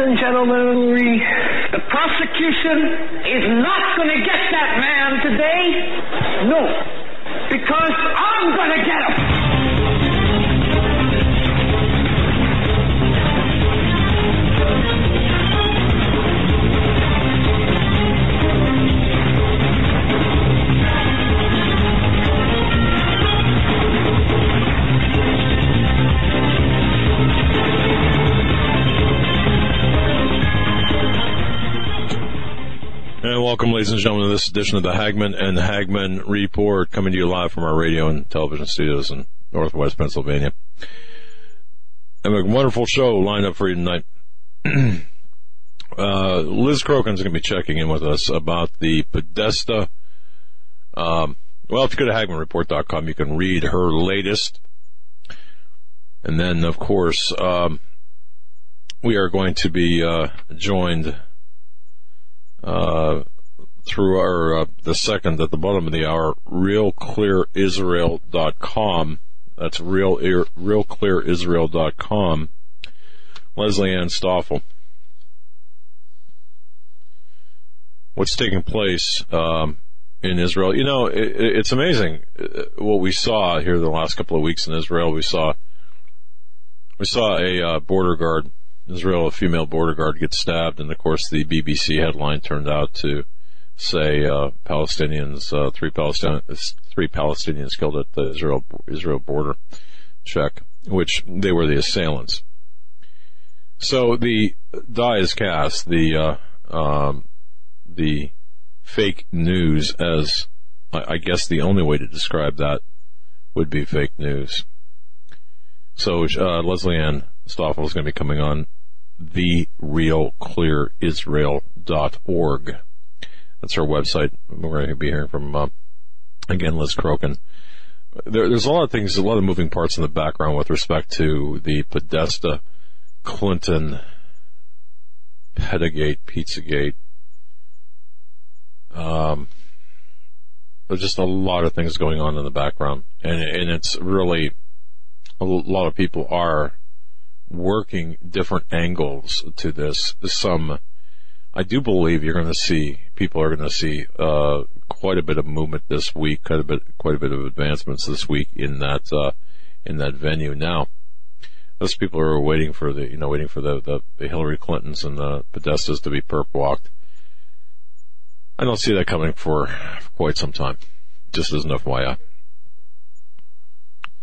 and gentlemen, we, the prosecution is not going to get that man today. No, because I'm going to get him. Welcome, ladies and gentlemen, to this edition of the Hagmann and Hagmann Report, coming to you live from our radio and television studios in Northwest Pennsylvania. And a wonderful show lined up for you tonight. uh, Liz Crokin's going to be checking in with us about the Podesta. Um, well, if you go to HagmannReport.com, you can read her latest. And then, of course, um, we are going to be uh, joined uh, through our uh, the second at the bottom of the hour, realclearisrael.com. That's real realclearisrael.com. Leslie Ann Stoffel. What's taking place um, in Israel? You know, it, it's amazing uh, what we saw here the last couple of weeks in Israel. We saw we saw a uh, border guard Israel, a female border guard get stabbed, and of course the BBC headline turned out to say uh, Palestinians, uh, three Palestinians, three Palestinians killed at the Israel Israel border check, which they were the assailants. So the die is cast. The uh, um, the fake news, as I, I guess the only way to describe that would be fake news. So uh, Leslie Ann Stoffel is going to be coming on the real clear therealclearisrael.org. That's our website. We're going to be hearing from, uh, again, Liz Crokin. There, there's a lot of things, a lot of moving parts in the background with respect to the Podesta, Clinton, Pedogate, Pizzagate. Um, there's just a lot of things going on in the background, and and it's really a lot of people are working different angles to this. Some, I do believe you're going to see people are going to see uh, quite a bit of movement this week, quite a bit, quite a bit of advancements this week in that uh, in that venue. Now, those people are waiting for the you know waiting for the the, the Hillary Clintons and the Podestas to be perp walked. I don't see that coming for, for quite some time. Just as an FYI.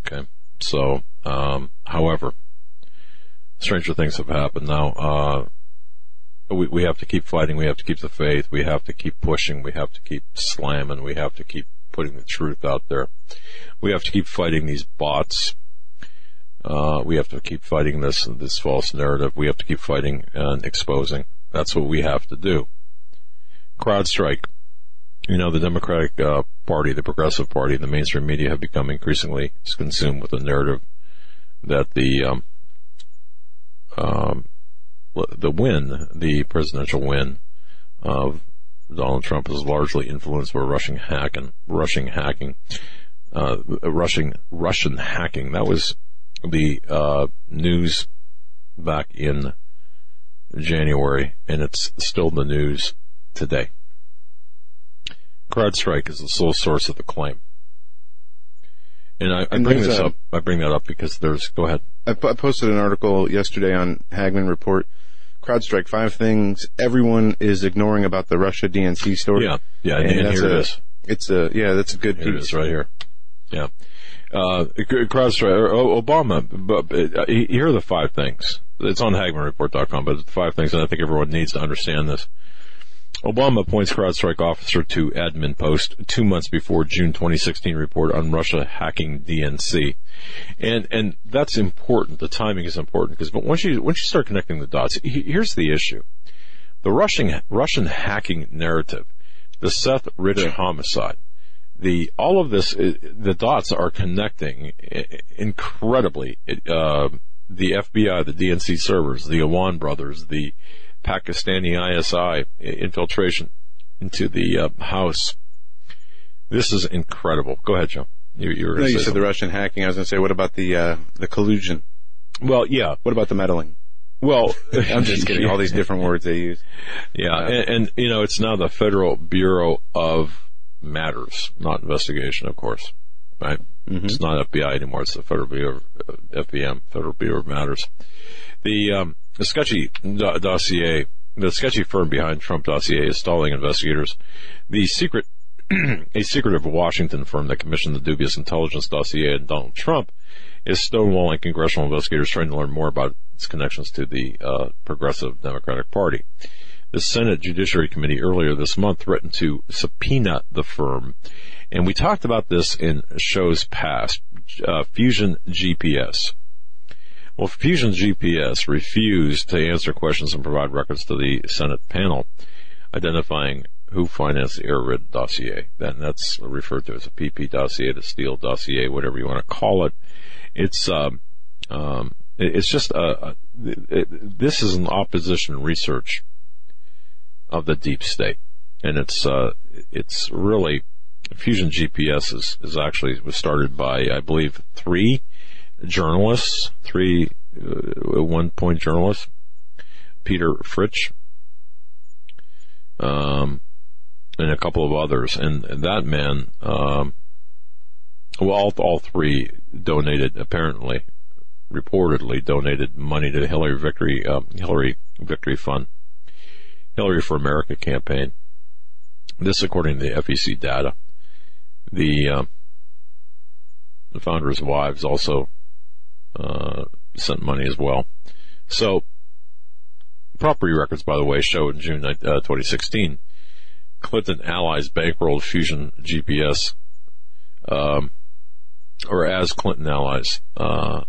Okay. So, um, however, stranger things have happened now. Uh, we, we have to keep fighting. We have to keep the faith. We have to keep pushing. We have to keep slamming. We have to keep putting the truth out there. We have to keep fighting these bots. Uh, we have to keep fighting this, this false narrative. We have to keep fighting and exposing. That's what we have to do. CrowdStrike. You know, the Democratic uh, Party, the Progressive Party, the mainstream media have become increasingly consumed with the narrative that the um, um, the win, the presidential win of Donald Trump is largely influenced by Russian hacking, Russian hacking, uh, Russian Russian hacking. That was the uh, news back in January, and it's still the news today. CrowdStrike is the sole source of the claim. And I, I And bring this a- up. I bring that up because there's. Go ahead. I, po- I posted an article yesterday on Hagmann Report. CrowdStrike, five things everyone is ignoring about the Russia DNC story. Yeah, yeah, and, And here a- is. It's a, yeah, that's a good Here piece. is, right here. Yeah. Uh, CrowdStrike, or Obama, but uh, here are the five things. It's on HagmannReport.com, but it's the five things, and I think everyone needs to understand this. Obama appoints CrowdStrike officer to admin post two months before June 2016 report on Russia hacking DNC. And, and that's important. The timing is important because, but once you, once you start connecting the dots, here's the issue. The Russian, Russian hacking narrative, the Seth Rich homicide, the, all of this, uh, the dots are connecting incredibly. Uh, the FBI, the DNC servers, the Awan brothers, the Pakistani ISI infiltration into the uh, house. This is incredible. Go ahead, Joe. You, you No, you said the Russian hacking. I was going to say, what about the uh, the collusion? Well, yeah. What about the meddling? Well, I'm just kidding. All these different words they use. Yeah, and, and you know, it's now the Federal Bureau of Matters, not investigation, of course. Right? It's not FBI anymore. It's the Federal Bureau, of, uh, FBM, Federal Bureau of Matters. The um, the sketchy do- dossier, the sketchy firm behind Trump dossier is stalling investigators. The secret, a secretive Washington firm that commissioned the dubious intelligence dossier on Donald Trump is stonewalling congressional investigators trying to learn more about its connections to the uh, progressive Democratic Party. The Senate Judiciary Committee earlier this month threatened to subpoena the firm, and we talked about this in shows past. Uh, Fusion GPS. Well, Fusion GPS refused to answer questions and provide records to the Senate panel identifying who financed the Air dossier. Then that's referred to as a PP dossier, the Steele dossier, whatever you want to call it. It's um, um, it- it's just a, a it, this is an opposition research of the deep state, and it's uh, it's really Fusion GPS is, is actually was started by I believe three journalists, three uh, one point journalists, Peter Fritsch, um, and a couple of others, and, that man, um, well, all, all three donated apparently, reportedly donated money to the Hillary Victory um, Hillary Victory Fund, Hillary for America campaign. This, according to the FEC data, the um, the founders' wives also uh, sent money as well. So, property records, by the way, show in June uh, 2016, Clinton allies bankrolled Fusion GPS, um, or as Clinton allies uh,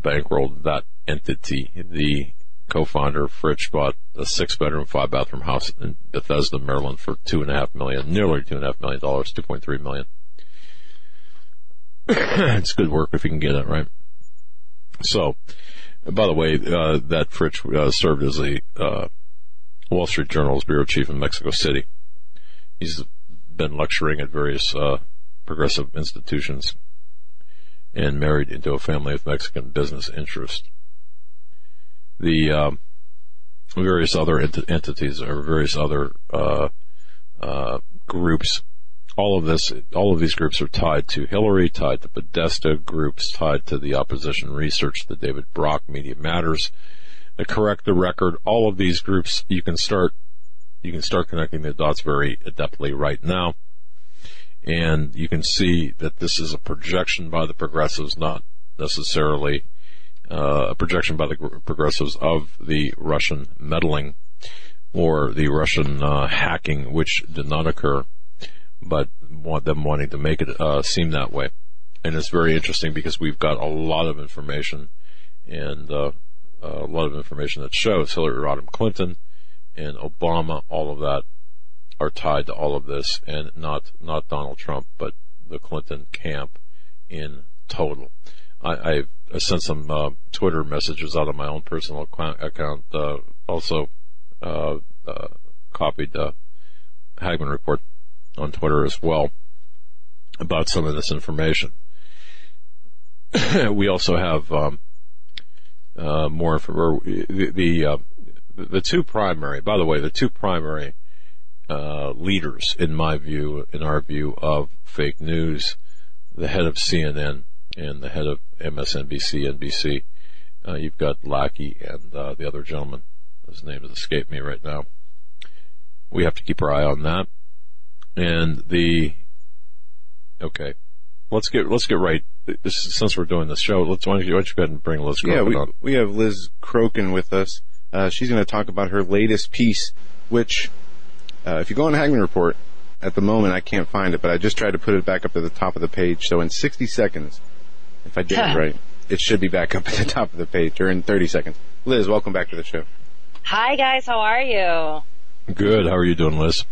bankrolled that entity. The co-founder Fritsch bought a six-bedroom, five-bathroom house in Bethesda, Maryland, for two and a half million, nearly two and a half million dollars, two point three million. it's good work if you can get it right. So, by the way, uh, that Fritsch uh, served as the uh, Wall Street Journal's bureau chief in Mexico City. He's been lecturing at various uh, progressive institutions and married into a family of Mexican business interests. The um, various other ent- entities or various other uh, uh, groups all of this, all of these groups are tied to Hillary, tied to Podesta, groups tied to the opposition research, the David Brock Media Matters, uh, correct the record. All of these groups, you can start, you can start connecting the dots very adeptly right now. And you can see that this is a projection by the progressives, not necessarily uh, a projection by the progressives of the Russian meddling or the Russian uh, hacking, which did not occur but want them wanting to make it uh, seem that way. And it's very interesting because we've got a lot of information and uh, a lot of information that shows Hillary Rodham Clinton and Obama, all of that are tied to all of this, and not not Donald Trump, but the Clinton camp in total. I, I sent some uh, Twitter messages out of my own personal account, uh, also uh, uh, copied the Hagmann report on Twitter as well about some of this information. we also have um, uh, more info. The the, uh, the two primary, by the way, the two primary uh, leaders, in my view, in our view, of fake news, the head of CNN and the head of MSNBC, NBC. Uh, you've got Lackey and uh, the other gentleman. His name has escaped me right now. We have to keep our eye on that and the okay let's get let's get right this, since we're doing this show let's why don't you, why don't you go ahead and bring Liz Crokin Yeah, we, on we have Liz Crokin with us. Uh, she's going to talk about her latest piece, which, uh, if you go on Hagmann Report, at the moment I can't find it, but I just tried to put it back up at the top of the page. So in 60 seconds, if I did it right, it should be back up at the top of the page, or in 30 seconds. Liz, welcome back to the show. Hi guys, how are you? good how are you doing Liz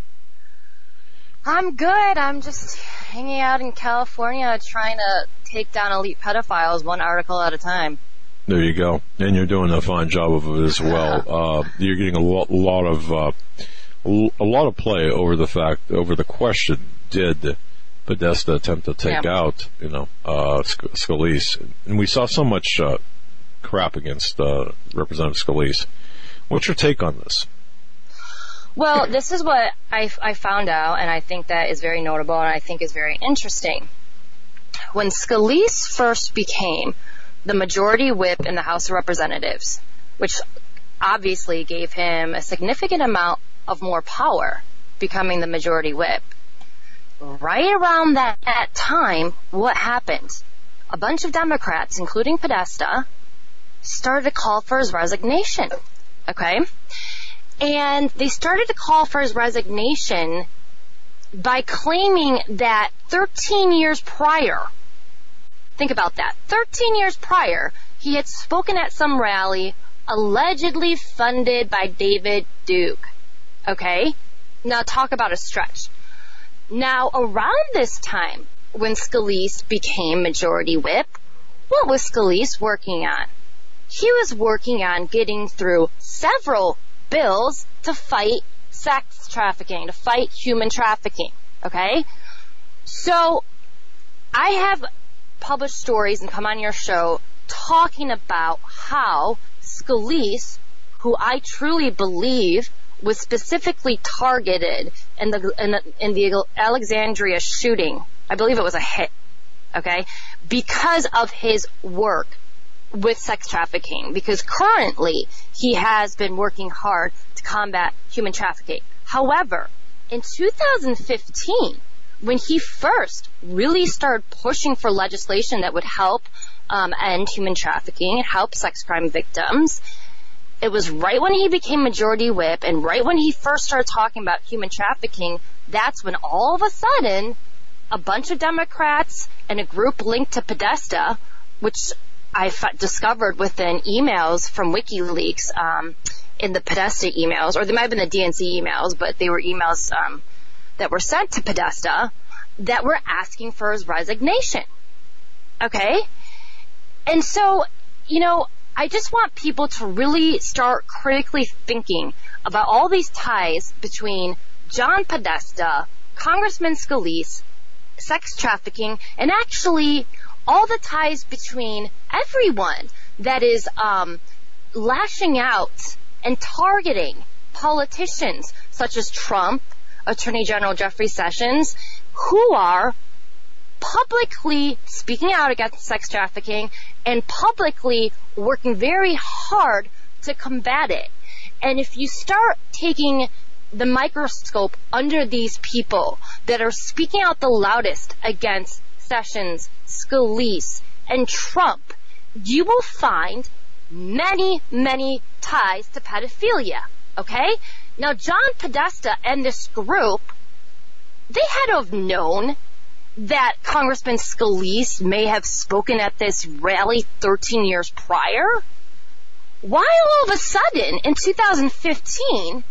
I'm good. I'm just hanging out in California trying to take down elite pedophiles one article at a time. there you go and you're doing a fine job of it as well uh, you're getting a lot, lot of uh, a lot of play over the fact over the question did Podesta attempt to take Yeah. out you know uh, Sc- Scalise and we saw so much uh, crap against uh, Representative Scalise. What's your take on this? Well, this is what I, I found out, and I think that is very notable, and I think is very interesting. When Scalise first became the majority whip in the House of Representatives, which obviously gave him a significant amount of more power, becoming the majority whip. Right around that, that time, what happened? A bunch of Democrats, including Podesta, started to call for his resignation. Okay? And they started to call for his resignation by claiming that 13 years prior, think about that, 13 years prior, he had spoken at some rally allegedly funded by David Duke. Okay? Now talk about a stretch. Now around this time, when Scalise became majority whip, what was Scalise working on? He was working on getting through several bills to fight sex trafficking, to fight human trafficking. Okay? So, I have published stories and come on your show talking about how Scalise, who I truly believe was specifically targeted in the, in the, in the Alexandria shooting. I believe it was a hit. Okay? Because of his work with sex trafficking. Because currently he has been working hard to combat human trafficking. However, in 2015, when he first really started pushing for legislation that would help um, end human trafficking, and help sex crime victims, it was right when he became majority whip and right when he first started talking about human trafficking, that's when all of a sudden a bunch of Democrats and a group linked to Podesta, which I f- discovered within emails from WikiLeaks, um, in the Podesta emails, or they might have been the DNC emails, but they were emails um, that were sent to Podesta that were asking for his resignation. Okay? And so, you know, I just want people to really start critically thinking about all these ties between John Podesta, Congressman Scalise, sex trafficking, and actually all the ties between everyone that is um, lashing out and targeting politicians such as Trump, Attorney General Jeffrey Sessions, who are publicly speaking out against sex trafficking and publicly working very hard to combat it. And if you start taking the microscope under these people that are speaking out the loudest against Sessions, Scalise, and Trump, you will find many, many ties to pedophilia. Okay? Now, John Podesta and this group, they had to have known that Congressman Scalise may have spoken at this rally 13 years prior? Why all of a sudden in 2015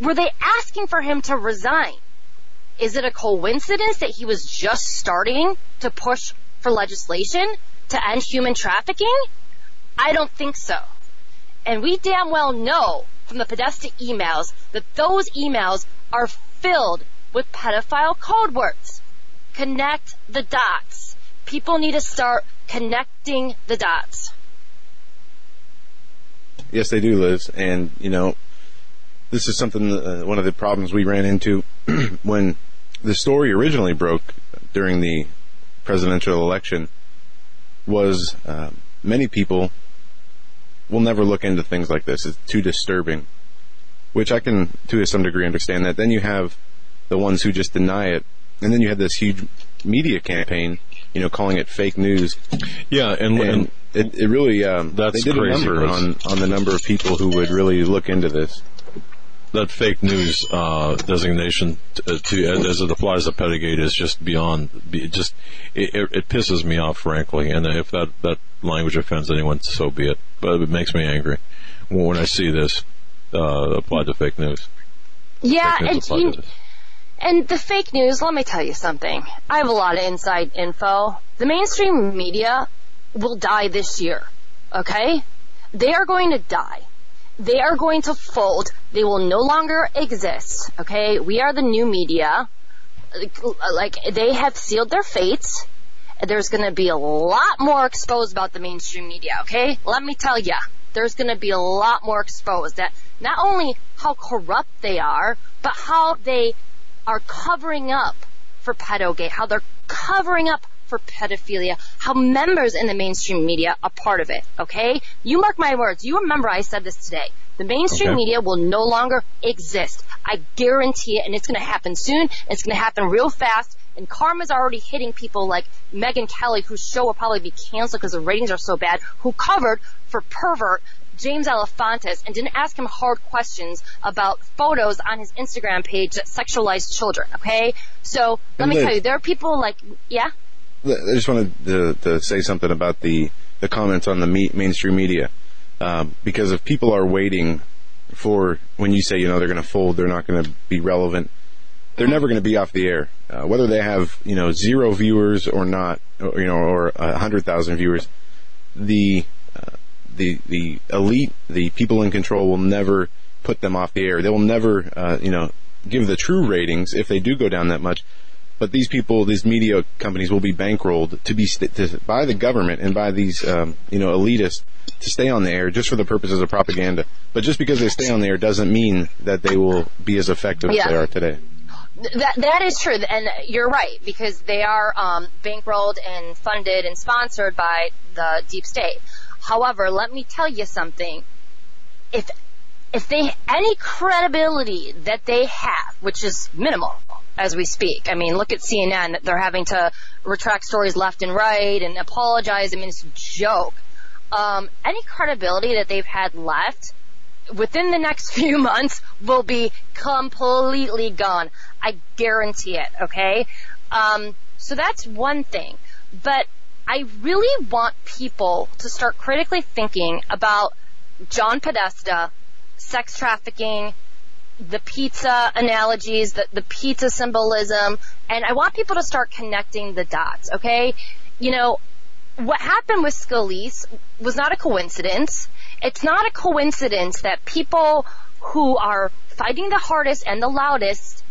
were they asking for him to resign? Is it a coincidence that he was just starting to push for legislation to end human trafficking? I don't think so. And we damn well know from the Podesta emails that those emails are filled with pedophile code words connect the dots. People need to start connecting the dots. Yes, they do, Liz. And, you know, this is something, uh, one of the problems we ran into when the story originally broke during the presidential election was uh, many people will never look into things like this. It's too disturbing, which I can, to some degree, understand that. Then you have the ones who just deny it and then you have this huge media campaign, you know, calling it fake news. Yeah, and, and, it, it, really um, that's they did crazy, a number on on the number of people who would really look into this. That fake news uh, designation to, to, as it applies to Pedogate is just beyond. Just it, it, pisses me off, frankly. And if that that language offends anyone, so be it. But it makes me angry when I see this uh, applied to fake news. Yeah, fake news and and the fake news, let me tell you something. I have a lot of inside info. The mainstream media will die this year. Okay? They are going to die. They are going to fold. They will no longer exist. Okay? We are the new media. Like, they have sealed their fates. there's going to be a lot more exposed about the mainstream media, okay? Let me tell you, there's going to be a lot more exposed that not only how corrupt they are, but how they are covering up for pedogate, how they're covering up for pedophilia, how members in the mainstream media are part of it, okay? You mark my words. You remember I said this today. The mainstream Okay. media will no longer exist. I guarantee it, and it's going to happen soon. It's going to happen real fast. And karma's already hitting people like Megyn Kelly, whose show will probably be canceled because the ratings are so bad, who covered for pervert James Alefantis and didn't ask him hard questions about photos on his Instagram page that sexualized children, okay? So let And me Liz- tell you, there are people like, yeah? I just wanted to, to say something about the, the comments on the me- mainstream media. Um, because if people are waiting for when you say, you know, they're going to fold, they're not going to be relevant, they're never going to be off the air. Uh, whether they have, you know, zero viewers or not, or, you know, or a hundred thousand viewers, the, uh, the, the elite, the people in control will never put them off the air. They will never, uh, you know, give the true ratings if they do go down that much. But these people, these media companies will be bankrolled to be st- to, by the government and by these, um, you know, elitists to stay on the air just for the purposes of propaganda. But just because they stay on the air doesn't mean that they will be as effective Yeah. as they are today. That that is true, and you're right because they are um, bankrolled and funded and sponsored by the deep state. However, let me tell you something: if if they any credibility that they have, which is minimal as we speak, I mean, look at CNN; they're having to retract stories left and right and apologize. I mean, it's a joke. Um, any credibility that they've had left within the next few months will be completely gone. I guarantee it, okay? Um, so that's one thing. But I really want people to start critically thinking about John Podesta, sex trafficking, the pizza analogies, the, the pizza symbolism, and I want people to start connecting the dots, okay? You know, what happened with Scalise was not a coincidence. It's not a coincidence that people who are fighting the hardest and the loudest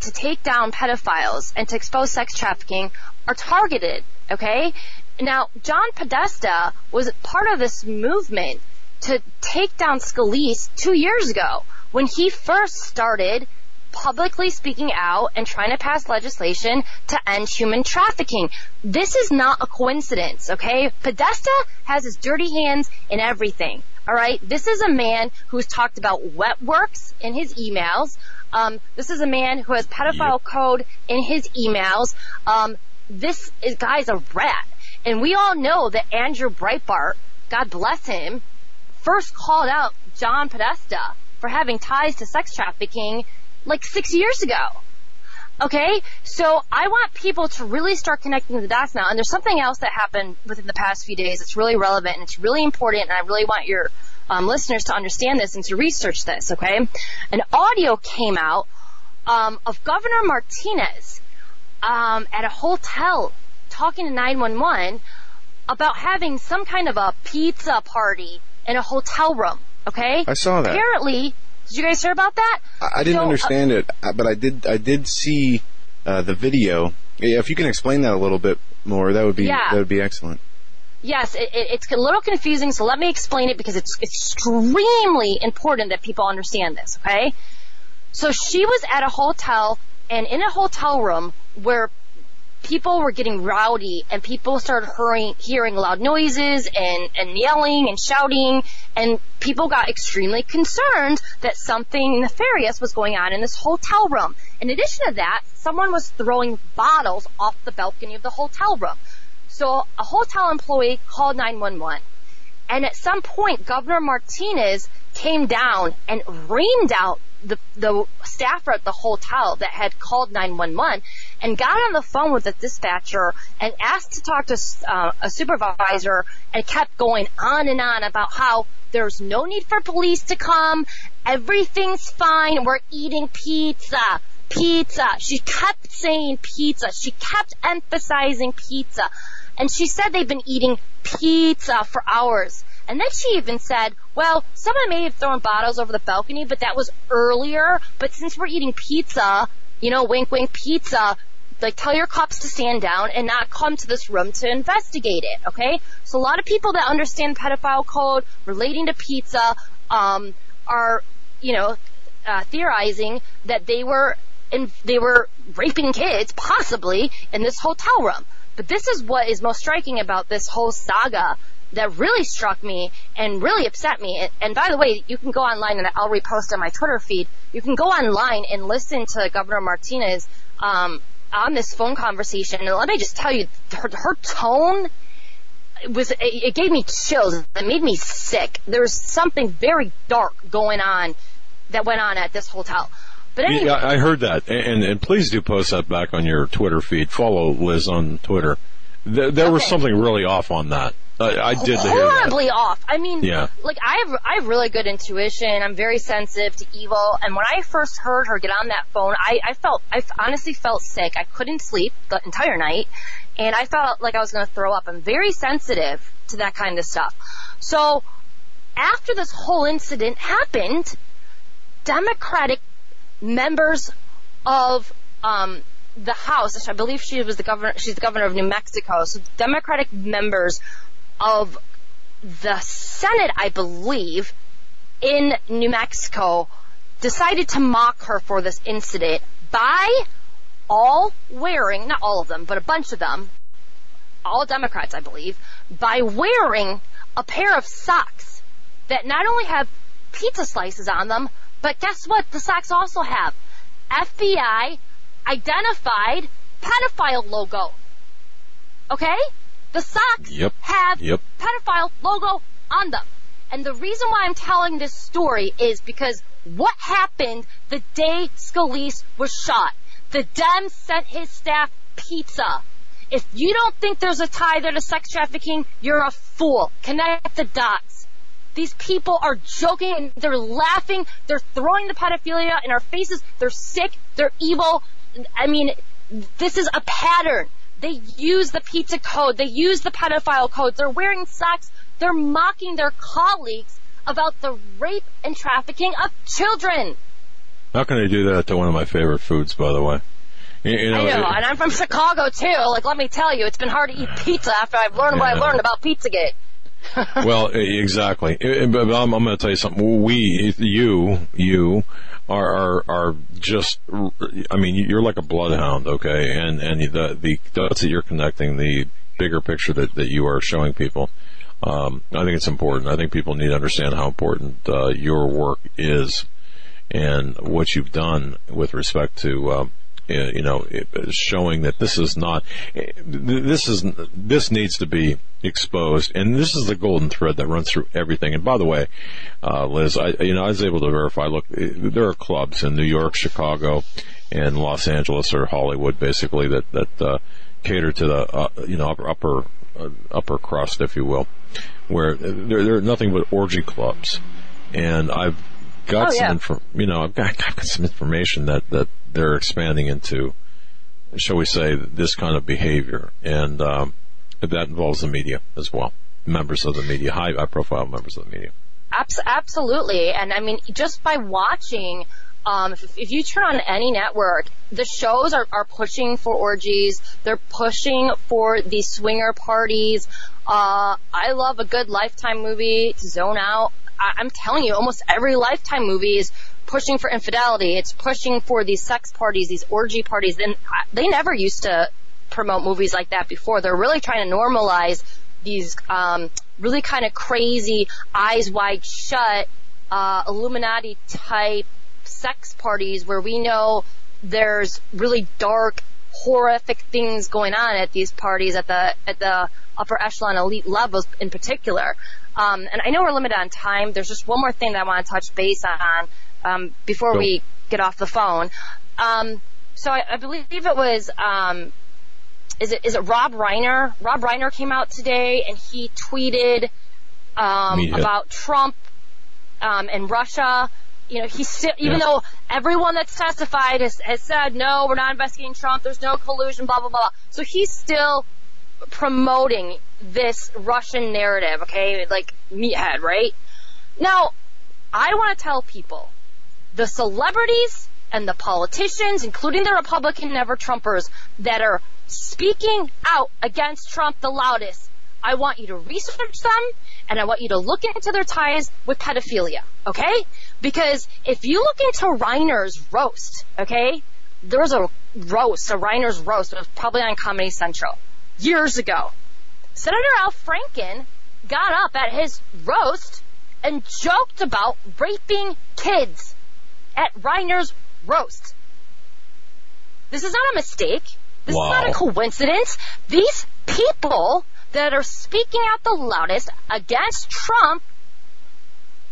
to take down pedophiles and to expose sex trafficking are targeted, okay? Now, John Podesta was part of this movement to take down Scalise two years ago when he first started publicly speaking out and trying to pass legislation to end human trafficking. This is not a coincidence, okay? Podesta has his dirty hands in everything. All right, this is a man who's talked about wet works in his emails. Um, this is a man who has pedophile code in his emails. Um, this is, guy's a rat, and we all know that Andrew Breitbart, God bless him, first called out John Podesta for having ties to sex trafficking like six years ago. Okay? So I want people to really start connecting the dots now. And there's something else that happened within the past few days that's really relevant and it's really important and I really want your um, listeners to understand this and to research this, okay? An audio came out um, of Governor Martinez um, at a hotel talking to 911 about having some kind of a pizza party in a hotel room, okay? I saw that. Apparently, did you guys hear about that? I, I didn't So, uh, understand it, uh, but I did. I did see uh, the video. Yeah, If you can explain that a little bit more, that would be Yeah. that would be excellent. Yes, it, it, it's a little confusing, so let me explain it because it's extremely important that people understand this, okay? So she was at a hotel and in a hotel room where people were getting rowdy and people started hearing, hearing loud noises and, and yelling and shouting and people got extremely concerned that something nefarious was going on in this hotel room. In addition to that, someone was throwing bottles off the balcony of the hotel room. So a hotel employee called 911 and at some point Governor Martinez came down and reamed out the, the staffer at the hotel that had called 911 and got on the phone with the dispatcher and asked to talk to uh, a supervisor and kept going on and on about how there's no need for police to come. Everything's fine. We're eating pizza. Pizza. She kept saying pizza. She kept emphasizing pizza. And she said they've been eating pizza for hours. And then she even said, well, someone may have thrown bottles over the balcony, but that was earlier. But since we're eating pizza, you know, wink, wink, pizza, like tell your cops to stand down and not come to this room to investigate it, okay? So a lot of people that understand pedophile code relating to pizza, um, are, you know, uh, theorizing that they were in, they were raping kids, possibly, in this hotel room. But this is what is most striking about this whole saga that really struck me and really upset me. And by the way, you can go online and I'll repost on my Twitter feed. You can go online and listen to Governor Martinez um, on this phone conversation. And let me just tell you, her, her tone was it gave me chills. It made me sick. There was something very dark going on that went on at this hotel. But anyway, yeah, I heard that, and, and please do post that back on your Twitter feed. Follow Liz on Twitter. There, there okay. was something really off on that. I, I did horribly off. I mean, yeah. like I have I have really good intuition. I'm very sensitive to evil, and when I first heard her get on that phone, I, I felt I honestly felt sick. I couldn't sleep the entire night, and I felt like I was going to throw up. I'm very sensitive to that kind of stuff. So after this whole incident happened, Democratic members of um, the House, I believe she was the governor, she's the governor of New Mexico, so Democratic members of the Senate, I believe, in New Mexico decided to mock her for this incident by all wearing, not all of them, but a bunch of them, all Democrats, I believe, by wearing a pair of socks that not only have pizza slices on them, but guess what? The socks also have FBI identified pedophile logo. Okay? The socks yep. have yep. pedophile logo on them. And the reason why I'm telling this story is because what happened the day Scalise was shot? The Dems sent his staff pizza. If you don't think there's a tie there to sex trafficking, you're a fool. Connect the dots. These people are joking and they're laughing. They're throwing the pedophilia in our faces. They're sick. They're evil. I mean, this is a pattern. They use the pizza code. They use the pedophile code. They're wearing socks. They're mocking their colleagues about the rape and trafficking of children. How can they do that to one of my favorite foods, by the way? You know, I know, it, and I'm from Chicago too. Like, let me tell you, it's been hard to eat pizza after I've learned yeah. what I learned about Pizzagate. well, exactly. But I'm, I'm going to tell you something. We, you, you are, are, are just, I mean, you're like a bloodhound, okay? And, and the, the dots that you're connecting, the bigger picture that, that you are showing people, um, I think it's important. I think people need to understand how important, uh, your work is and what you've done with respect to, um, you know, showing that this is not, this is, this needs to be exposed, and this is the golden thread that runs through everything. And by the way, uh, Liz, I, you know, I was able to verify, look, there are clubs in New York, Chicago, and Los Angeles or Hollywood, basically, that, that, uh, cater to the, uh, you know, upper, upper, uh, upper crust, if you will, where they're, they're nothing but orgy clubs. And I've got oh, some, yeah. Infor- you know, I've got, I've got some information that, that they're expanding into, shall we say, this kind of behavior. And, um, that involves the media as well. Members of the media, high, high profile members of the media. Absolutely. And I mean, just by watching, um, if, if, you turn on any network, the shows are, are pushing for orgies. They're pushing for these swinger parties. Uh, I love a good Lifetime movie to zone out. I, I'm telling you, almost every Lifetime movie is pushing for infidelity. It's pushing for these sex parties, these orgy parties. And they never used to promote movies like that before. They're really trying to normalize these um, really kind of crazy, eyes wide shut, uh, Illuminati type sex parties where we know there's really dark, horrific things going on at these parties at the at the upper echelon elite levels in particular. Um, and I know we're limited on time. There's just one more thing that I want to touch base on um, before we get off the phone. Um, so I, I, believe it was um, is it is it Rob Reiner? Rob Reiner came out today and he tweeted um, about Trump um, and Russia. You know, he's still, even yeah. though everyone that's testified has, has said no, we're not investigating Trump. There's no collusion. Blah blah blah. So he's still promoting this Russian narrative. Okay, like meathead, right? Now, I want to tell people the celebrities and the politicians, including the Republican never Trumpers, that are speaking out against Trump the loudest, I want you to research them and I want you to look into their ties with pedophilia, okay? Because if you look into Reiner's roast, okay, there was a roast, a Reiner's roast, it was probably on Comedy Central years ago. Senator Al Franken got up at his roast and joked about raping kids at Reiner's roast. This is not a mistake. This Wow. is not a coincidence. These people that are speaking out the loudest against Trump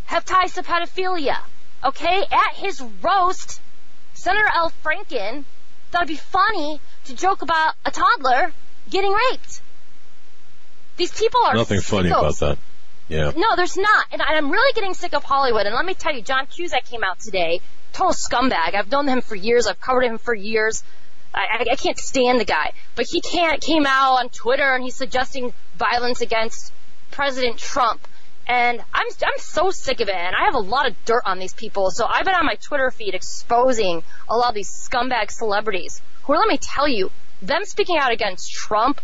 have ties to pedophilia. Okay? At his roast, Senator Al Franken thought it'd be funny to joke about a toddler getting raped. These people are Nothing funny about that. Yeah. No, there's not. And I'm really getting sick of Hollywood. And let me tell you, John Cusack came out today. Total scumbag. I've known him for years. I've covered him for years. I, I, I can't stand the guy. But he can't, came out on Twitter and he's suggesting violence against President Trump. And I'm, I'm so sick of it. And I have a lot of dirt on these people. So I've been on my Twitter feed exposing a lot of these scumbag celebrities who are, let me tell you, them speaking out against Trump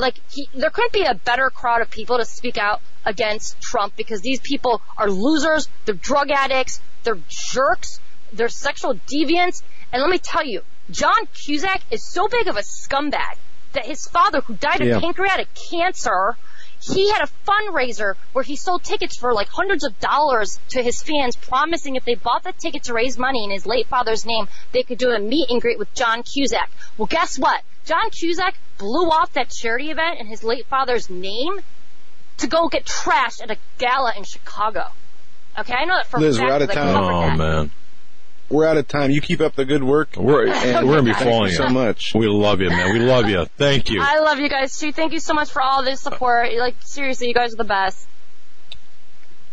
like he, there couldn't be a better crowd of people to speak out against Trump because these people are losers, they're drug addicts, they're jerks, they're sexual deviants, and let me tell you, John Cusack is so big of a scumbag that his father, who died of Yeah. pancreatic cancer, he had a fundraiser where he sold tickets for like hundreds of dollars to his fans, promising if they bought the ticket to raise money in his late father's name, they could do a meet and greet with John Cusack. Well, guess what? John Cusack blew off that charity event in his late father's name to go get trashed at a gala in Chicago. Okay, I know that for a Liz, fact we're out of time. covered Oh that. man. We're out of time. You keep up the good work. We're And we're gonna be thank following you so much. We love you, man. We love you. Thank you. I love you guys too. Thank you so much for all this support. Like seriously, you guys are the best.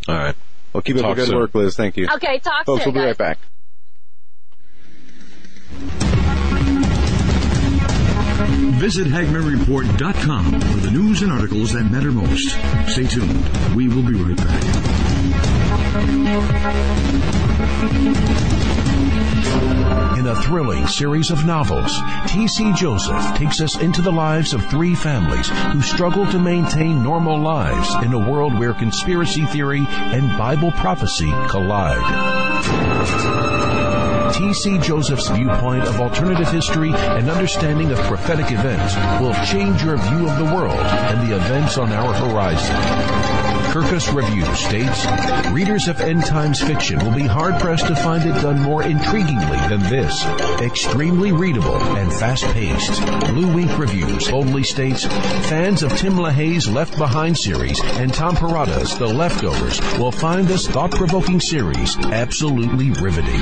All right. Well, keep up the good soon. work, Liz. Thank you. Okay, talk Folks, soon, we'll be guys. right back. Visit HagmannReport.com for the news and articles that matter most. Stay tuned. We will be right back. A thrilling series of novels, T.C. Joseph takes us into the lives of three families who struggle to maintain normal lives in a world where conspiracy theory and Bible prophecy collide. T.C. Joseph's viewpoint of alternative history and understanding of prophetic events will change your view of the world and the events on our horizon. Kirkus Review states, readers of end times fiction will be hard pressed to find it done more intriguingly than this. Extremely readable and fast paced. BlueInk Reviews boldly states, fans of Tim LaHaye's Left Behind series and Tom Perrotta's The Leftovers will find this thought provoking series absolutely riveting.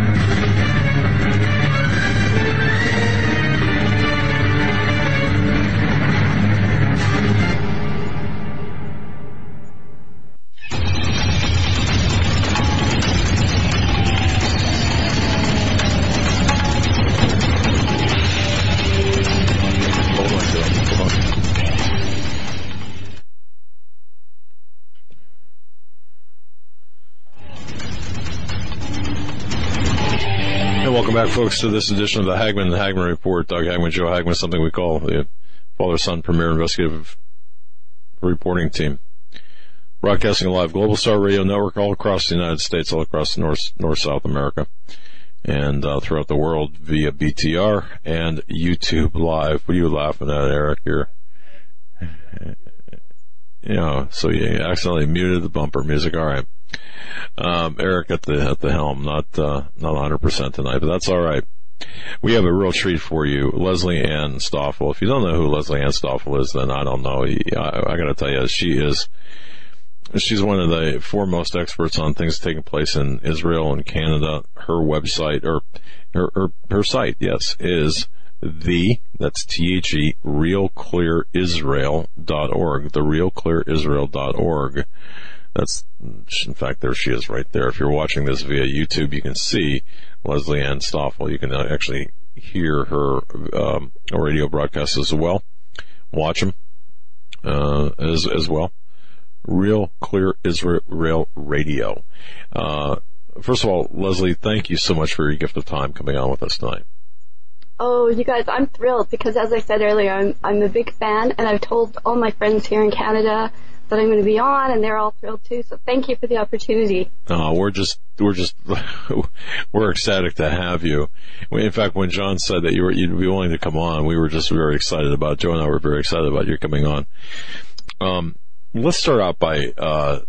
Folks, to this edition of the Hagmann and Hagmann Report. Doug Hagmann, Joe Hagmann, something we call the father-son premier investigative reporting team. Broadcasting live Global Star Radio Network all across the United States, all across North, North, South America, and uh, throughout the world via BTR and YouTube Live. What are you laughing at, Eric? You're, you know, so you accidentally muted the bumper music. All right. Um, Eric at the at the helm, not uh, not 100 percent tonight, but that's all right. We have a real treat for you, Leslie Ann Stoffel. If you don't know who Leslie Ann Stoffel is, then I don't know. I, I got to tell you, she is she's one of the foremost experts on things taking place in Israel and Canada. Her website or her her, her site, yes, is the that's T H E realclearisrael.org. The realclearisrael.org. That's, in fact, there she is right there. If you're watching this via YouTube, you can see Leslie Ann Stoffel. You can actually hear her um, radio broadcasts as well. Watch them uh, as as well. Real Clear Israel Radio. Uh, first of all, Leslie, thank you so much for your gift of time coming on with us tonight. Oh, you guys, I'm thrilled because as I said earlier, I'm I'm a big fan, and I've told all my friends here in Canada that I'm going to be on, and they're all thrilled too. So thank you for the opportunity. Uh, we're just we're just we're ecstatic to have you. In fact, when John said that you were you'd be willing to come on, we were just very excited about. Joe and I were very excited about you coming on. Um, let's start out by. Uh,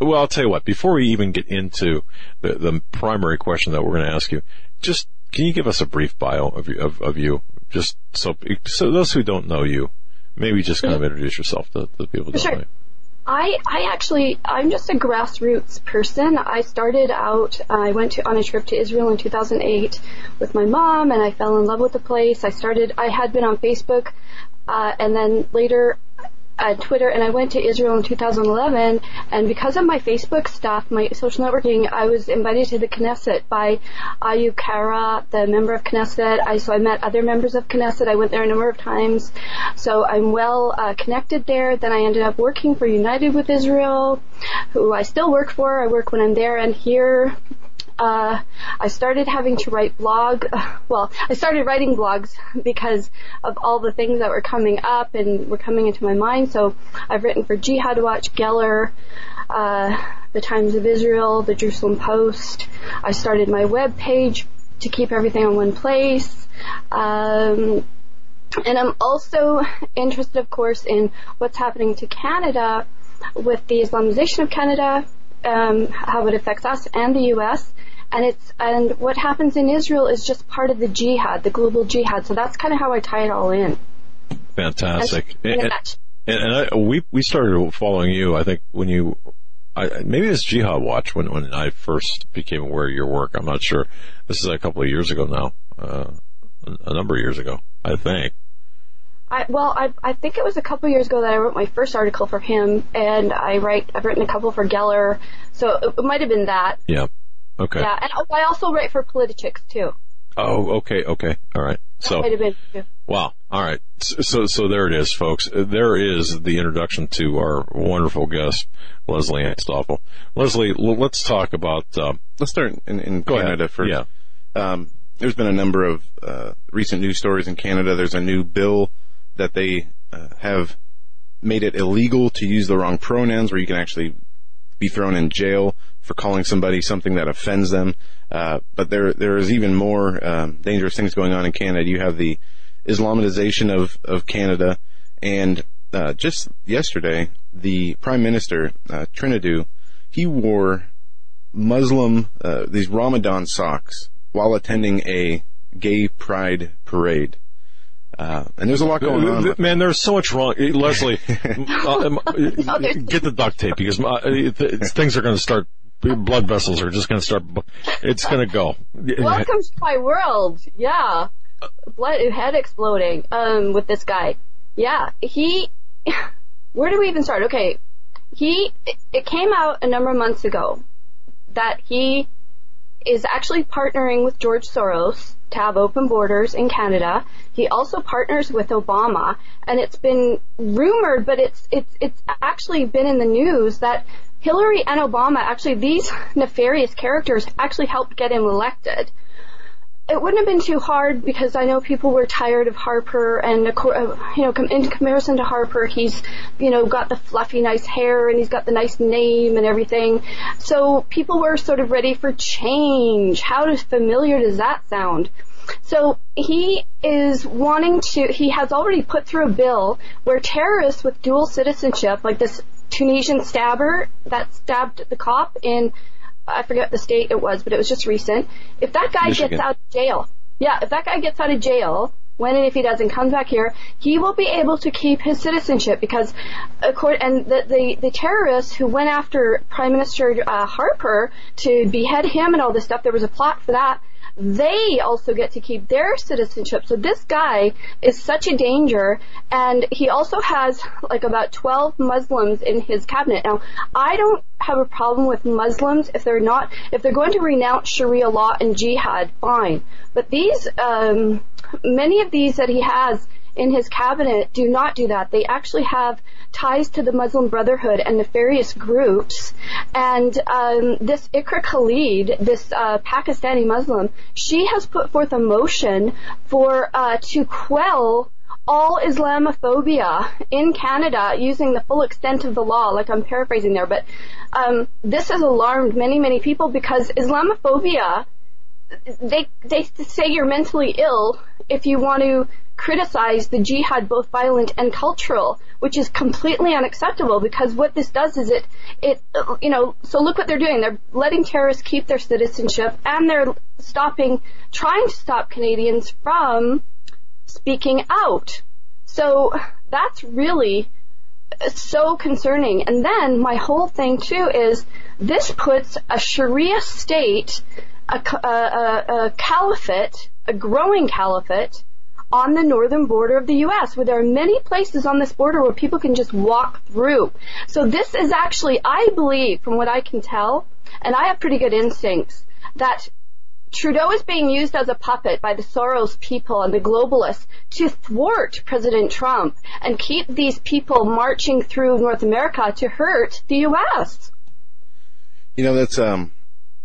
well, I'll tell you what. Before we even get into the, the primary question that we're going to ask you, just can you give us a brief bio of, of, of you, just so so those who don't know you, maybe just kind of introduce yourself to the people Sure. know you. I, I actually, I'm just a grassroots person. I started out, I went to, on a trip to Israel in 2008 with my mom and I fell in love with the place. I started, I had been on Facebook, uh, and then later, uh, Twitter, and I went to Israel in 2011, and because of my Facebook stuff, my social networking, I was invited to the Knesset by Ayoob Kara, the member of Knesset. I, so I met other members of Knesset. I went there a number of times. So I'm well uh, connected there. Then I ended up working for United with Israel, who I still work for. I work when I'm there and here. Uh, I started having to write blog. Well, I started writing blogs because of all the things that were coming up and were coming into my mind. So I've written for Jihad Watch, Geller, uh, the Times of Israel, the Jerusalem Post. I started my web page to keep everything in one place. Um, and I'm also interested, of course, in what's happening to Canada with the Islamization of Canada, um, how it affects us and the U.S. And it's and what happens in Israel is just part of the jihad, the global jihad. So that's kind of how I tie it all in. Fantastic. And, and, and I, we we started following you. I think when you, I, maybe it's Jihad Watch when when I first became aware of your work. I'm not sure. This is a couple of years ago now, uh, a, a number of years ago, I think. I, well, I, I think it was a couple of years ago that I wrote my first article for him, and I write I've written a couple for Geller, so it, it might have been that. Yeah. Okay. Yeah, and oh, I also write for Politics too. Oh, okay, okay, all right. So, might have been too. wow, all right. So, so, so there it is, folks. There is the introduction to our wonderful guest, Leslie Ann Stoffel. Leslie, l- let's talk about. Um, Let's start in, in Go ahead. Canada first. Yeah. Um, there's been a number of uh, recent news stories in Canada. There's a new bill that they uh, have made it illegal to use the wrong pronouns, where you can actually be thrown in jail for calling somebody something that offends them. Uh, but there there is even more um, dangerous things going on in Canada. You have the Islamization of of Canada, and uh, just yesterday, the Prime Minister uh, Trinidad, he wore Muslim uh, these Ramadan socks while attending a gay pride parade. Uh, and there's a lot going on. Man, there's so much wrong. Eh, Leslie, uh, um, there's- get the duct tape because uh, th- things are going to start. Blood vessels are just going to start. It's going to go. Welcome to my world. Yeah. Blood head exploding um with this guy. Yeah, he where do we even start? Okay. He it- it came out a number of months ago that he is actually partnering with George Soros to have open borders in Canada. He also partners with Obama and it's been rumored but it's it's it's actually been in the news that Hillary and Obama actually these nefarious characters actually helped get him elected it wouldn't have been too hard because I know people were tired of Harper, and you know, in comparison to Harper, he's you know got the fluffy, nice hair, and he's got the nice name and everything. So people were sort of ready for change. How familiar does that sound? So he is wanting to, he has already put through a bill where terrorists with dual citizenship, like this Tunisian stabber that stabbed the cop in, I forget the state it was, but it was just recent. If that guy Michigan. gets out of jail, yeah, if that guy gets out of jail, when and if he doesn't comes back here, he will be able to keep his citizenship because, according and the, the, the terrorists who went after Prime Minister uh, Harper to behead him and all this stuff, there was a plot for that they also get to keep their citizenship. So this guy is such a danger, and he also has like about 12 Muslims in his cabinet. Now, I don't have a problem with Muslims if they're not, if they're going to renounce Sharia law and jihad, fine. But these, um, many of these that he has in his cabinet do not do that. They actually have ties to the Muslim Brotherhood and nefarious groups. And um, this Iqra Khalid, this uh, Pakistani Muslim, she has put forth a motion for uh, to quell all Islamophobia in Canada using the full extent of the law, like I'm paraphrasing there, but um, this has alarmed many, many people because Islamophobia, they they say you're mentally ill if you want to criticize the jihad, both violent and cultural, which is completely unacceptable because what this does is it, it, you know, so look what they're doing. They're letting terrorists keep their citizenship and they're stopping, trying to stop Canadians from speaking out. So that's really so concerning. And then my whole thing too is this puts a Sharia state, a, a, a, caliphate, a growing caliphate, on the northern border of the U.S., where there are many places on this border where people can just walk through. So this is actually, I believe, from what I can tell, and I have pretty good instincts, that Trudeau is being used as a puppet by the Soros people and the globalists to thwart President Trump and keep these people marching through North America to hurt the U.S. You know, that's um,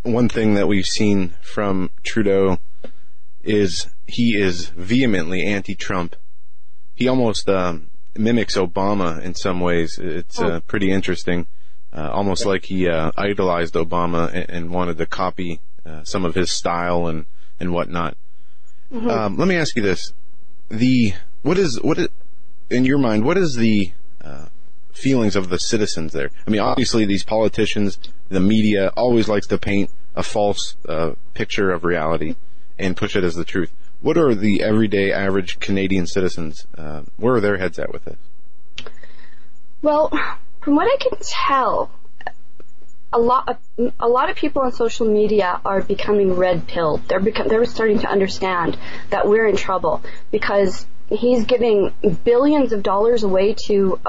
one thing that we've seen from Trudeau is he is vehemently anti-Trump. He almost um, mimics Obama in some ways. It's uh, oh. pretty interesting. Uh, almost like he uh, idolized Obama and, and, wanted to copy uh, some of his style and and whatnot. Mm-hmm. Um, let me ask you this: the what is what is, in your mind? What is the uh, feelings of the citizens there? I mean, obviously these politicians, the media always likes to paint a false uh, picture of reality and push it as the truth. What are the everyday average Canadian citizens? Uh, where are their heads at with this? Well, from what I can tell, a lot of a lot of people on social media are becoming red pilled. They're become, they're starting to understand that we're in trouble because he's giving billions of dollars away to,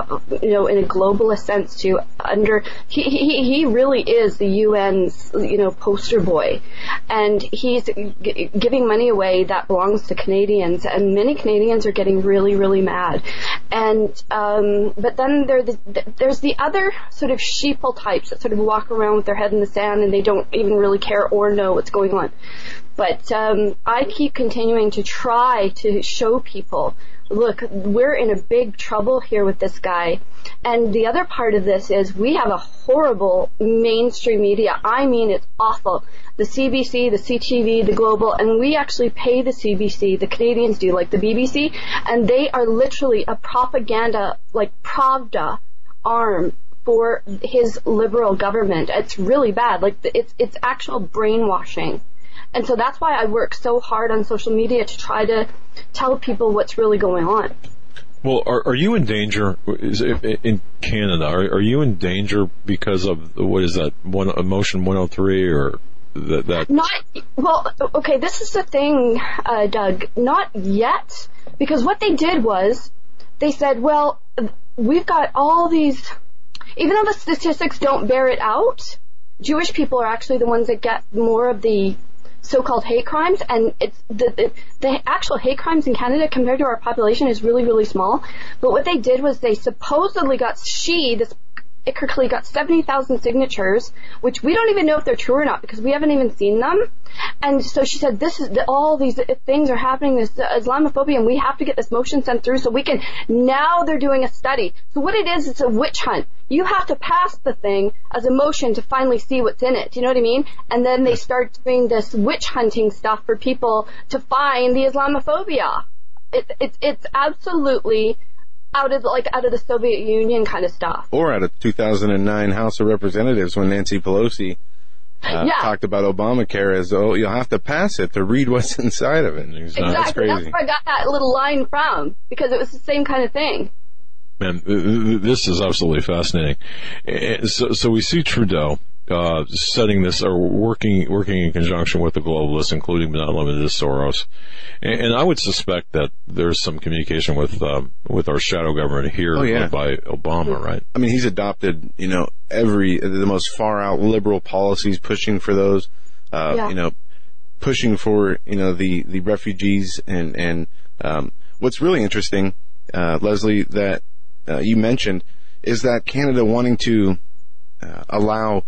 you know, in a globalist sense to under, he, he, he really is the UN's, you know, poster boy. And he's g- giving money away that belongs to Canadians and many Canadians are getting really, really mad. And, um, but then there the, there's the other sort of sheeple types that sort of walk around with their head in the sand and they don't even really care or know what's going on. But um, I keep continuing to try to show people, look, we're in a big trouble here with this guy. And the other part of this is we have a horrible mainstream media. I mean, it's awful. The CBC, the CTV, the Global, and we actually pay the CBC, the Canadians do, like the BBC, and they are literally a propaganda, like Pravda arm for his liberal government. It's really bad. Like it's it's actual brainwashing. And so that's why I work so hard on social media to try to tell people what's really going on. Well, are, are you in danger in Canada? Are, are you in danger because of what is that one emotion 103 or that, that? Not well. Okay, this is the thing, uh, Doug. Not yet, because what they did was they said, well, we've got all these. Even though the statistics don't bear it out, Jewish people are actually the ones that get more of the so-called hate crimes, and it's the, the, the actual hate crimes in Canada compared to our population is really really small. But what they did was they supposedly got she this Iqra Khalid got 70,000 signatures, which we don't even know if they're true or not because we haven't even seen them. And so she said, this is, all these things are happening, this Islamophobia, and we have to get this motion sent through so we can, now they're doing a study. So what it is, it's a witch hunt. You have to pass the thing as a motion to finally see what's in it. Do you know what I mean? And then they start doing this witch hunting stuff for people to find the Islamophobia. It, it's, it's absolutely out of like out of the Soviet Union kind of stuff. Or out of 2009 House of Representatives when Nancy Pelosi uh, Yeah. talked about Obamacare as oh you'll have to pass it to read what's inside of it. That's Exactly. That's crazy. where I got that little line from because it was the same kind of thing. Man, th- th- this is absolutely fascinating. Eh, So, so we see Trudeau uh, setting this or working working in conjunction with the globalists, including but not limited to Soros. And, and I would suspect that there's some communication with um, with our shadow government here Oh, yeah. by Obama, right? I mean, he's adopted, you know, every, the most far out liberal policies pushing for those, uh, Yeah. you know, pushing for, you know, the, the refugees and, and, um, what's really interesting, uh, Leslie, that, uh, you mentioned is that Canada wanting to, uh, allow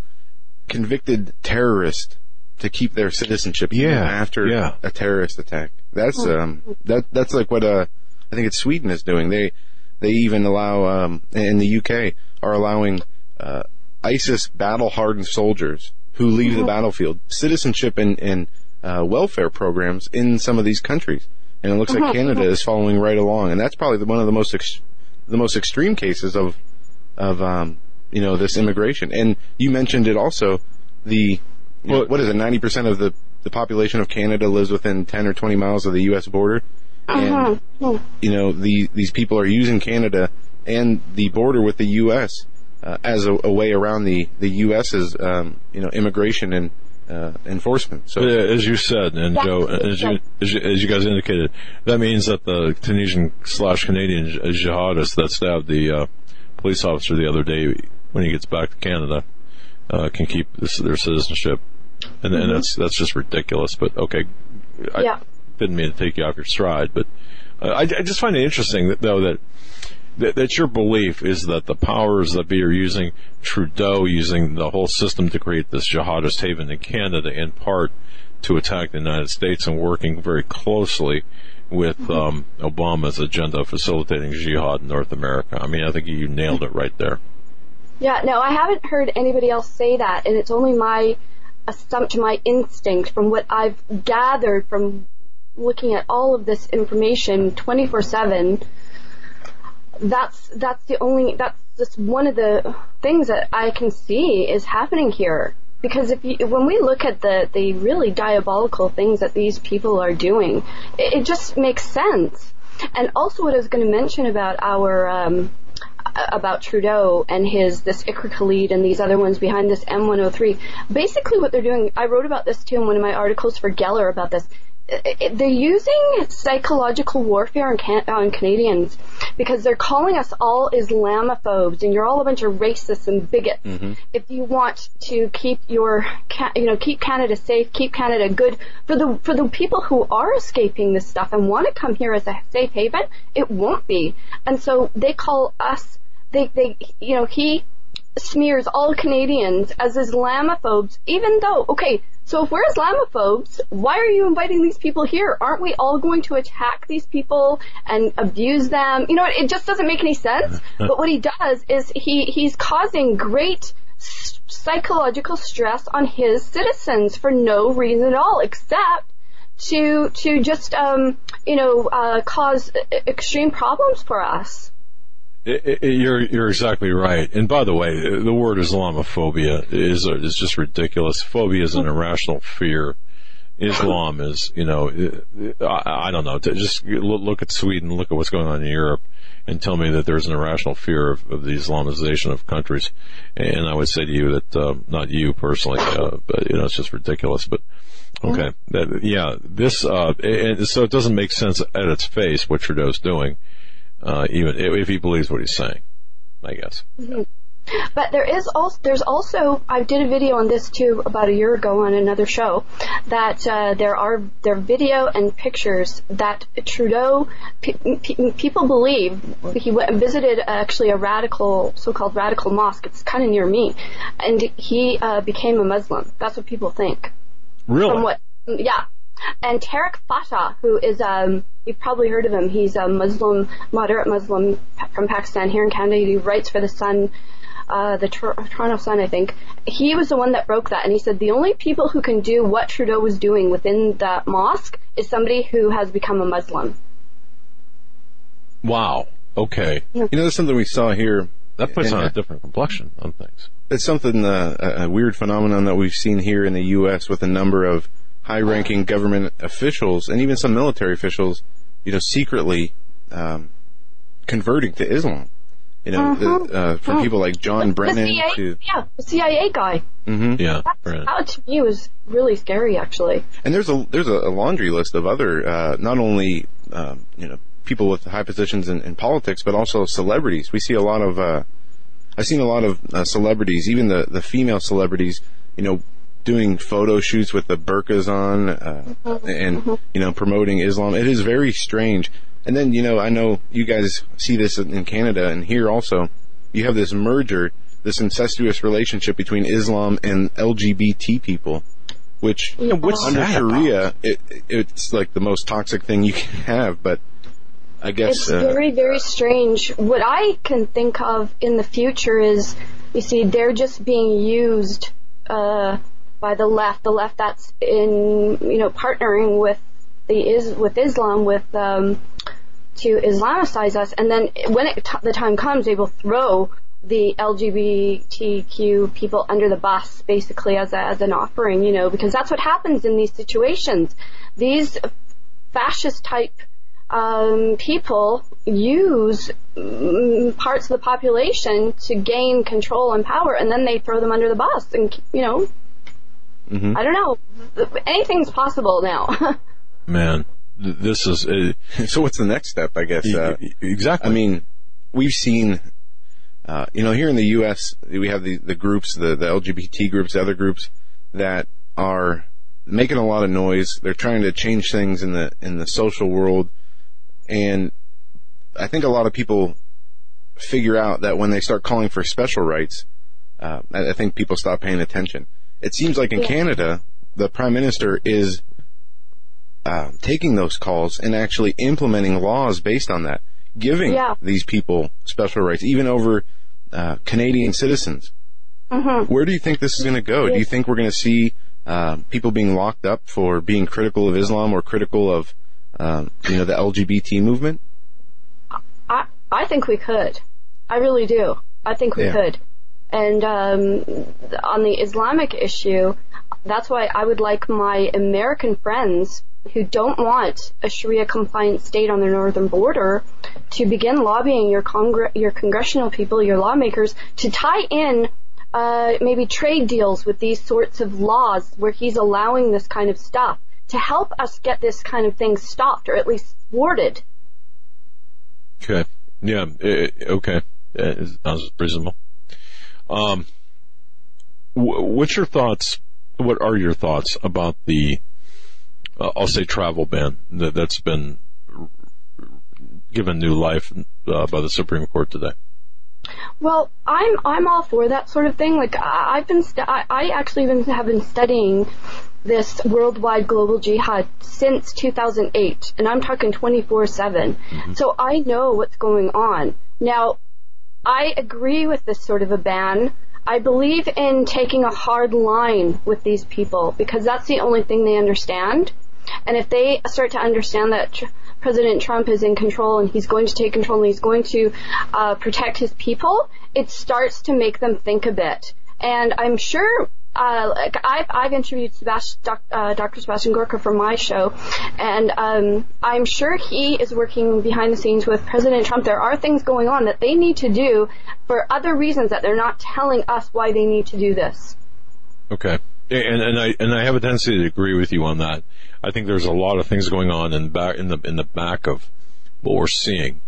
convicted terrorist to keep their citizenship even Yeah, after yeah. a terrorist attack. That's, um, that, that's like what, uh, I think it's Sweden is doing. They, they even allow, um, in the UK, are allowing, uh, ISIS battle hardened soldiers who leave the battlefield citizenship and, and, uh, welfare programs in some of these countries. And it looks like Canada is following right along. And that's probably the, one of the most, ex- the most extreme cases of, of, um, you know, this immigration. And you mentioned it also, the, you know, Well- what is it, 90% of the, the population of Canada lives within 10 or 20 miles of the U.S. border. And, you know, the, these people are using Canada and the border with the U.S. Uh, as a, a way around the, the U.S.'s, um, you know, immigration and, uh, enforcement. So, Yeah, As you said, and Joe, as you, as you as you guys indicated, that means that the Tunisian slash Canadian jihadist that stabbed the uh, police officer the other day, when he gets back to Canada, uh, can keep this, their citizenship, and, and that's that's just ridiculous. But okay, I Yeah. didn't mean to take you off your stride, but uh, I, I just find it interesting that, though that, that that your belief is that the powers that be are using Trudeau using the whole system to create this jihadist haven in Canada in part to attack the United States and working very closely with um, Obama's agenda of facilitating jihad in North America. I mean, I think you nailed it right there. Yeah, no, I haven't heard anybody else say that, and it's only my assumption, my instinct from what I've gathered from looking at all of this information 24/7. That's that's the only that's just one of the things that I can see is happening here. Because if you, when we look at the, the really diabolical things that these people are doing, it, it just makes sense. And also what I was going to mention about our, um, about Trudeau and his this Iqra Khalid and these other ones behind this M103. Basically, what they're doing, I wrote about this too in one of my articles for Geller about this. I- They're using psychological warfare on, can- uh, on Canadians because they're calling us all Islamophobes and you're all a bunch of racists and bigots. Mm-hmm. If you want to keep your, ca- you know, keep Canada safe, keep Canada good for the for the people who are escaping this stuff and want to come here as a safe haven, it won't be. And so they call us, they they, you know, he smears all Canadians as Islamophobes, even though, okay, so if we're Islamophobes, why are you inviting these people here? Aren't we all going to attack these people and abuse them? You know, it just doesn't make any sense. but what he does is he, he's causing great psychological stress on his citizens for no reason at all, except to, to just, um, you know, uh, cause e- extreme problems for us. I- I- You're you're exactly right. And by the way, the word Islamophobia is is just ridiculous. Phobia is an irrational fear. Islam is, you know, I, I don't know. Just look at Sweden, look at what's going on in Europe, and tell me that there's an irrational fear of, of the Islamization of countries. And I would say to you that, um, not you personally, uh, but you know, it's just ridiculous. But okay, that, yeah, this, uh, and so it doesn't make sense at its face what Trudeau's doing uh, even if he believes what he's saying, I guess. But there is also there's also I did a video on this too about a year ago on another show that uh, there are there are video and pictures that Trudeau pe- pe- people believe he went and visited actually a radical so-called radical mosque. It's kind of near me, and he uh, became a Muslim. That's what people think. Really? From what? Yeah. And Tarek Fatah, who is um, you've probably heard of him. He's a Muslim, moderate Muslim from Pakistan here in Canada. He writes for the Sun, uh, the Tor- Toronto Sun, I think. He was the one that broke that, and he said the only people who can do what Trudeau was doing within that mosque is somebody who has become a Muslim. Wow. Okay. You know, there's something we saw here. That puts on a different complexion on things. It's something, uh, a a weird phenomenon that we've seen here in the U.S. with a number of high-ranking government officials and even some military officials, you know, secretly um, converting to Islam. You know, the, uh, from people like John Brennan the CIA, to, yeah, the CIA guy. hmm Yeah. That's, Right. That to me was really scary, actually. and there's a there's a, a laundry list of other, uh, not only um, you know people with high positions in, in politics, but also celebrities. We see a lot of, uh, I've seen a lot of uh, celebrities, even the the female celebrities, you know, doing photo shoots with the burqas on, uh, and you know, promoting Islam. It is very strange. And then you know, I know you guys see this in in Canada and here also. You have this merger, this incestuous relationship between Islam and LGBT people, which Yeah, what's under that Sharia, it, it's like the most toxic thing you can have. But I guess It's uh, very, very strange. What I can think of in the future is, you see, they're just being used uh, by the left. The left that's in, you know, partnering with the is with Islam with um, to Islamicize us, and then when it, t- the time comes, they will throw the LGBTQ people under the bus, basically as a, as an offering, you know, because that's what happens in these situations. These fascist type um, people use mm, parts of the population to gain control and power, and then they throw them under the bus. And you know, Mhm. I don't know, anything's possible now. Man, this is uh, so. What's the next step? I guess. Uh, exactly. I mean, we've seen, uh, you know, here in the U.S., we have the, the groups, the, the LGBT groups, the other groups that are making a lot of noise. They're trying to change things in the in the social world, and I think a lot of people figure out that when they start calling for special rights, uh, I, I think people stop paying attention. It seems like in Yeah. Canada, the prime minister is uh, taking those calls and actually implementing laws based on that, giving Yeah. these people special rights, even over uh, Canadian citizens. hmm Where do you think this is going to go? Do you think we're going to see uh, people being locked up for being critical of Islam or critical of, um, you know, the LGBT movement? I I think we could. I really do. I think we Yeah. could. And um, on the Islamic issue, that's why I would like my American friends who don't want a Sharia compliant state on their northern border to begin lobbying your congr- your congressional people, your lawmakers, to tie in uh, maybe trade deals with these sorts of laws where he's allowing this kind of stuff to help us get this kind of thing stopped or at least thwarted. Okay. Yeah. eh, okay. Eh, Sounds reasonable. Um, what's your thoughts? What are your thoughts about the, uh, I'll say travel ban that, that's been given new life uh, by the Supreme Court today? Well, I'm I'm all for that sort of thing. Like I, I've been stu- I, I actually been have been studying this worldwide global jihad since 2008, and I'm talking 24/7. So I know what's going on. Now, I agree with this sort of a ban. I believe in taking a hard line with these people because that's the only thing they understand. And if they start to understand that tr- President Trump is in control and he's going to take control and he's going to uh, protect his people, it starts to make them think a bit. And I'm sure, uh, like I've, I've interviewed Sebast- doc, uh, Dr. Sebastian Gorka for my show, and um, I'm sure he is working behind the scenes with President Trump. There are things going on that they need to do for other reasons that they're not telling us why they need to do this. Okay. And, and I and I have a tendency to agree with you on that. I think there's a lot of things going on in back in the in the back of what we're seeing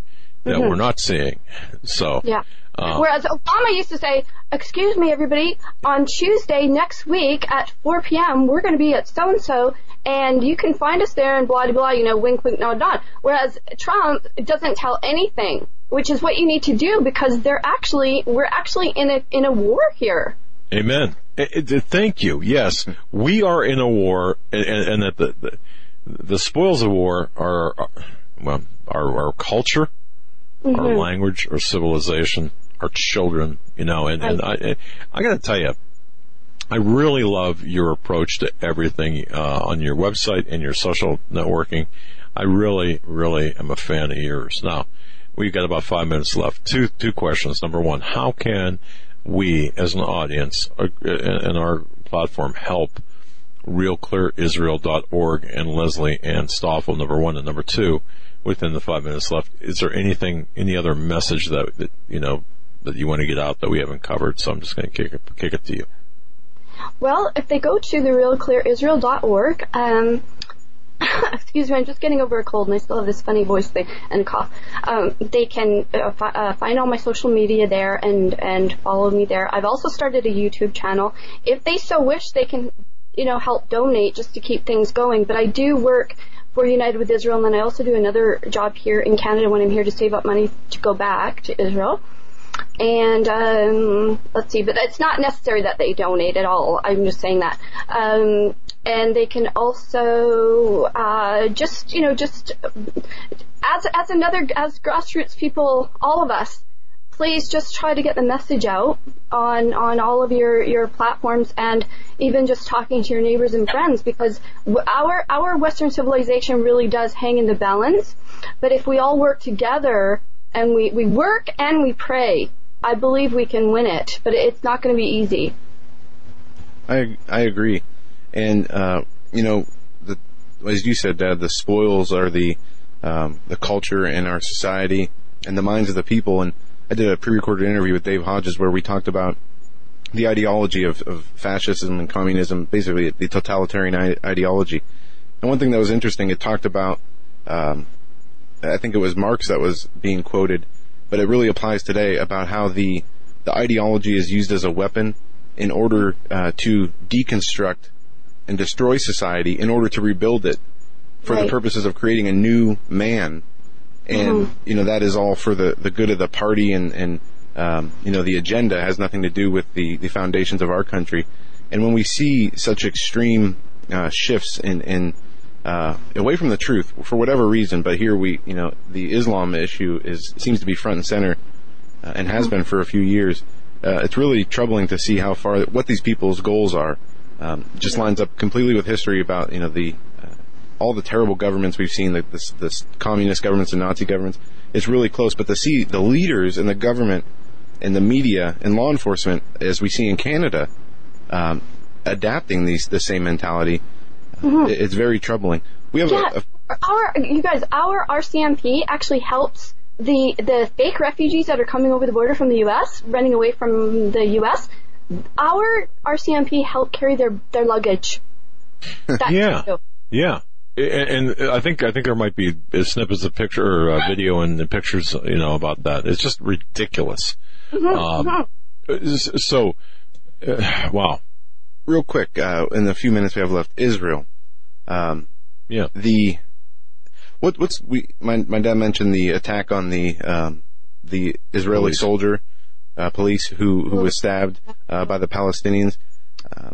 that we're not seeing. So Yeah. Uh, Whereas Obama used to say, "Excuse me, everybody, on Tuesday next week at 4 p.m. we're going to be at so and so, and you can find us there." And blah blah blah. You know, wink, wink, nod, nod. Whereas Trump doesn't tell anything, which is what you need to do because they're actually we're actually in a in a war here. Amen. Eh, eh, it- it- thank you. Yes, we are in a war, and, and that the, the the spoils of war are, are well, our our culture, our mm-hmm. language, our civilization, our children. You know, and and I I got to tell you. I really love your approach to everything uh, on your website and your social networking. I really, really am a fan of yours. Now, we've got about five minutes left. Two, two questions. Number one, how can we, as an audience, uh, and our platform, help realclearisrael.org and Leslie Ann Stoffel? Number one, and number two, within the five minutes left, is there anything, any other message that, that you know that you want to get out that we haven't covered? So I'm just going to kick it, kick it to you. Well, if they go to the realclearisrael.org, um, excuse me, I'm just getting over a cold and I still have this funny voice thing and cough. Um, they can uh, fi- uh, find all my social media there and, and follow me there. I've also started a YouTube channel. If they so wish, they can, you know, help donate just to keep things going. But I do work for United with Israel and then I also do another job here in Canada when I'm here to save up money to go back to Israel. And um, let's see, but it's not necessary that they donate at all. I'm just saying that. Um, and they can also uh, just, you know, just as as another as grassroots people, all of us, please just try to get the message out on on all of your your platforms and even just talking to your neighbors and friends because our our Western civilization really does hang in the balance. But if we all work together and we we work and we pray, I believe we can win it. But it's not going to be easy. I I agree, and uh, you know, the as you said, Dad, the spoils are the um, the culture in our society and the minds of the people. And I did a pre-recorded interview with Dave Hodges where we talked about the ideology of, of fascism and communism, basically the totalitarian ideology. And one thing that was interesting, it talked about, um, I think it was Marx that was being quoted, but it really applies today about how the the ideology is used as a weapon in order uh, to deconstruct and destroy society in order to rebuild it for the purposes of creating a new man. And, you know, that is all for the, the good of the party and, and um, you know, the agenda has nothing to do with the, the foundations of our country. And when we see such extreme uh, shifts in, in uh, away from the truth for whatever reason, but here we, you know, the Islam issue is seems to be front and center uh, and has been for a few years. Uh, it's really troubling to see how far what these people's goals are. Um, just lines up completely with history about you know the uh, all the terrible governments we've seen, the this communist governments and Nazi governments. It's really close, but to see the leaders in the government and the media and law enforcement, as we see in Canada, um, adapting these the same mentality, it- it's very troubling. We have Yeah, a, a our you guys, our RCMP actually helps the the fake refugees that are coming over the border from the U.S. running away from the U.S. Our RCMP help carry their their luggage. That's Yeah. so- Yeah. And, and I think I think there might be snippets of picture or uh, video and the pictures, you know, about that. It's just ridiculous. Um, so, uh, wow. real quick uh, in the few minutes we have left. Israel. Um, Yeah. the what what's we my my dad mentioned the attack on the um, the Israeli Police. soldier uh, police who who was stabbed uh, by the Palestinians.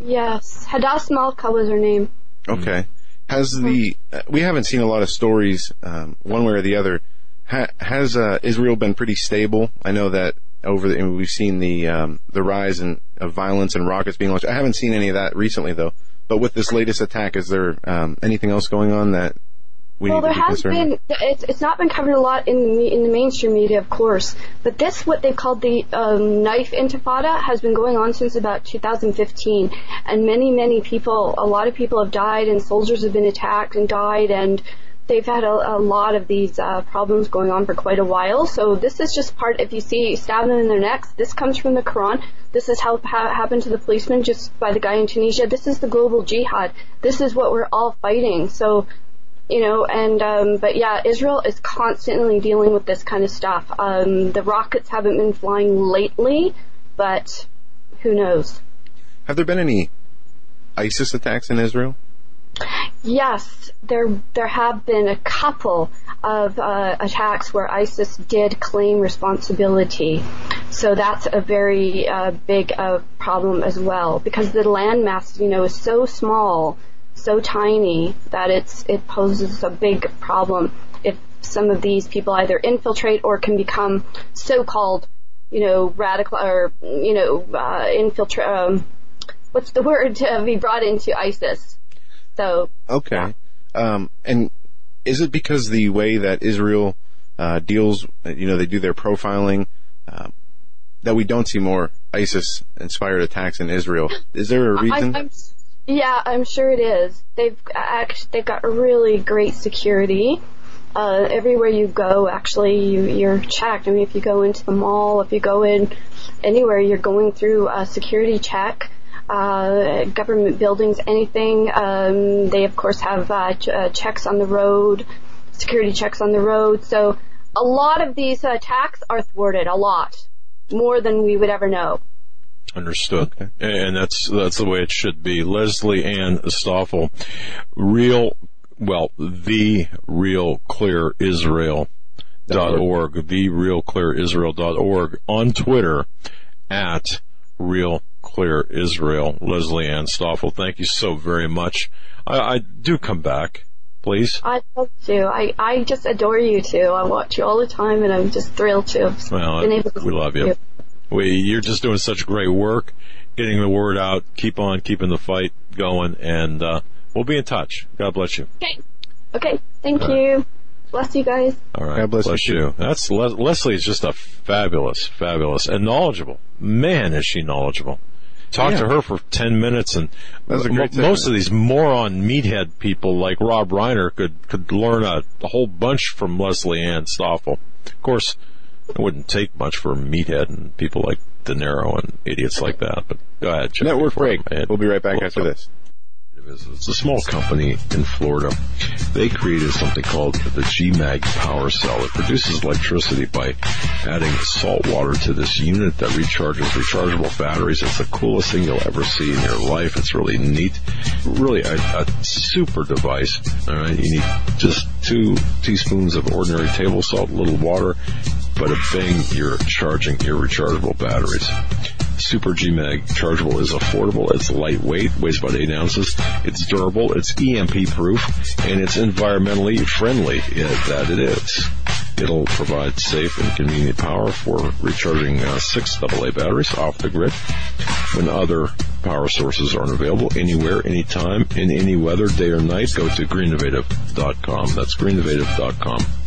Yes, Hadas Malka was her name. Okay, has the uh, we haven't seen a lot of stories um, one way or the other. Ha, has uh, Israel been pretty stable? I know that over the, we've seen the um, the rise in of violence and rockets being launched. I haven't seen any of that recently though. But with this latest attack, is there um, anything else going on that we Well, need there to be has been. It's, it's not been covered a lot in the in the mainstream media, of course. But this, what they've called the um, knife intifada, has been going on since about 2015, and many, many people, a lot of people have died, and soldiers have been attacked and died, and they've had a, a lot of these uh, problems going on for quite a while. So this is just part. If you see stabbing in their necks, this comes from the Quran. This is how ha- happened to the policeman just by the guy in Tunisia. This is the global jihad. This is what we're all fighting. So you know, and um, but yeah, Israel is constantly dealing with this kind of stuff. Um, the rockets haven't been flying lately, but who knows? Have there been any ISIS attacks in Israel? Yes, there there have been a couple of uh, attacks where ISIS did claim responsibility. So that's a very uh, big uh, problem as well because the landmass, you know, is so small, so tiny that it's it poses a big problem if some of these people either infiltrate or can become so-called, you know, radical or you know, uh, infiltrate. Um, what's the word be brought into ISIS? So Okay. Um, and is it because the way that Israel uh, deals, you know, they do their profiling, uh, that we don't see more ISIS-inspired attacks in Israel? Is there a reason? I, I'm, yeah, I'm sure it is. They've actually they've got really great security. Uh, everywhere you go, actually, you, you're checked. I mean, if you go into the mall, if you go in anywhere, you're going through a security check. Uh, government buildings, anything. Um, they of course have uh, ch- uh, checks on the road, security checks on the road. So a lot of these attacks are thwarted. A lot more than we would ever know. Understood. And that's that's the way it should be. Leslie Ann Stoffel, real, well, the real clear Israel. Dot org, the real clear Israel dot org on Twitter at real clear Israel. Leslie Ann Stoffel, thank you so very much. I, I do come back, please. I love to. I, I just adore you too. I watch you all the time and I'm just thrilled to have Well, been able to we love you. We, you're just doing such great work, getting the word out. Keep on keeping the fight going, and uh, we'll be in touch. God bless you. Okay. Okay. Thank you. Bless you guys. All right. God bless you, you. That's Les- Leslie is just a fabulous, fabulous, and knowledgeable. Man, is she knowledgeable. Talked Yeah. to her for 10 minutes and That a great mo- most of these moron meathead people like Rob Reiner could, could learn a, a whole bunch from Leslie Ann Stoffel. Of course, it wouldn't take much for a meathead and people like De Niro and idiots like that, but go ahead. Network break. We'll be right back after this. It's a small company in Florida. They created something called the GMAG Power Cell. It produces electricity by adding salt water to this unit that recharges rechargeable batteries. It's the coolest thing you'll ever see in your life. It's really neat. Really a, a super device. All right. You need just two teaspoons of ordinary table salt, a little water, but a bang, you're charging your rechargeable batteries. Super GMAG chargeable is affordable. It's lightweight, weighs about eight ounces. It's durable. It's EMP proof, and it's environmentally friendly. Yeah, that it is. It'll provide safe and convenient power for recharging uh, six AA batteries off the grid when other power sources aren't available anywhere, anytime, in any weather, day or night. Go to greeninnovative.com. That's greeninnovative.com.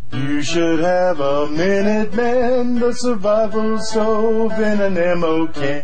You should have a Minuteman, the survival stove in an can.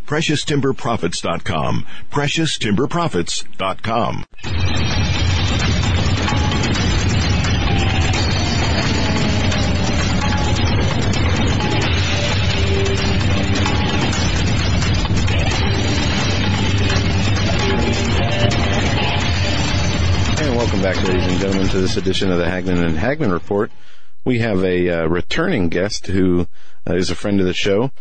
PreciousTimberProfits.com. PreciousTimberProfits.com. And welcome back, ladies and gentlemen, to this edition of the Hagmann and Hagmann Report. We have a uh, returning guest who uh, is a friend of the show,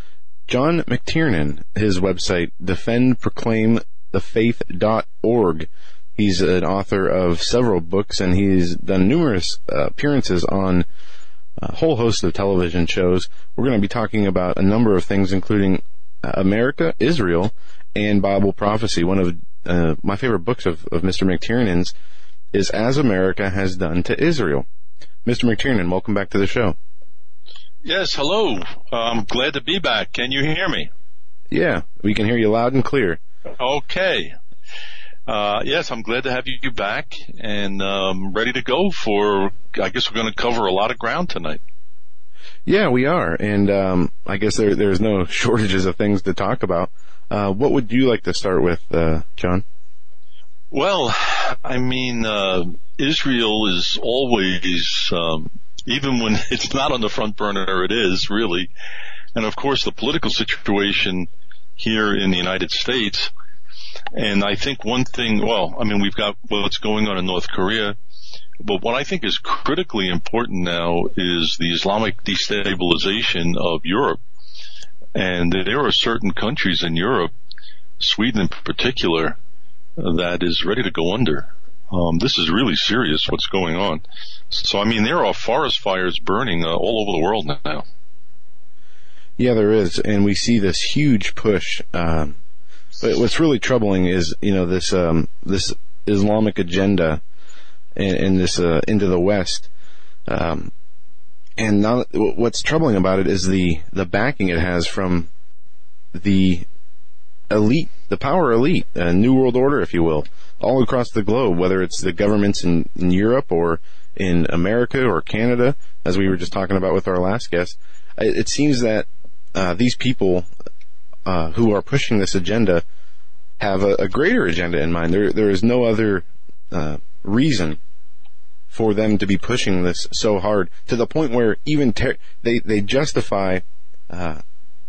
John McTernan. His website, defendproclaimthefaith.org. He's an author of several books and he's done numerous uh, appearances on a whole host of television shows. We're going to be talking about a number of things, including uh, America, Israel, and Bible prophecy. One of uh, my favorite books of, of Mr. McTernan's is As America Has Done to Israel. Mr. McTernan, welcome back to the show. Yes, hello. I'm glad to be back. Can you hear me? Yeah, we can hear you loud and clear. Okay. Uh, yes, I'm glad to have you back and um, ready to go for. I guess we're going to cover a lot of ground tonight. Yeah, we are, and um, I guess there, there's no shortages of things to talk about. Uh, what would you like to start with, uh, John? Well, I mean, uh, Israel is always, um, even when it's not on the front burner, it is really. And of course, the political situation here in the United States. And I think one thing, well, I mean, we've got what's going on in North Korea, but what I think is critically important now is the Islamic destabilization of Europe. And there are certain countries in Europe, Sweden in particular, that is ready to go under. Um, this is really serious what's going on. So, I mean, there are forest fires burning uh, all over the world now. Yeah, there is, and we see this huge push. Um, but what's really troubling is, you know, this um, this Islamic agenda and, this uh, into the West. Um, and now, what's troubling about it is the the backing it has from the elite, the power elite, a New World Order, if you will, all across the globe, whether it's the governments in, in Europe or in America or Canada, as we were just talking about with our last guest. It, it seems that uh, these people uh, who are pushing this agenda have a, a, greater agenda in mind. There, there is no other uh, reason for them to be pushing this so hard to the point where even ter- they they justify uh,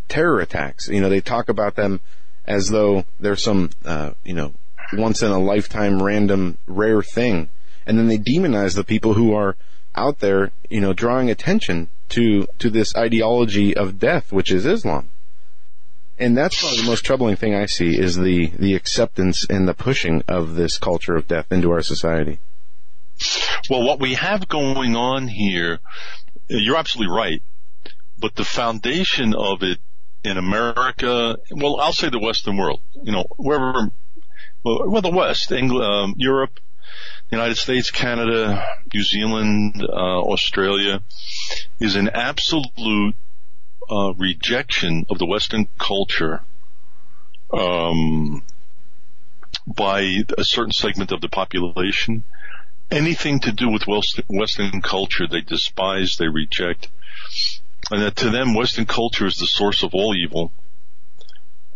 terror attacks. You know, they talk about them as though they're some uh, you know once in a lifetime random rare thing, and then they demonize the people who are out there, you know, drawing attention to to this ideology of death, which is Islam. And that's probably the most troubling thing I see is the the acceptance and the pushing of this culture of death into our society. Well, what we have going on here, you're absolutely right, but the foundation of it in America, well, I'll say the Western world, you know, wherever, well, the West, England, um, Europe, United States, Canada, New Zealand, uh, Australia, is an absolute uh, rejection of the Western culture um, by a certain segment of the population. Anything to do with Western culture, they despise, they reject, and that to them, Western culture is the source of all evil,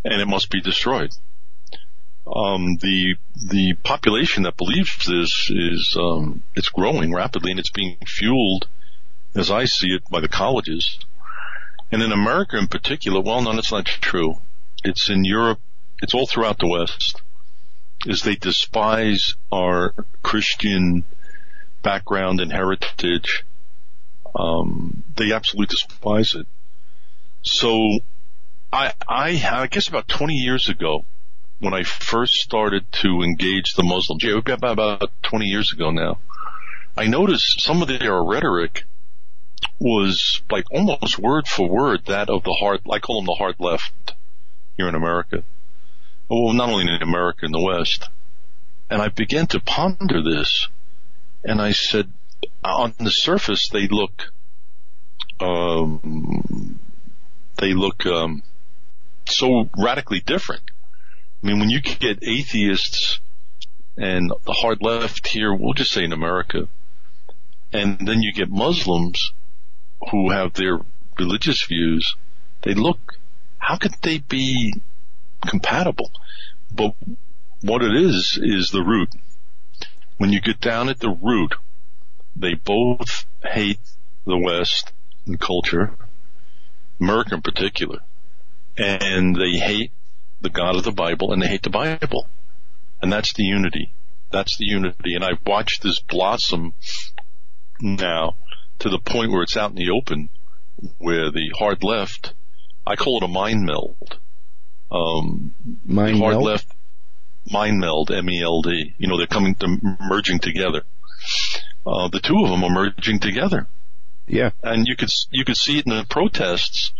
and it must be destroyed. Um, the the population that believes this is um, it's growing rapidly, and it's being fueled, as I see it, by the colleges and in America in particular, well, no, that's not true. It's in Europe. It's all throughout the West. Is they despise our Christian background and heritage. Um, they absolutely despise it. So, I, I, I guess about 20 years ago, when I first started to engage the Muslims, yeah, about, about 20 years ago now, I noticed some of their rhetoric was like almost word for word that of the hard, I call them the hard left here in America. Well, not only in America, in the West. and I began to ponder this, and I said, on the surface, they look, um, they look um, so radically different. I mean, when you get atheists and the hard left here, we'll just say in America, and then you get Muslims who have their religious views, they look, how could they be compatible? But what it is, is the root. When you get down at the root, they both hate the West and culture, America in particular, and they hate the God of the Bible and they hate the Bible. And that's the unity. That's the unity. And I've watched this blossom now to the point where it's out in the open where the hard left, I call it a mind meld. Um, mind hard meld? left, mind meld, M-E-L-D. You know, they're coming, to merging together. Uh, the two of them are merging together. Yeah. And you could, you could see it in the protests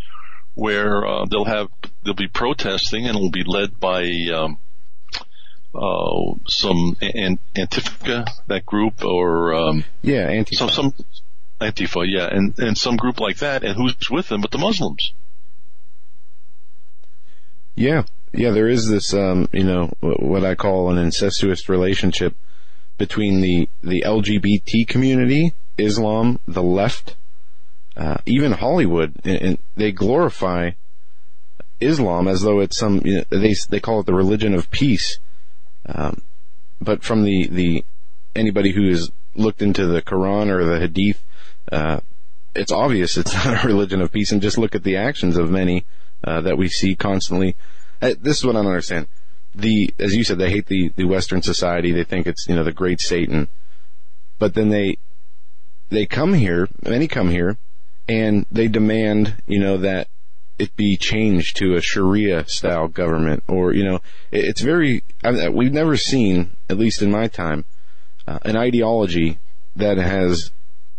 where, uh, they'll have, they'll be protesting and it'll be led by, um, uh, some an, Antifa, that group, or um, yeah, Antifa. Some, some Antifa, yeah, and and some group like that, and who's with them but the Muslims? Yeah, yeah, there is this, um, you know, what I call an incestuous relationship between the the LGBT community, Islam, the left, uh, even Hollywood, and, and they glorify Islam as though it's some, you know, they they call it the religion of peace. Um, but from the, the, anybody who has looked into the Quran or the Hadith, uh, it's obvious it's not a religion of peace and just look at the actions of many, uh, that we see constantly. Uh, this is what I don't understand. The, as you said, they hate the, the Western society. They think it's, you know, the great Satan. But then they, they come here, many come here, and they demand, you know, that it be changed to a Sharia style government, or you know, it's very. I mean, we've never seen, at least in my time, uh, an ideology that has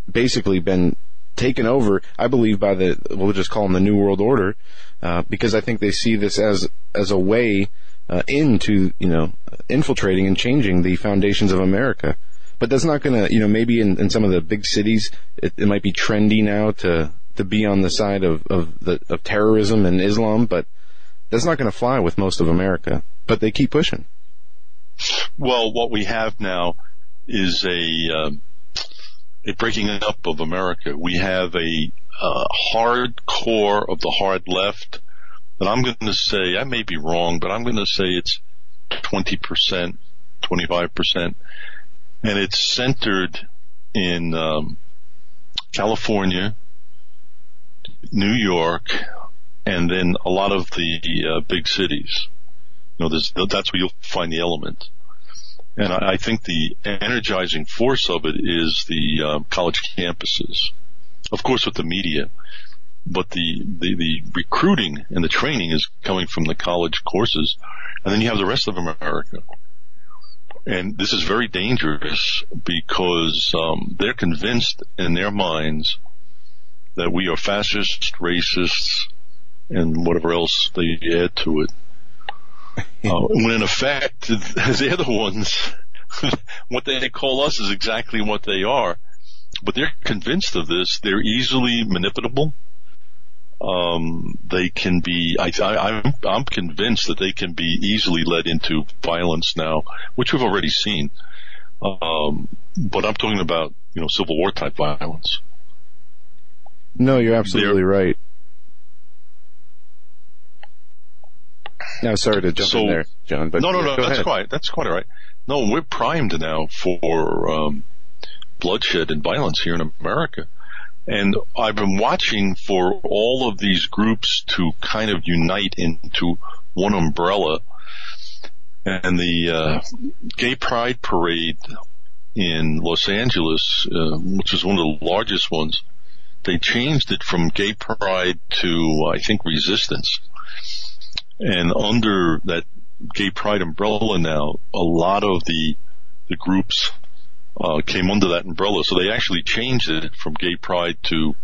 basically been taken over. I believe by the we'll just call them the New World Order, uh, because I think they see this as as a way uh, into you know infiltrating and changing the foundations of America. But that's not going to, you know, maybe in, in some of the big cities, it, it might be trendy now to to be on the side of of the of terrorism and Islam, but that's not going to fly with most of America. But they keep pushing. Well, what we have now is a um, a breaking up of America. We have a uh, hard core of the hard left, and I'm going to say I may be wrong, but I'm going to say it's twenty percent, twenty five percent, and it's centered in um, California, New York, and then a lot of the uh, big cities. You know, that's where you'll find the element. And I, I think the energizing force of it is the uh, college campuses. Of course, with the media, but the, the, the recruiting and the training is coming from the college courses. And then you have the rest of America. And this is very dangerous because um, they're convinced in their minds that we are fascists, racists, and whatever else they add to it. Uh, when in effect, they're the ones, what they call us is exactly what they are. But they're convinced of this. They're easily manipulable. Um, they can be, I, I, I'm, I'm convinced that they can be easily led into violence now, which we've already seen. Um, but I'm talking about, you know, Civil War type violence. No, you're absolutely They're, right. No, sorry to jump so, in there, John. But no, no, no, that's ahead. quite that's quite all right. No, we're primed now for um, bloodshed and violence here in America, and I've been watching for all of these groups to kind of unite into one umbrella. And the uh, Gay Pride Parade in Los Angeles, uh, which is one of the largest ones, they changed it from Gay Pride to I think Resistance and under that gay pride umbrella now, a lot of the, the groups, uh, came under that umbrella. So they actually changed it from gay pride to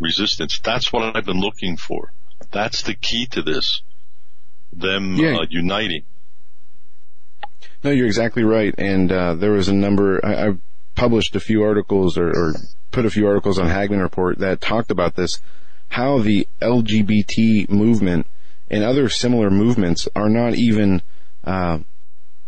resistance. That's what I've been looking for. That's the key to this. Them yeah. uh, uniting. No, you're exactly right. And uh, there was a number. I, I published a few articles or, or put a few articles on Hagmann Report that talked about this. How the LGBT movement and other similar movements are not even uh,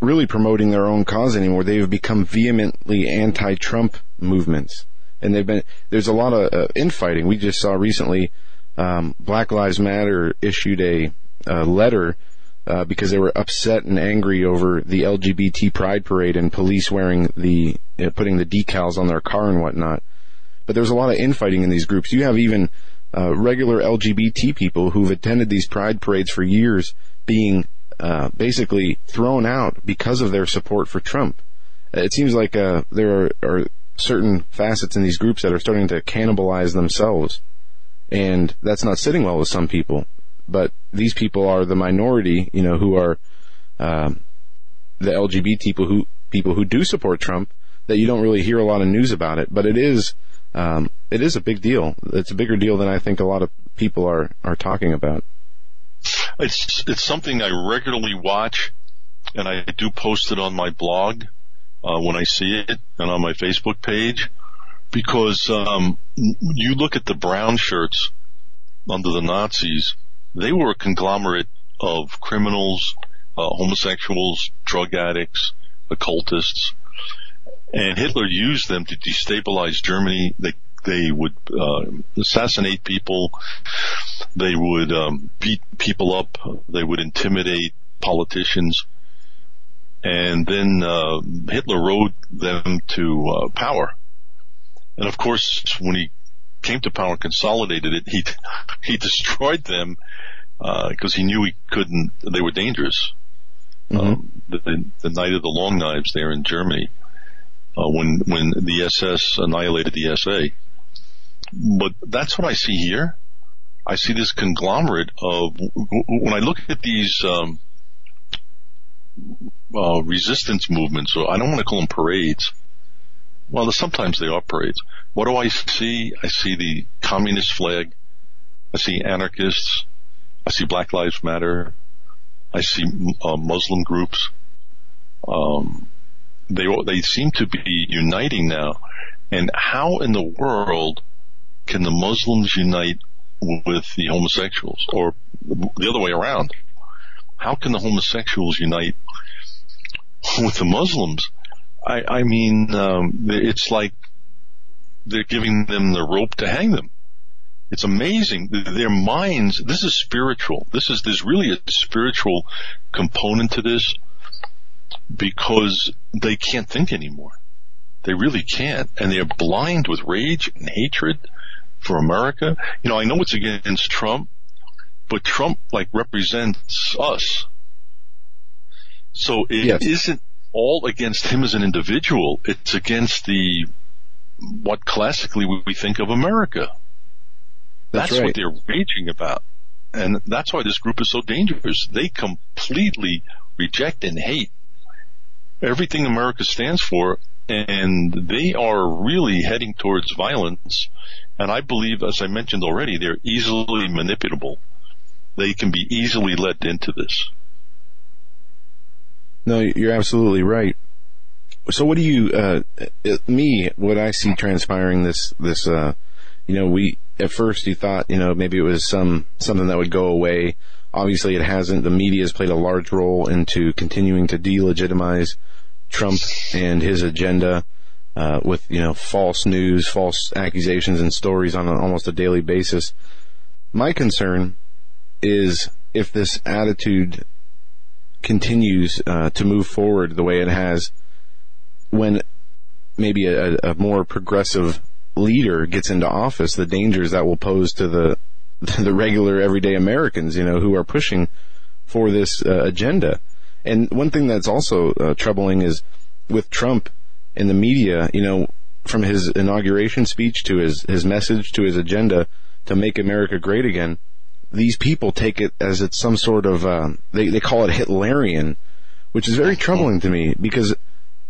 really promoting their own cause anymore. They've become vehemently anti-Trump movements, and they've been. There's a lot of uh, infighting. We just saw recently. Um, Black Lives Matter issued a, letter uh, because they were upset and angry over the LGBT pride parade and police wearing the uh, putting the decals on their car and whatnot. But there's a lot of infighting in these groups. You have even uh, regular LGBT people who've attended these pride parades for years being uh, basically thrown out because of their support for Trump. It seems like uh, there are, are certain facets in these groups that are starting to cannibalize themselves, and that's not sitting well with some people but these people are the minority, you know, who are um, the LGBT people who people who do support Trump. That you don't really hear a lot of news about it, but it is um, it is a big deal. It's a bigger deal than I think a lot of people are are talking about. It's it's something I regularly watch, and I do post it on my blog uh, when I see it, and on my Facebook page, because um, you look at the brown shirts under the Nazis, they were a conglomerate of criminals, uh, homosexuals, drug addicts, occultists, and Hitler used them to destabilize Germany. They they would uh, assassinate people. They would um, beat people up. They would intimidate politicians. And then uh, Hitler rode them to uh, power. And of course, when he came to power and consolidated it, he he destroyed them because uh, he knew he couldn't. They were dangerous. Mm-hmm. Um, the, the, night of the long knives there in Germany, uh, when when the SS annihilated the SA. But that's what I see here. I see this conglomerate of when I look at these um, uh, resistance movements, so I don't want to call them parades. Well, sometimes they are parades. What do I see? I see the communist flag. I see anarchists. I see Black Lives Matter. I see uh, Muslim groups. Um, they they seem to be uniting now. And how in the world can the Muslims unite with the homosexuals, or the other way around? How can the homosexuals unite with the Muslims? I, I mean, um, it's like they're giving them the rope to hang them. It's amazing. Their minds, this is spiritual. This is, there's really a spiritual component to this because they can't think anymore. They really can't. And they're blind with rage and hatred for America. You know, I know it's against Trump, but Trump like represents us. So it yes. not all against him as an individual. It's against the, what classically we think of America. That's, that's right. what they're raging about. And that's why this group is so dangerous. They completely reject and hate everything America stands for and they are really heading towards violence. And I believe, as I mentioned already, they're easily manipulable. They can be easily led into this. No, you're absolutely right. So what do you, uh, me, what I see transpiring this, this, uh, you know, we, at first you thought, you know, maybe it was some, something that would go away. Obviously it hasn't. The media has played a large role into continuing to delegitimize Trump and his agenda, uh, with, you know, false news, false accusations and stories on almost a daily basis. My concern is if this attitude continues, uh, to move forward the way it has, when maybe a, a more progressive leader gets into office, the dangers that will pose to the the regular everyday Americans, you know, who are pushing for this uh, agenda. And one thing that's also uh, troubling is with Trump in the media, you know, from his inauguration speech to his his message to his agenda to make America great again, these people take it as it's some sort of um, they they call it Hitlerian, which is very troubling to me because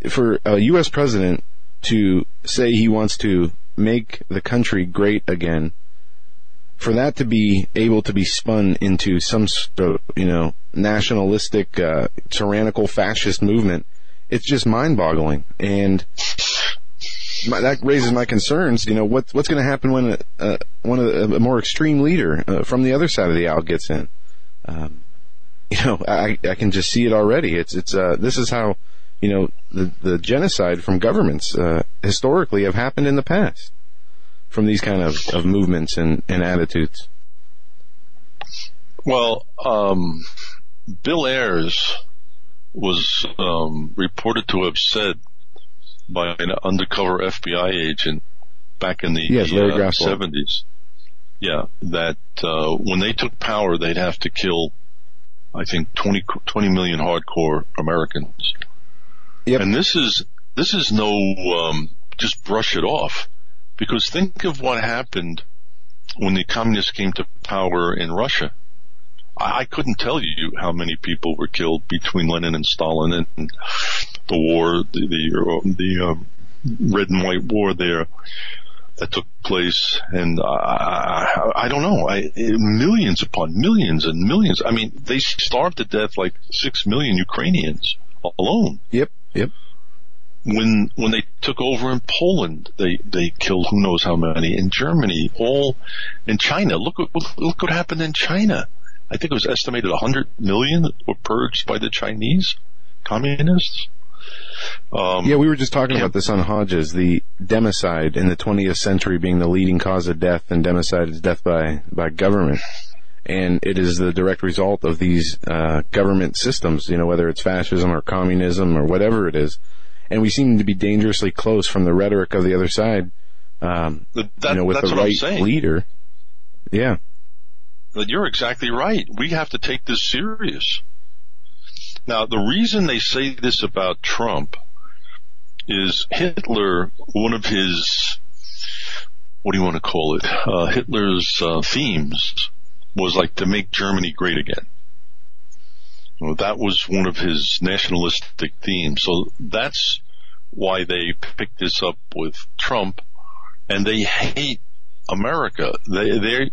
for a U.S. president to say he wants to make the country great again for that to be able to be spun into some you know, nationalistic, uh, tyrannical fascist movement, it's just mind-boggling. And my, that raises my concerns. You know, what's what's going to happen when uh, one of a more extreme leader uh, from the other side of the aisle gets in? Um, you know, I, I can just see it already. It's it's uh, this is how you know the the genocide from governments uh, historically have happened in the past from these kind of, of movements and, and attitudes? Well, um, Bill Ayers was um, reported to have said by an undercover FBI agent back in the yes, uh, 70s, yeah, that uh, when they took power, they'd have to kill, I think, 20, 20 million hardcore Americans. Yep. And this is this is no um, just brush it off. Because think of what happened when the communists came to power in Russia. I, couldn't tell you how many people were killed between Lenin and Stalin and the war, the the, the um, red and white war there that took place, and I, I, I don't know, I, millions upon millions and millions. I mean, they starved to death like six million Ukrainians alone. Yep, yep when when they took over in Poland, they they killed who knows how many in Germany, all in China. Look what look what happened in China. I think it was estimated 100 million were purged by the Chinese communists. Um, yeah, we were just talking yeah. about this on Hodges, the democide in the 20th century being the leading cause of death, and democide is death by by government. And it is the direct result of these uh, government systems, you know, whether it's fascism or communism or whatever it is and we seem to be dangerously close from the rhetoric of the other side. Um, that, you know, with the right leader. Yeah. But you're exactly right. We have to take this serious. Now, the reason they say this about Trump is Hitler, one of his, what do you want to call it? Uh, Hitler's uh, themes was like to make Germany great again. Well, that was one of his nationalistic themes. So that's why they picked this up with Trump and they hate America. They, they,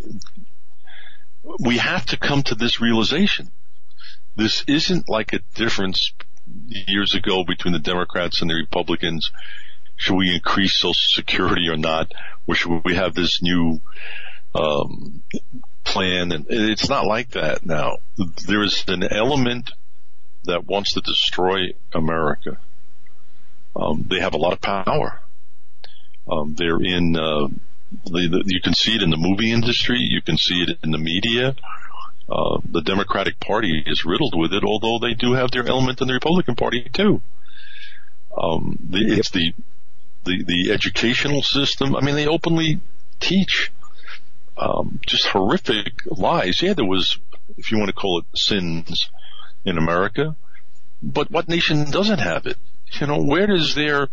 we have to come to this realization. This isn't like a difference years ago between the Democrats and the Republicans. Should we increase Social Security or not? Or should we have this new um, plan, and it's not like that now. There is an element that wants to destroy America. Um, they have a lot of power. Um, they're in. Uh, you can see it in the movie industry. You can see it in the media. Uh, the Democratic Party is riddled with it, although they do have their element in the Republican Party too. Um, the, it's the, the the educational system. I mean, they openly teach um, just horrific lies. Yeah, there was, if you want to call it sins in America, but what nation doesn't have it? You know, where does their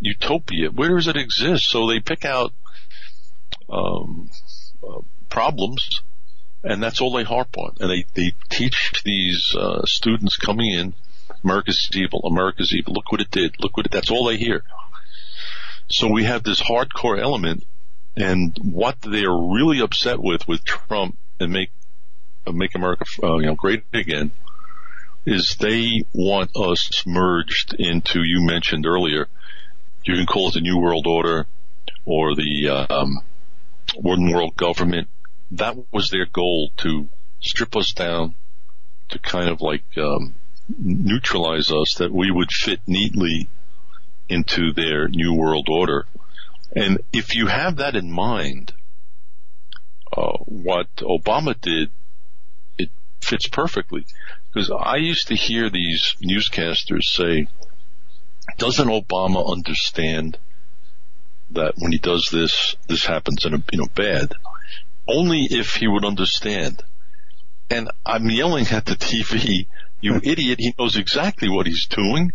utopia, where does it exist? So they pick out, um, uh, problems and that's all they harp on. And they, they teach these, uh, students coming in, America's evil, America's evil, look what it did, look what it, that's all they hear. So we have this hardcore element and what they're really upset with with Trump and make uh, make America uh, you know great again is they want us merged into you mentioned earlier. You can call it the New World Order or the um, one world government. That was their goal to strip us down, to kind of like um, neutralize us, that we would fit neatly into their New World Order. And if you have that in mind, uh, what Obama did, it fits perfectly. Because I used to hear these newscasters say, doesn't Obama understand that when he does this, this happens in a, you know, bad? Only if he would understand. And I'm yelling at the TV you hmm. idiot, he knows exactly what he's doing.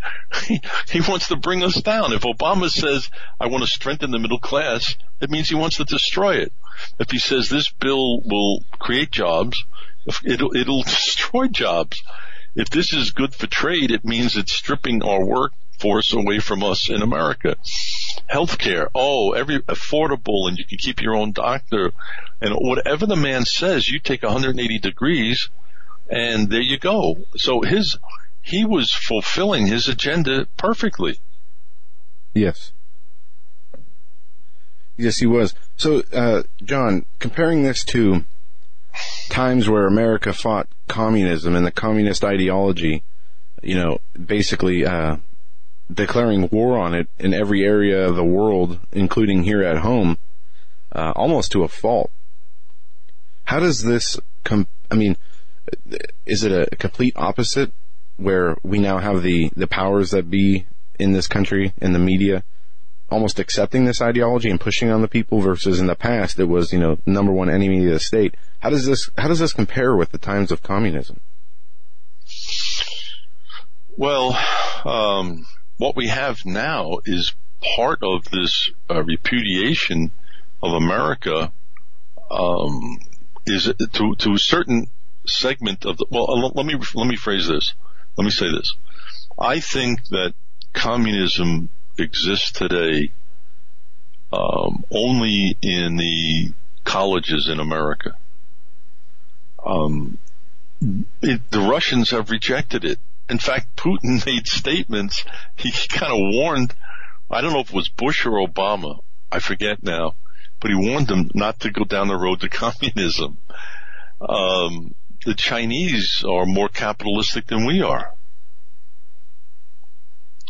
He, he wants to bring us down. If Obama says, I want to strengthen the middle class, it means he wants to destroy it. If he says this bill will create jobs, it'll, it'll destroy jobs. If this is good for trade, it means it's stripping our workforce away from us in America. Healthcare, oh, every affordable and you can keep your own doctor. And whatever the man says, you take 180 degrees and there you go. So his, he was fulfilling his agenda perfectly. Yes. Yes, he was. So, uh, John, comparing this to times where America fought communism and the communist ideology, you know, basically, uh, declaring war on it in every area of the world, including here at home, uh, almost to a fault. How does this com- I mean, is it a complete opposite where we now have the, the powers that be in this country and the media almost accepting this ideology and pushing on the people versus in the past it was, you know, number one enemy of the state. How does this, how does this compare with the times of communism? Well, um, what we have now is part of this uh, repudiation of America um, is to to a certain segment of the well let me let me phrase this let me say this I think that communism exists today um, only in the colleges in America. Um, it, the Russians have rejected it. In fact, Putin made statements. He kind of warned. I don't know if it was Bush or Obama. I forget now, but he warned them not to go down the road to communism. Um, the Chinese are more capitalistic than we are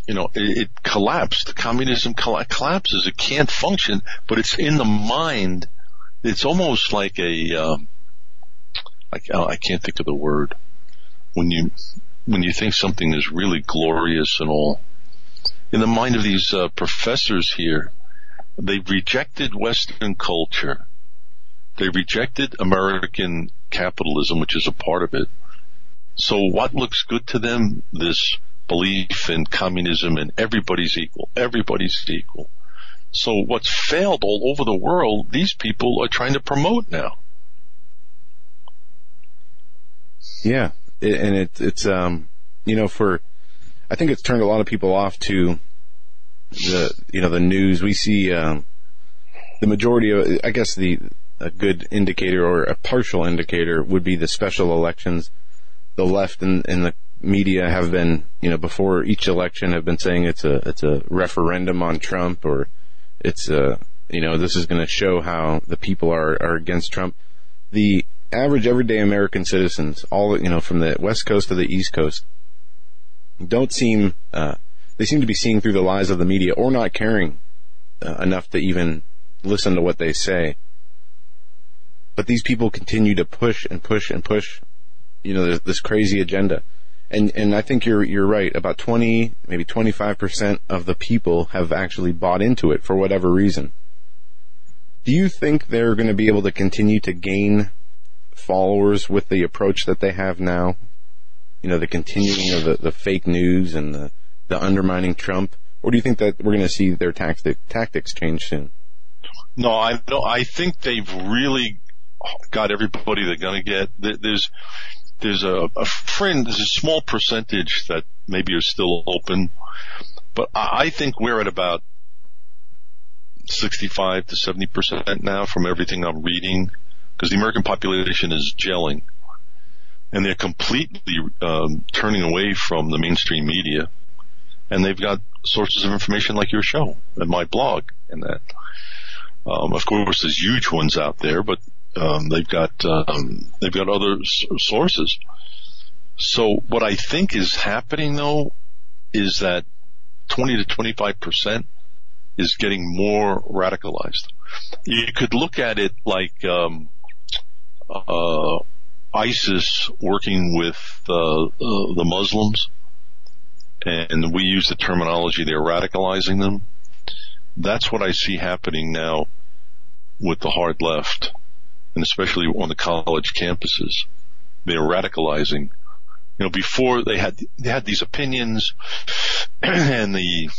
you know, it, it collapsed. Communism coll- collapses. It can't function, but it's in the mind. It's almost like a, um, like, oh, I can't think of the word. When you, when you think something is really glorious and all, in the mind of these uh, professors here, they rejected Western culture. They rejected American capitalism, which is a part of it. So what looks good to them? This belief in communism and everybody's equal. Everybody's equal. So what's failed all over the world, these people are trying to promote now. Yeah, and it, it's um, you know, for I think it's turned a lot of people off to the you know the news. We see um, the majority of I guess the a good indicator or a partial indicator would be the special elections. The left and, and the media have been, you know, before each election have been saying it's a it's a referendum on Trump or it's a you know this is going to show how the people are are against Trump. The average everyday American citizens, all you know, from the West Coast to the East Coast, don't seem uh, they seem to be seeing through the lies of the media or not caring uh, enough to even listen to what they say. But these people continue to push and push and push, you know, this, this crazy agenda and and I think you're you're right. About twenty, maybe twenty five percent of the people have actually bought into it for whatever reason. Do you think they're going to be able to continue to gain followers with the approach that they have now? You know, the continuing of the, the fake news and the the undermining Trump, or do you think that we're going to see their tactic, tactics change soon? No, I no, I think they've really got everybody they're going to get. There's there's a, a friend, there's a small percentage that maybe are still open, but I think we're at about 65 to 70% now from everything I'm reading because the American population is gelling and they're completely um, turning away from the mainstream media and they've got sources of information like your show and my blog and that. Um, of course, there's huge ones out there, but um, they've got um, they've got other s- sources. So what I think is happening though is that 20 to 25 percent is getting more radicalized. You could look at it like um, uh, ISIS working with uh, uh, the Muslims, and we use the terminology they're radicalizing them. That's what I see happening now with the hard left and especially on the college campuses. They're radicalizing. You know, before they had they had these opinions, and the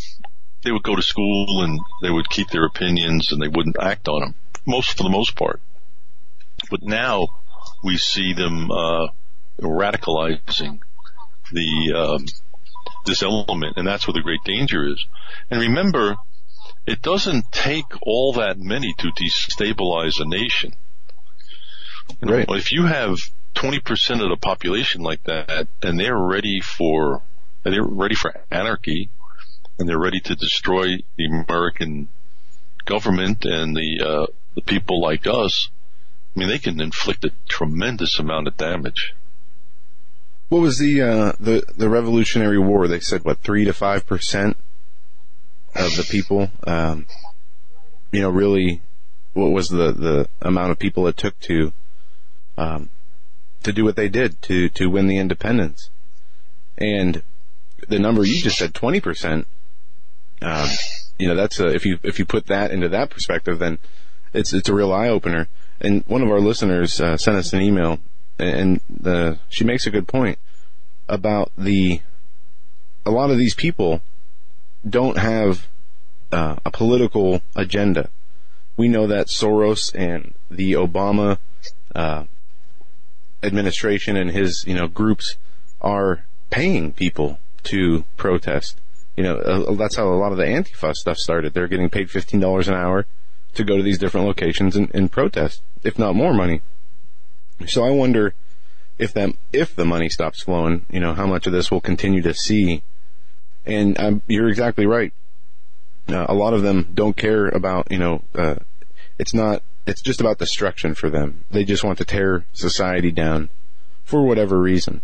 they would go to school and they would keep their opinions and they wouldn't act on them. Most for the most part, but now we see them uh, radicalizing the um, this element, and that's where the great danger is. And remember, it doesn't take all that many to destabilize a nation. You know, Right. If you have 20% of the population like that and they're ready for, they're ready for anarchy and they're ready to destroy the American government and the, uh, the people like us, I mean, they can inflict a tremendous amount of damage. What was the uh, the the Revolutionary War? They said what three to five percent of the people, um, you know, really, what was the the amount of people it took to um, to do what they did to to win the independence, and the number you just said twenty percent. Um, you know, that's a, if you if you put that into that perspective, then it's it's a real eye opener. And one of our listeners uh, sent us an email, and the, she makes a good point about the a lot of these people don't have uh, a political agenda. We know that Soros and the Obama uh, administration and his you know groups are paying people to protest. You know uh, that's how a lot of the Antifa stuff started. They're getting paid fifteen dollars an hour to go to these different locations and, and protest, if not more money. So I wonder if that if the money stops flowing, you know, how much of this we'll continue to see. And you're exactly right. Uh, a lot of them don't care about, you know, uh, it's not. It's just about destruction for them. They just want to tear society down for whatever reason.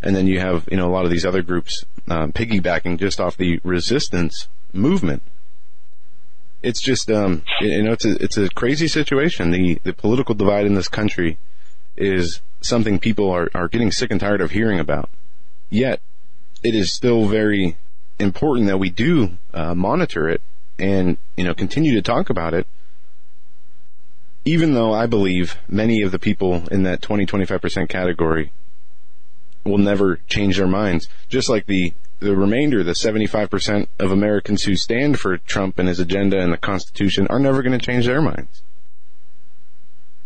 And then you have, you know, a lot of these other groups um, piggybacking just off the resistance movement. It's just, um, you know, it's a it's a crazy situation. The the political divide in this country is something people are, are getting sick and tired of hearing about. Yet, it is still very important that we do uh, monitor it and you know continue to talk about it. Even though I believe many of the people in that 20 25% category will never change their minds, just like the the remainder, the 75% of Americans who stand for Trump and his agenda and the Constitution are never going to change their minds.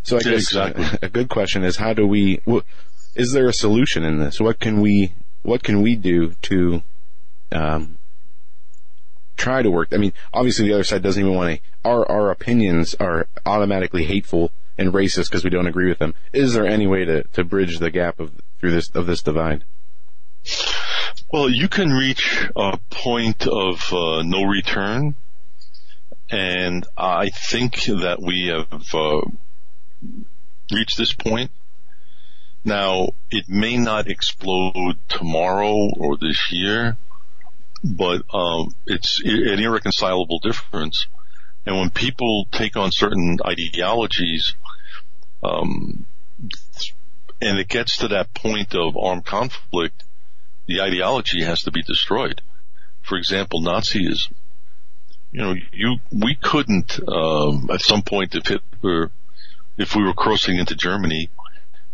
So I guess exactly. uh, a good question is how do we? wh- Is there a solution in this? What can we? What can we do to um, try to work? I mean, obviously the other side doesn't even want to. Our our opinions are automatically hateful and racist because we don't agree with them. Is there any way to, to bridge the gap of through this of this divide? Well, you can reach a point of uh, no return, and I think that we have uh, reached this point. Now, it may not explode tomorrow or this year, but um, it's an irreconcilable difference. And when people take on certain ideologies, um, and it gets to that point of armed conflict, the ideology has to be destroyed. For example, Nazism. You know, you we couldn't um, at some point if Hitler, if we were crossing into Germany,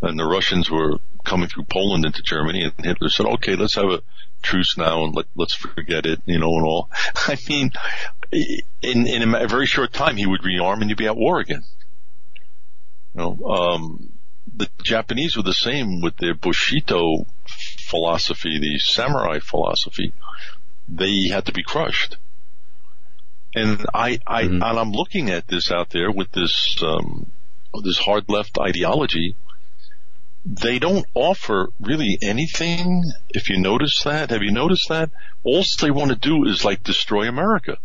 and the Russians were coming through Poland into Germany, and Hitler said, "Okay, let's have a truce now and let, let's forget it," you know, and all. I mean, in in a very short time, he would rearm and you'd be at war again. You know, um, the Japanese were the same with their Bushido philosophy, the samurai philosophy. They had to be crushed. And I, I, and I'm looking at this out there with this, um, this hard left ideology. They don't offer really anything. If you notice that, have you noticed that? All they want to do is like destroy America.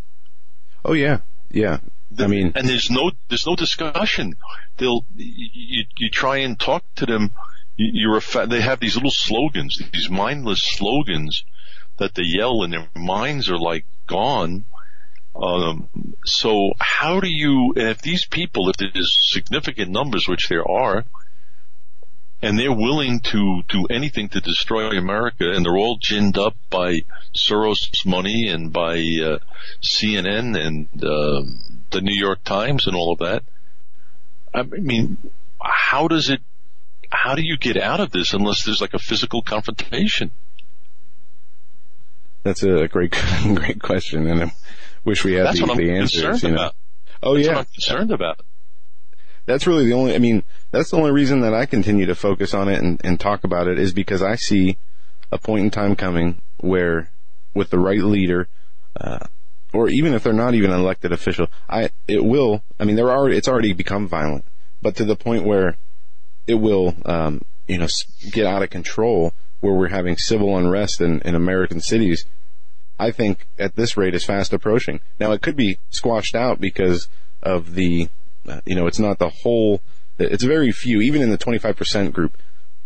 Oh yeah, yeah. I mean, and there's no there's no discussion. They'll you you try and talk to them. You, you're a fa- they have these little slogans, these mindless slogans that they yell, and their minds are like gone. Um, so how do you? And if these people, if there's significant numbers, which there are, and they're willing to do anything to destroy America, and they're all ginned up by Soros' money and by uh, CNN and uh, the New York Times and all of that. I mean, how does it? How do you get out of this unless there's like a physical confrontation? That's a great, great question, and I wish we had That's the, what I'm the answers. you know. about. Oh That's yeah, what I'm concerned about. that's really the only. I mean, that's the only reason that I continue to focus on it and, and talk about it is because I see a point in time coming where, with the right leader, uh, or even if they're not even an elected official, I it will. I mean, they're already it's already become violent, but to the point where it will, um, you know, get out of control where we're having civil unrest in, in American cities, I think at this rate is fast approaching. Now it could be squashed out because of the, uh, you know, it's not the whole, it's very few, even in the 25% group.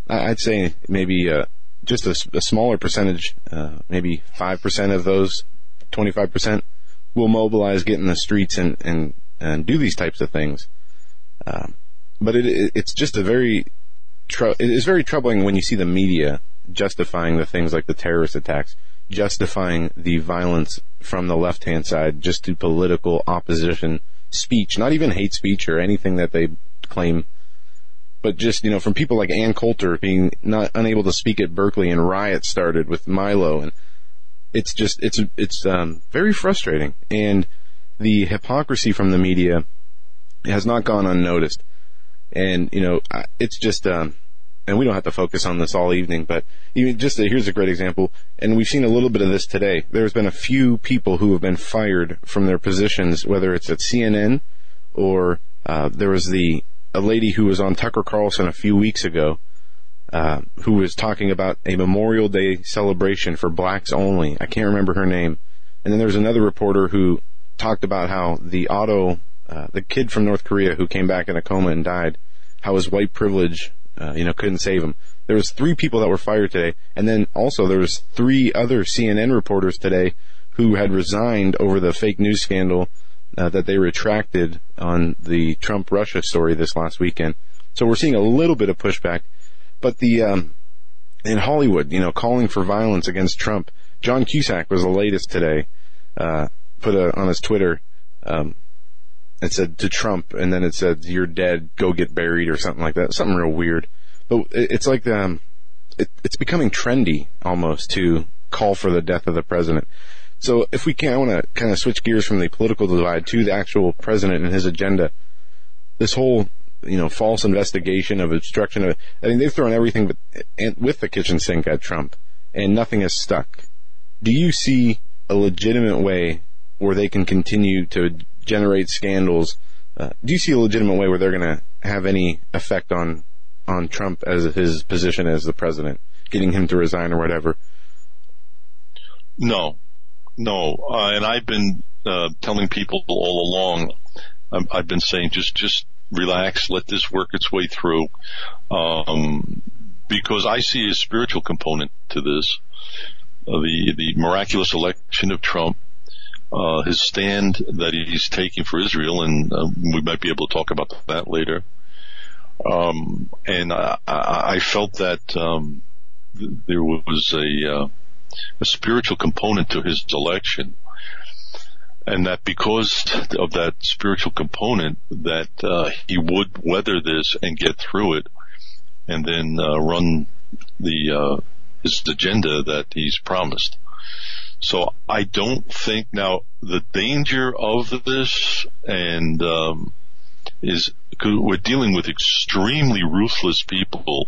I'd say maybe, uh, just a smaller percentage, uh, maybe 5% of those 25% will mobilize, get in the streets and, and, and do these types of things. Um, but it, it, it's just a very, tr- it is very troubling when you see the media justifying the things like the terrorist attacks, justifying the violence from the left hand side just to political opposition speech, not even hate speech or anything that they claim, but just, you know, from people like Ann Coulter being not unable to speak at Berkeley and riots started with Milo and it's just, it's, it's, um, very frustrating. And the hypocrisy from the media has not gone unnoticed. And, you know, it's just, um, and we don't have to focus on this all evening, but even just a, here's a great example. And we've seen a little bit of this today. There's been a few people who have been fired from their positions, whether it's at CNN or, uh, there was the, a lady who was on Tucker Carlson a few weeks ago, uh, who was talking about a Memorial Day celebration for blacks only. I can't remember her name. And then there was another reporter who talked about how the auto, uh, the kid from North Korea who came back in a coma and died, how his white privilege, uh, you know, couldn't save him. There was three people that were fired today, and then also there was three other CNN reporters today who had resigned over the fake news scandal uh, that they retracted on the Trump Russia story this last weekend. So we're seeing a little bit of pushback, but the um, in Hollywood, you know, calling for violence against Trump. John Cusack was the latest today. Uh, put a, on his Twitter. Um, it said to Trump, and then it said, "You're dead. Go get buried," or something like that. Something real weird. But it, it's like um, it, it's becoming trendy almost to call for the death of the president. So if we can, I want to kind of switch gears from the political divide to the actual president and his agenda. This whole, you know, false investigation of obstruction of, I mean, they've thrown everything but, with the kitchen sink at Trump and nothing has stuck. Do you see a legitimate way where they can continue to generate scandals? Uh, do you see a legitimate way where they're going to have any effect on, on Trump as his position as the president, getting him to resign or whatever? No, no, uh, and I've been uh, telling people all along. Um, I've been saying just just relax, let this work its way through, um, because I see a spiritual component to this. Uh, the the miraculous election of Trump, uh, his stand that he's taking for Israel, and uh, we might be able to talk about that later. Um, and I, I felt that um, th- there was a uh, a spiritual component to his election. And that because of that spiritual component, that uh, he would weather this and get through it, and then uh, run the uh, his agenda that he's promised. So I don't think now the danger of this and um, is we're dealing with extremely ruthless people.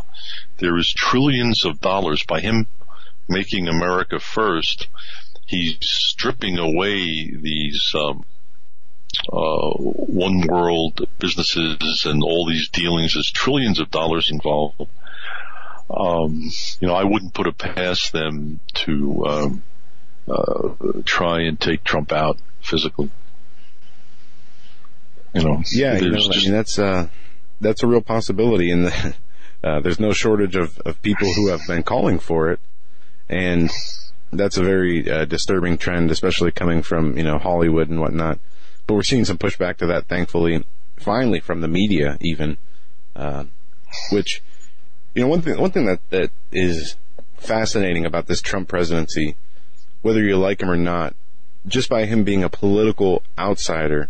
There is trillions of dollars by him making America first, he's stripping away these um, uh, one world businesses and all these dealings. There's trillions of dollars involved. Um, you know, I wouldn't put it past them to um, uh, try and take Trump out physically. You know, Yeah, you know, I mean that's uh, that's a real possibility, and the, uh, there's no shortage of, of people who have been calling for it, and that's a very uh, disturbing trend, especially coming from you know Hollywood and whatnot. But we're seeing some pushback to that, thankfully, finally from the media, even, uh, which you know one thing one thing that that is fascinating about this Trump presidency, whether you like him or not, just by him being a political outsider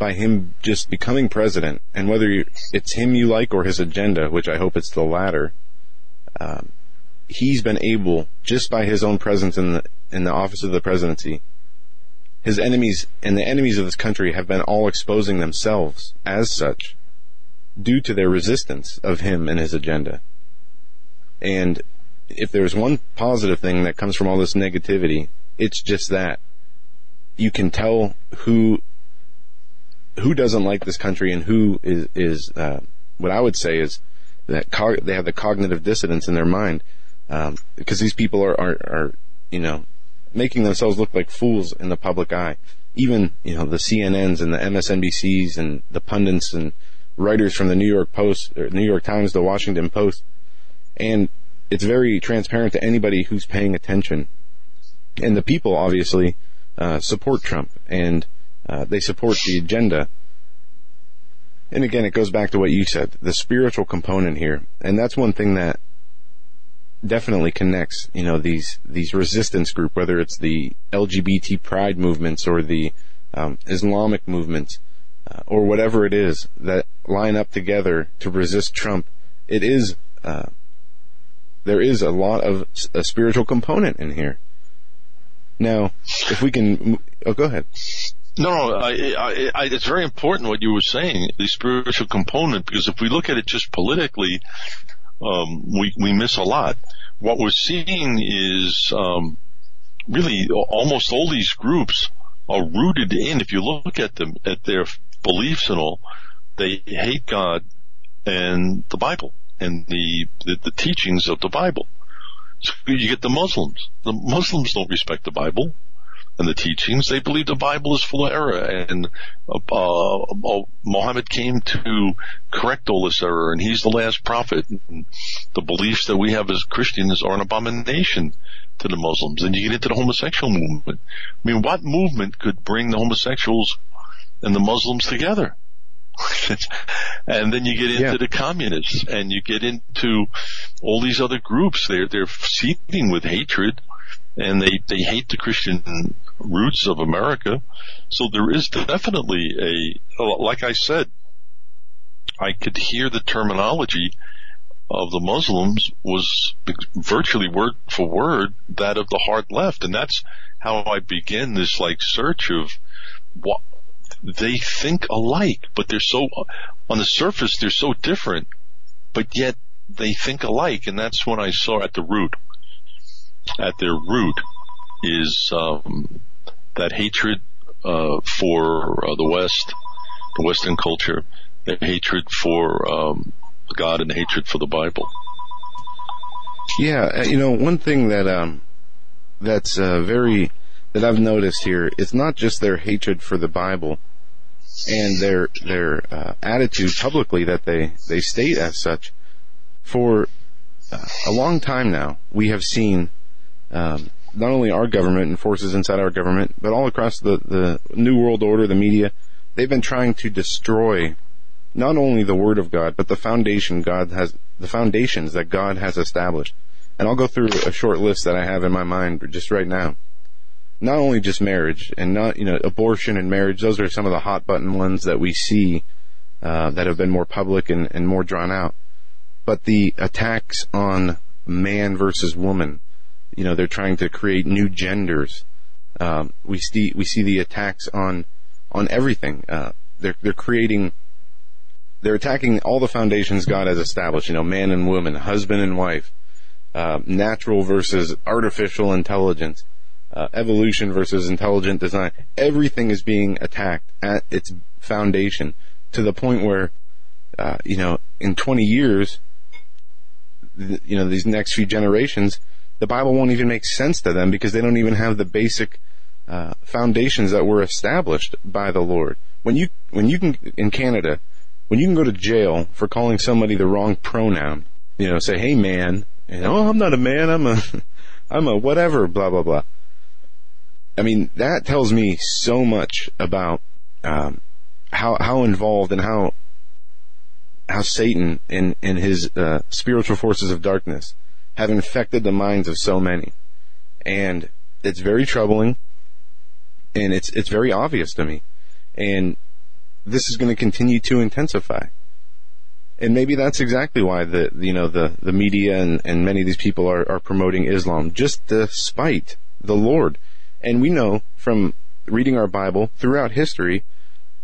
by him just becoming president, and whether you, it's him you like or his agenda, which I hope it's the latter, um, he's been able, just by his own presence in the in the office of the presidency, his enemies and the enemies of this country have been all exposing themselves as such, due to their resistance of him and his agenda. And if there's one positive thing that comes from all this negativity, it's just that you can tell who who doesn't like this country and who is is uh, what I would say is that co- they have the cognitive dissonance in their mind um, because these people are, are are you know making themselves look like fools in the public eye. Even you know the CNNs and the MSNBCs and the pundits and writers from the New York Post, New York Times, the Washington Post, and it's very transparent to anybody who's paying attention. And the people obviously uh, support Trump and uh, they support the agenda. And again, it goes back to what you said, the spiritual component here, and that's one thing that definitely connects, you know, these these resistance group, whether it's the LGBT pride movements or the um, Islamic movements uh, or whatever it is that line up together to resist Trump. It is uh, there is a lot of a spiritual component in here. Now, if we can, oh, go ahead. No, I, I, I, it's very important what you were saying, the spiritual component, because if we look at it just politically, um, we we miss a lot. What we're seeing is um, really almost all these groups are rooted in. If you look at them at their beliefs and all, they hate God and the Bible and the the, the teachings of the Bible. So you get the Muslims. The Muslims don't respect the Bible and the teachings. They believe the Bible is full of error, and uh, uh, Muhammad came to correct all this error, and he's the last prophet. And the beliefs that we have as Christians are an abomination to the Muslims. And you get into the homosexual movement. I mean, what movement could bring the homosexuals and the Muslims together? and then you get into yeah. the communists and you get into all these other groups. They're, they're seething with hatred and they, they hate the Christian roots of America. So there is definitely a, like I said, I could hear the terminology of the Muslims was virtually word for word that of the hard left. And that's how I begin this like search of what they think alike, but they're so, on the surface, they're so different, but yet they think alike. And that's when I saw at the root, at their root is, um, that hatred uh, for uh, the West, the Western culture, the hatred for um, God, and the hatred for the Bible. Yeah, uh, you know, one thing that um, that's uh, very that I've noticed here, it's not just their hatred for the Bible and their their uh, attitude publicly that they they state as such. For uh, a long time now, we have seen um, not only our government and forces inside our government, but all across the, the New World Order, the media, they've been trying to destroy not only the Word of God, but the foundation God has, the foundations that God has established. And I'll go through a short list that I have in my mind just right now. Not only just marriage and not, you know, abortion and marriage, those are some of the hot button ones that we see, uh, that have been more public and, and more drawn out. But the attacks on man versus woman, you know, they're trying to create new genders. Um, we see we see the attacks on on everything. Uh, they're they're creating they're attacking all the foundations God has established. You know, man and woman, husband and wife, uh, natural versus artificial intelligence, uh, evolution versus intelligent design. Everything is being attacked at its foundation to the point where, uh, you know, in 20 years, you know, these next few generations, the Bible won't even make sense to them because they don't even have the basic uh, foundations that were established by the Lord. When you when you can in Canada, when you can go to jail for calling somebody the wrong pronoun, you know, say, "Hey, man," and oh, I'm not a man, I'm a I'm a whatever, blah blah blah. I mean, that tells me so much about um, how how involved and how how Satan and and his uh, spiritual forces of darkness have infected the minds of so many. And it's very troubling and it's, it's very obvious to me. And this is going to continue to intensify. And maybe that's exactly why the, you know, the, the media and, and many of these people are, are promoting Islam, just to spite the Lord. And we know from reading our Bible throughout history,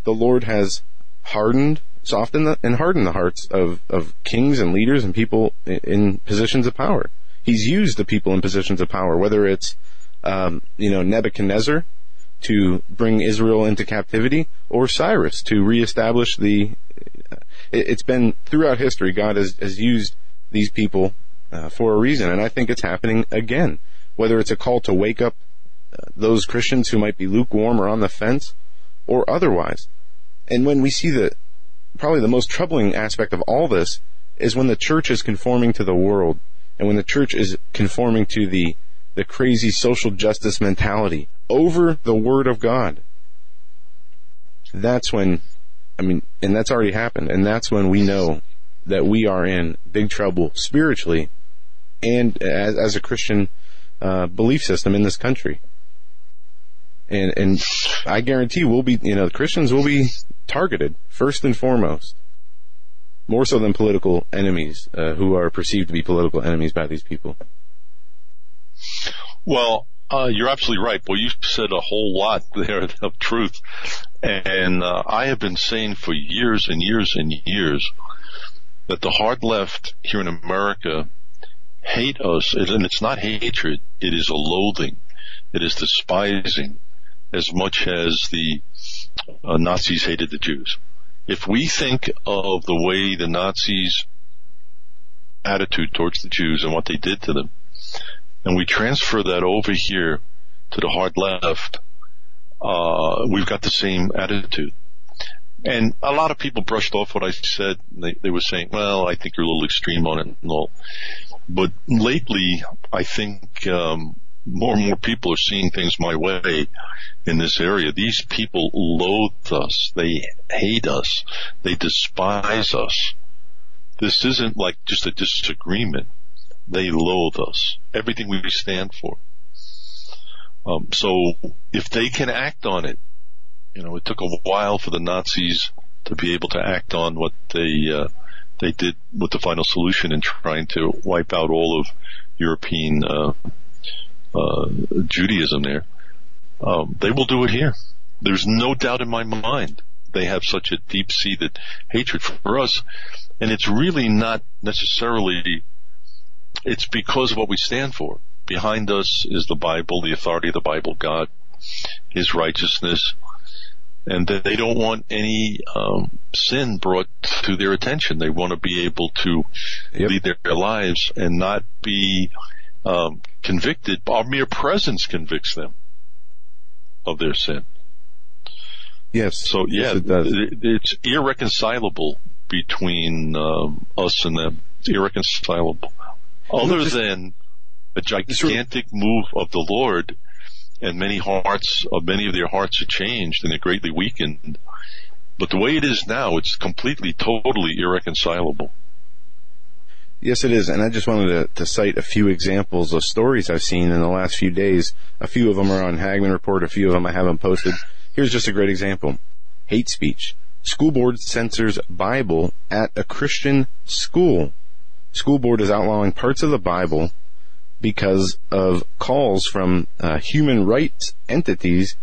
the Lord has hardened soften and harden the hearts of, of kings and leaders and people in, in positions of power. He's used the people in positions of power, whether it's, um, you know, Nebuchadnezzar to bring Israel into captivity or Cyrus to reestablish the, it, has been throughout history. God has, has used these people uh, for a reason, and I think it's happening again. Whether it's a call to wake up uh, those Christians who might be lukewarm or on the fence, or otherwise. And when we see the probably the most troubling aspect of all this is when the church is conforming to the world, and when the church is conforming to the the crazy social justice mentality over the Word of God. That's when, I mean, and that's already happened, and that's when we know that we are in big trouble spiritually and as, as a Christian uh, belief system in this country. And, and I guarantee we'll be, you know, Christians will be targeted first and foremost. More so than political enemies, uh, who are perceived to be political enemies by these people. Well, uh, you're absolutely right. Well, you said a whole lot there of truth. And uh, I have been saying for years and years and years that the hard left here in America hate us, and it's not hatred, it is a loathing, it is despising as much as the uh, Nazis hated the Jews. If we think of the way the Nazis attitude towards the Jews and what they did to them, and we transfer that over here to the hard left, uh, we've got the same attitude. And a lot of people brushed off what I said. They, they were saying, well, I think you're a little extreme on it and all. But lately, I think, um, more and more people are seeing things my way in this area. These people loathe us. They hate us. They despise us. This isn't like just a disagreement. They loathe us. Everything we stand for. Um, so if they can act on it, you know, it took a while for the Nazis to be able to act on what they uh, they did with the final solution in trying to wipe out all of European uh, uh, Judaism. There, um, they will do it here. There's no doubt in my mind they have such a deep-seated hatred for us, and it's really not necessarily it's because of what we stand for. Behind us is the Bible, the authority of the Bible, God, His righteousness, and they don't want any um, sin brought to their attention. They want to be able to yep. lead their, their, lives and not be um, convicted. Our mere presence convicts them of their sin. Yes. So yeah, yes, it it, it's irreconcilable between um, us and them. It's irreconcilable other than a gigantic move of the Lord and many hearts, of many of their hearts are changed and they're greatly weakened. But the way it is now, it's completely, totally irreconcilable. Yes, it is. And I just wanted to, to, cite a few examples of stories I've seen in the last few days. A few of them are on Hagmann Report. A few of them I haven't posted. Here's just a great example. Hate speech. School board censors Bible at a Christian school school board is outlawing parts of the Bible because of calls from uh, human rights entities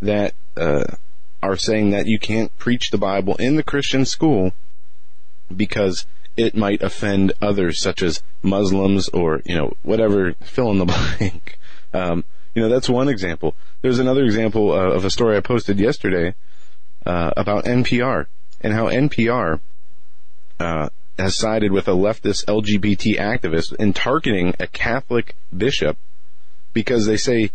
that uh, are saying that you can't preach the Bible in the Christian school because it might offend others, such as Muslims or you know whatever. Fill in the blank. Um, you know that's one example. There's another example uh, of a story I posted yesterday uh, about NPR and how NPR uh, has sided with a leftist LGBT activist in targeting a Catholic bishop because they say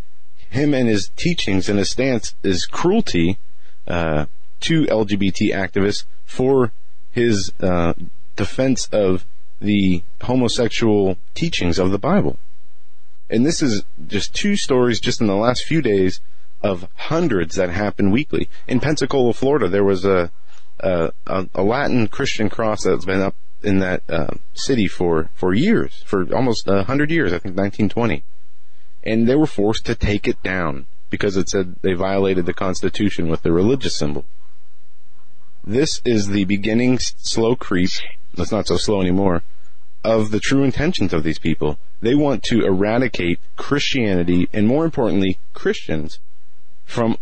him and his teachings and his stance is cruelty uh, to LGBT activists for his uh, defense of the homosexual teachings of the Bible. And this is just two stories just in the last few days of hundreds that happen weekly. In Pensacola, Florida, there was a, a, a Latin Christian cross that's been up in that uh, city for for years, for almost a hundred years. I think 1920, and they were forced to take it down because it said they violated the Constitution with the religious symbol. This is the beginning slow creep. That's not so slow anymore. Of the true intentions of these people. They want to eradicate Christianity and more importantly, Christians from,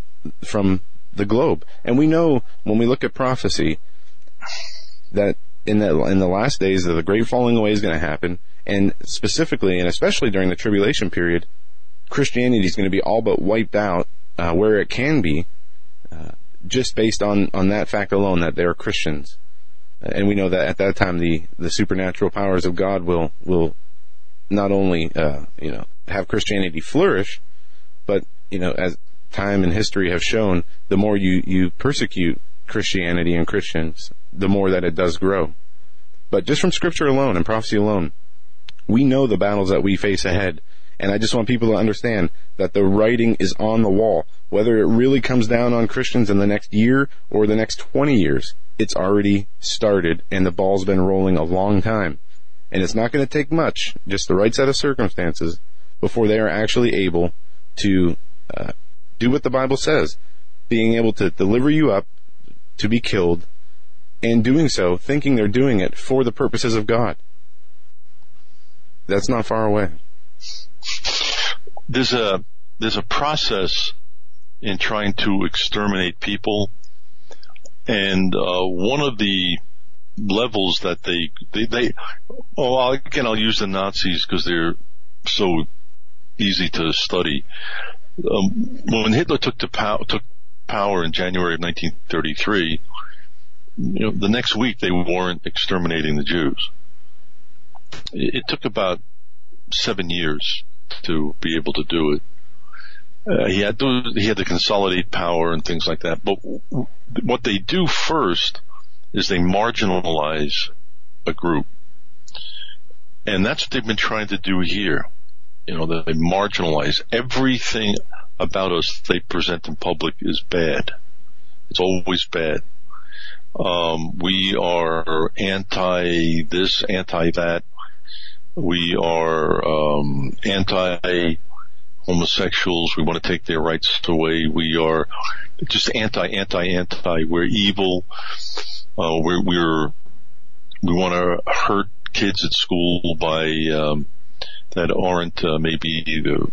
from the globe. And we know when we look at prophecy that in the in the last days that the great falling away is going to happen, and specifically and especially during the tribulation period, Christianity is going to be all but wiped out uh, where it can be, uh, just based on on that fact alone that they are Christians. And we know that at that time the the supernatural powers of God will will not only uh, you know have Christianity flourish, but you know as time and history have shown, the more you you persecute Christianity and Christians, the more that it does grow. But just from Scripture alone and prophecy alone, we know the battles that we face ahead. And I just want people to understand that the writing is on the wall. Whether it really comes down on Christians in the next year or the next 20 years, it's already started and the ball's been rolling a long time. And it's not going to take much, just the right set of circumstances, before they are actually able to uh, do what the Bible says, being able to deliver you up to be killed, and doing so thinking they're doing it for the purposes of God. That's not far away. There's a there's a process in trying to exterminate people, and uh, one of the levels that they they, they oh again I'll use the Nazis because they're so easy to study. Um, when Hitler took to pow- took power in January of 1933, you know, the next week they weren't exterminating the Jews. It, it took about seven years to be able to do it. Uh, he had to he had to consolidate power and things like that. But w- what they do first is they marginalize a group, and that's what they've been trying to do here. You know, they marginalize everything about us they present in public is bad. It's always bad. Um, we are anti this, anti that. We are um, anti homosexuals. We want to take their rights away. We are just anti, anti, anti. We're evil. Uh, we're, we're we want to hurt kids at school by um, that aren't uh, maybe the,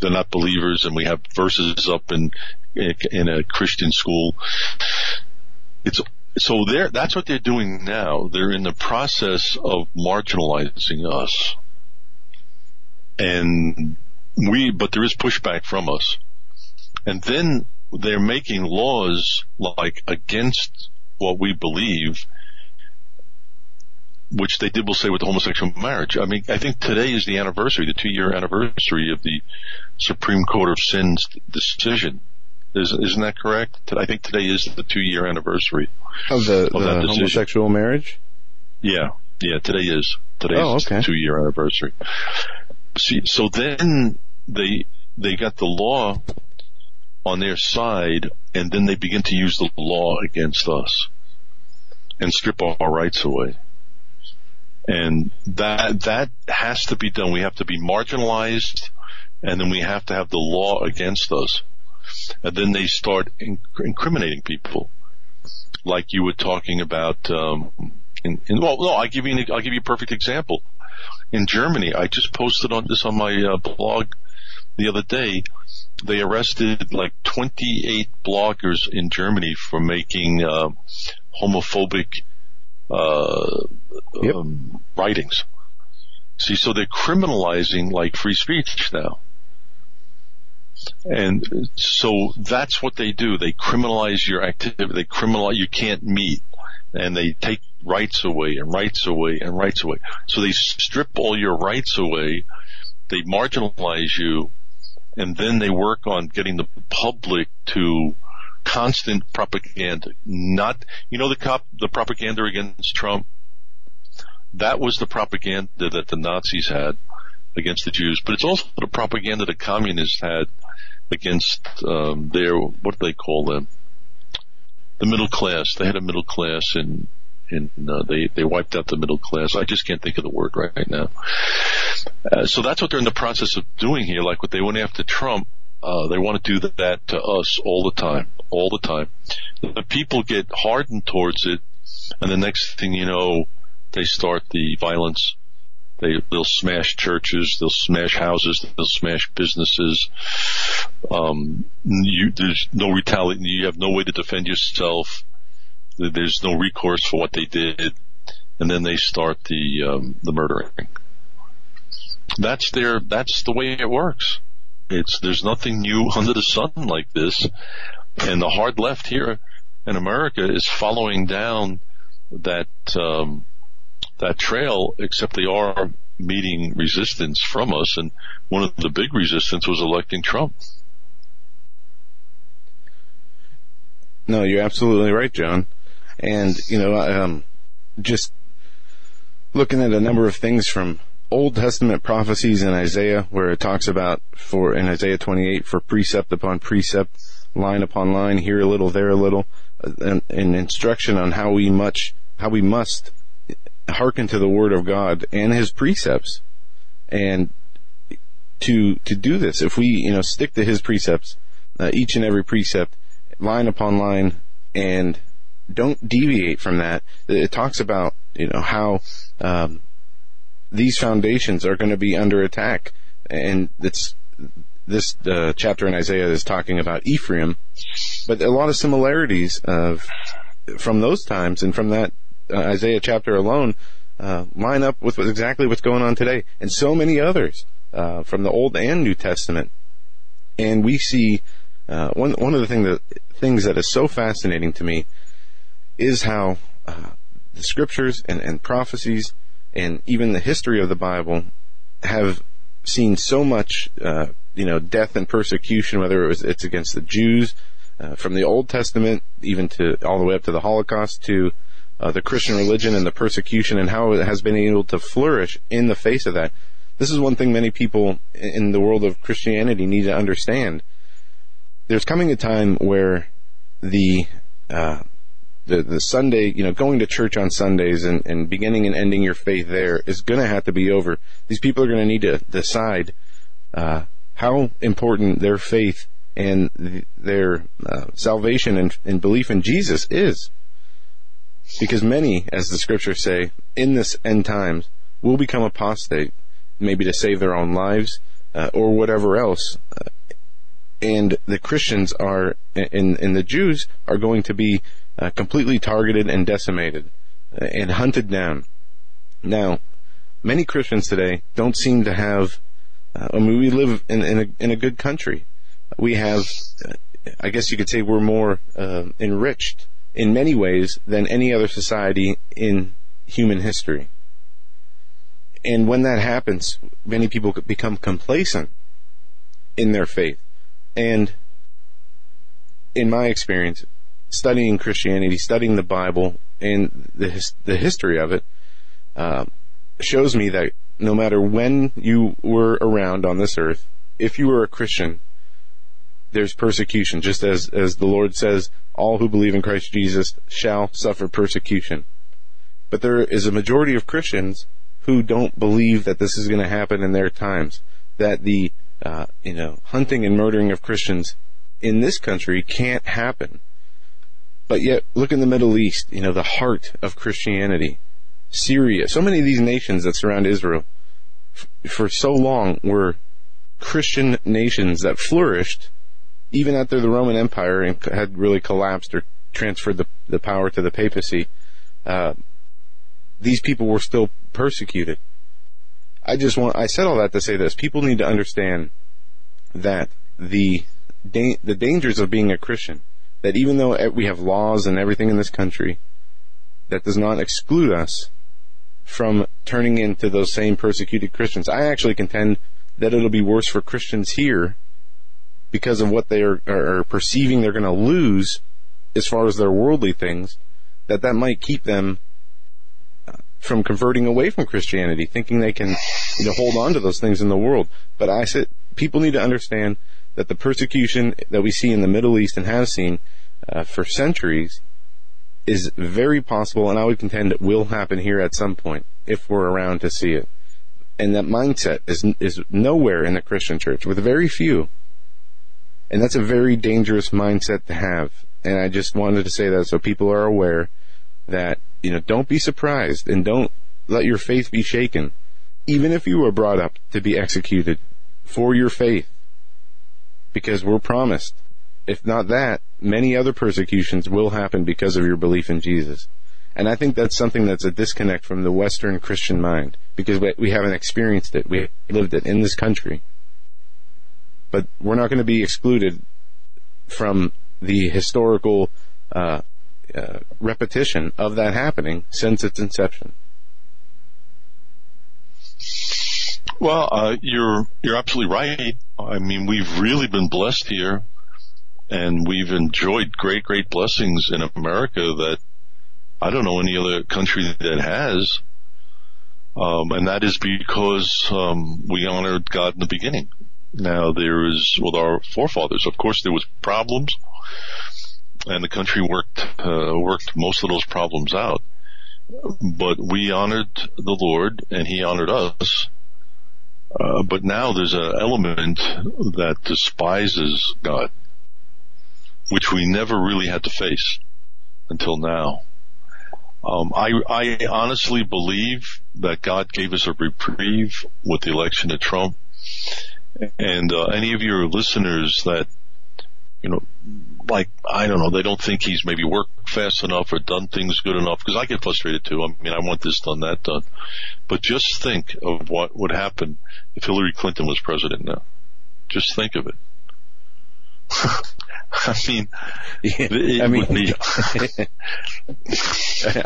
they're not believers, and we have verses up in in a Christian school. It's so there. That's what they're doing now. They're in the process of marginalizing us, and we. But there is pushback from us, and then they're making laws like against what we believe which they did will say with the homosexual marriage. I mean, I think today is the anniversary, the two year anniversary of the Supreme Court of Sin's decision. Is, isn't that correct? I think today is the two year anniversary of the, of the homosexual marriage. Yeah, yeah, today is today oh, is okay. two year anniversary. See, so then they they got the law on their side, and then they begin to use the law against us and strip our rights away. And that, that has to be done. We have to be marginalized and then we have to have the law against us. And then they start inc- incriminating people. Like you were talking about, um, in, in, well, no, I'll give you, an, I'll give you a perfect example. In Germany, I just posted on this on my uh, blog the other day. They arrested like 28 bloggers in Germany for making, uh, homophobic uh, yep. um, writings. See, so they're criminalizing like free speech now. And so that's what they do. They criminalize your activity. They criminalize, you can't meet and they take rights away and rights away and rights away. So they strip all your rights away. They marginalize you and then they work on getting the public to constant propaganda. Not, you know, the cop, the propaganda against Trump. That was the propaganda that the Nazis had against the Jews, but it's also the propaganda the communists had against um, their what do they call them? The middle class. They had a middle class, and and uh, they they wiped out the middle class. I just can't think of the word right, right now. Uh, so that's what they're in the process of doing here. Like what they went after Trump, uh, they want to do that to us all the time, all the time. The people get hardened towards it, and the next thing you know, they start the violence. They, they'll smash churches, they'll smash houses, they'll smash businesses. Um, you, there's no retaliation. You have no way to defend yourself. There's no recourse for what they did, and then they start the um, the murdering. That's their. That's the way it works. It's there's nothing new under the sun like this, and the hard left here in America is following down that um, that trail, except they are meeting resistance from us, and one of the big resistance was electing Trump. No, you're absolutely right, John. And you know, um, just looking at a number of things from Old Testament prophecies in Isaiah, where it talks about for in Isaiah 28 for precept upon precept, line upon line, here a little, there a little, an, an instruction on how we much how we must hearken to the word of God and His precepts, and to to do this, if we you know stick to His precepts, uh, each and every precept, line upon line, and don't deviate from that. It talks about you know how um, these foundations are going to be under attack, and it's this uh, chapter in Isaiah is talking about Ephraim, but a lot of similarities of from those times and from that uh, Isaiah chapter alone uh, line up with exactly what's going on today, and so many others uh, from the Old and New Testament. And we see uh, one one of the thing that things that is so fascinating to me is how uh, the scriptures and, and prophecies and even the history of the Bible have seen so much, uh, you know, death and persecution, whether it was it's against the Jews uh, from the Old Testament, even to all the way up to the Holocaust, to uh, the Christian religion and the persecution, and how it has been able to flourish in the face of that. This is one thing many people in the world of Christianity need to understand. There's coming a time where the uh, the, the Sunday, you know, going to church on Sundays and, and beginning and ending your faith there is going to have to be over. These people are going to need to decide uh, how important their faith and th- their uh, salvation and, and belief in Jesus is. Because many, as the scriptures say, in this end times will become apostate, maybe to save their own lives uh, or whatever else. Uh, and the Christians are, and, and the Jews are going to be uh, completely targeted and decimated uh, and hunted down. Now, many Christians today don't seem to have. Uh, I mean, we live in in a, in a good country. We have, uh, I guess you could say, we're more uh, enriched in many ways than any other society in human history. And when that happens, many people become complacent in their faith. And in my experience, studying Christianity, studying the Bible, and the his, the history of it uh, shows me that no matter when you were around on this earth, if you were a Christian, there's persecution. Just as as the Lord says, all who believe in Christ Jesus shall suffer persecution. But there is a majority of Christians who don't believe that this is going to happen in their times. That the uh, you know hunting and murdering of Christians in this country can't happen but yet, look in the Middle East, you know, the heart of Christianity. Syria, so many of these nations that surround Israel f- for so long were Christian nations that flourished even after the Roman Empire had really collapsed or transferred the, the power to the papacy. Uh, these people were still persecuted. I just want, I said all that to say this. People need to understand that the, da- the dangers of being a Christian that even though we have laws and everything in this country, that does not exclude us from turning into those same persecuted Christians. I actually contend that it'll be worse for Christians here because of what they are, are perceiving they're going to lose as far as their worldly things, that that might keep them uh, from converting away from Christianity, thinking they can, you know, hold on to those things in the world. But I said, people need to understand that the persecution that we see in the Middle East and have seen uh, for centuries is very possible, and I would contend it will happen here at some point if we're around to see it. And that mindset is is nowhere in the Christian church, with very few. And that's a very dangerous mindset to have. And I just wanted to say that so people are aware that you know don't be surprised and don't let your faith be shaken, even if you were brought up to be executed for your faith because we're promised. If not that, many other persecutions will happen because of your belief in Jesus. And I think that's something that's a disconnect from the Western Christian mind because we, we haven't experienced it. We lived it in this country. But we're not going to be excluded from the historical uh, uh, repetition of that happening since its inception. Well, uh, you're you're absolutely right. I mean, we've really been blessed here, and we've enjoyed great, great blessings in America that I don't know any other country that has. Um, and that is because um, we honored God in the beginning. Now there is with our forefathers, of course, there was problems, and the country worked uh, worked most of those problems out. But we honored the Lord, and He honored us. Uh, but now there's an element that despises God, which we never really had to face until now. Um, I, I honestly believe that God gave us a reprieve with the election of Trump. And uh, any of your listeners that, you know, like I don't know, they don't think he's maybe worked fast enough or done things good enough. Because I get frustrated too. I mean, I want this done, that done. But just think of what would happen if Hillary Clinton was president now. Just think of it. I mean, I mean, be,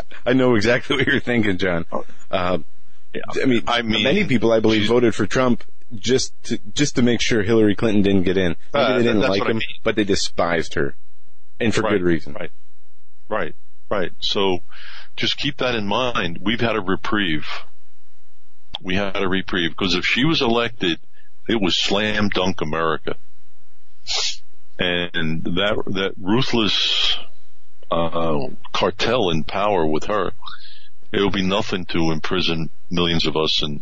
I know exactly what you're thinking, John. Uh, I mean, I mean, many people, I believe, voted for Trump just to, just to make sure Hillary Clinton didn't get in. Maybe Uh, they didn't like what I mean. but they despised her, and for Right, good reason. Right, right, right. So just keep that in mind. We've had a reprieve. We had a reprieve because if she was elected, it was slam dunk America, and that that ruthless uh, cartel in power with her, it will be nothing to imprison millions of us and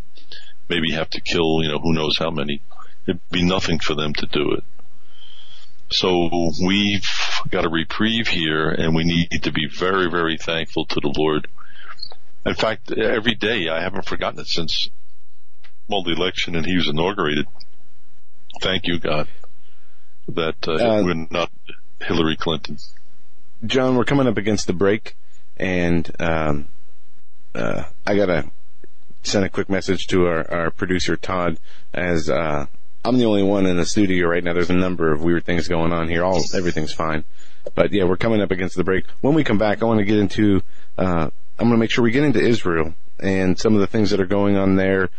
maybe have to kill you know who knows how many. It'd be nothing for them to do it. So we've got a reprieve here and we need to be very, very thankful to the Lord. In fact, every day I haven't forgotten it since, well, the election and he was inaugurated. Thank you, God, that uh, Uh, we're not Hillary Clinton. John, we're coming up against the break, and um, uh, I gotta send a quick message to our, our producer Todd, as uh, I'm the only one in the studio right now. There's a number of weird things going on here. All everything's fine, but yeah, we're coming up against the break. When we come back, I want to get into. Uh, I'm going to make sure we get into Israel and some of the things that are going on there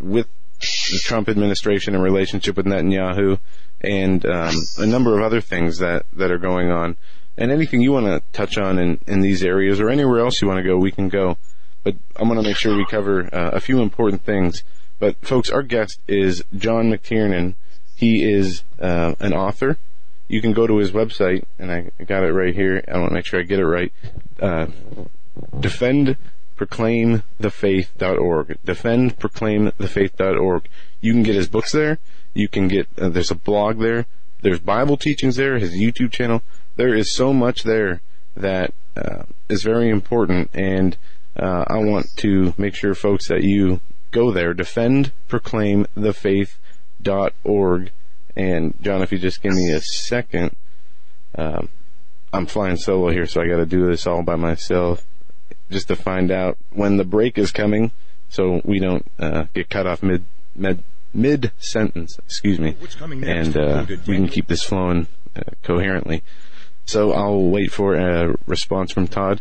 with the Trump administration and relationship with Netanyahu, and um, a number of other things that that are going on. And anything you want to touch on in, in these areas or anywhere else you want to go, we can go. But I'm going to make sure we cover uh, a few important things. But folks, our guest is John McTernan. He is uh, an author. You can go to his website, and I got it right here. I want to make sure I get it right. Uh, defendproclaimthefaith.org. Defendproclaimthefaith.org. You can get his books there. You can get, uh, there's a blog there. There's Bible teachings there, his YouTube channel. There is so much there that uh, is very important, and uh, I want to make sure, folks, that you go there. Defendproclaimthefaith.org. And John, if you just give me a second, um, I'm flying solo here, so I got to do this all by myself, just to find out when the break is coming, so we don't uh, get cut off mid mid mid sentence. Excuse me, coming next? and uh, we can keep this flowing uh, coherently. So I'll wait for a response from Todd.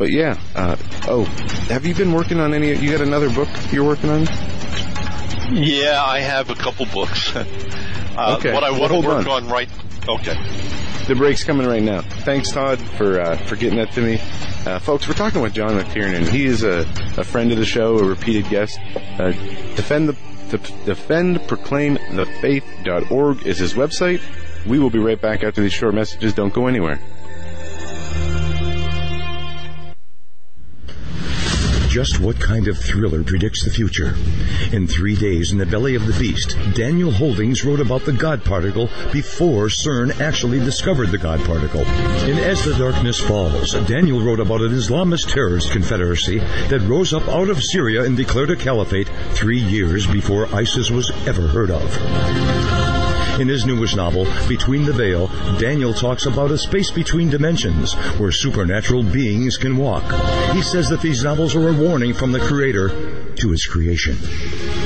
But yeah, uh, oh, have you been working on any? You got another book you're working on? Yeah, I have a couple books. uh, Okay, What I want hold to work on. on right. Okay. The break's coming right now. Thanks, Todd, for uh, for getting that to me, uh, folks. We're talking with John McTernan. He is a, a friend of the show, a repeated guest. Uh, defend the to defend proclaim the faith.org is his website. We will be right back after these short messages. Don't go anywhere. Just what kind of thriller predicts the future? In Three Days in the Belly of the Beast, Daniel Holdings wrote about the God particle before CERN actually discovered the God particle. In As the Darkness Falls, Daniel wrote about an Islamist terrorist confederacy that rose up out of Syria and declared a caliphate three years before ISIS was ever heard of. In his newest novel, Between the Veil, Daniel talks about a space between dimensions where supernatural beings can walk. He says that these novels are a warning from the Creator to his creation.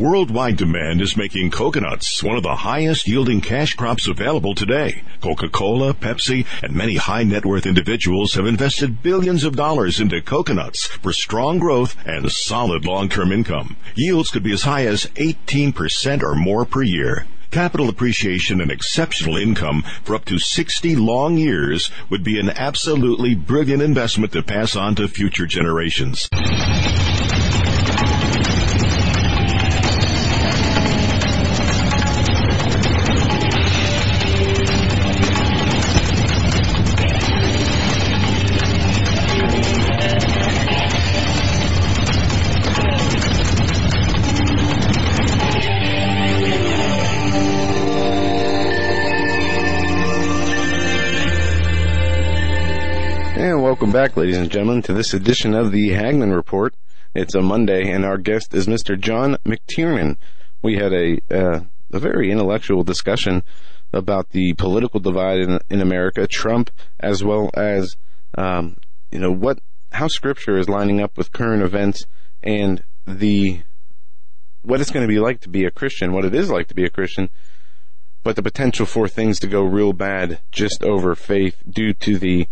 Worldwide demand is making coconuts one of the highest yielding cash crops available today. Coca-Cola, Pepsi, and many high net worth individuals have invested billions of dollars into coconuts for strong growth and solid long-term income. Yields could be as high as 18% or more per year. Capital appreciation and exceptional income for up to 60 long years would be an absolutely brilliant investment to pass on to future generations. Welcome back, ladies and gentlemen, to this edition of the Hagmann Report. It's a Monday, and our guest is Mr. John McTernan. We had a uh, a very intellectual discussion about the political divide in, in America, Trump, as well as um, you know what how Scripture is lining up with current events and the what it's going to be like to be a Christian, what it is like to be a Christian, but the potential for things to go real bad just over faith due to the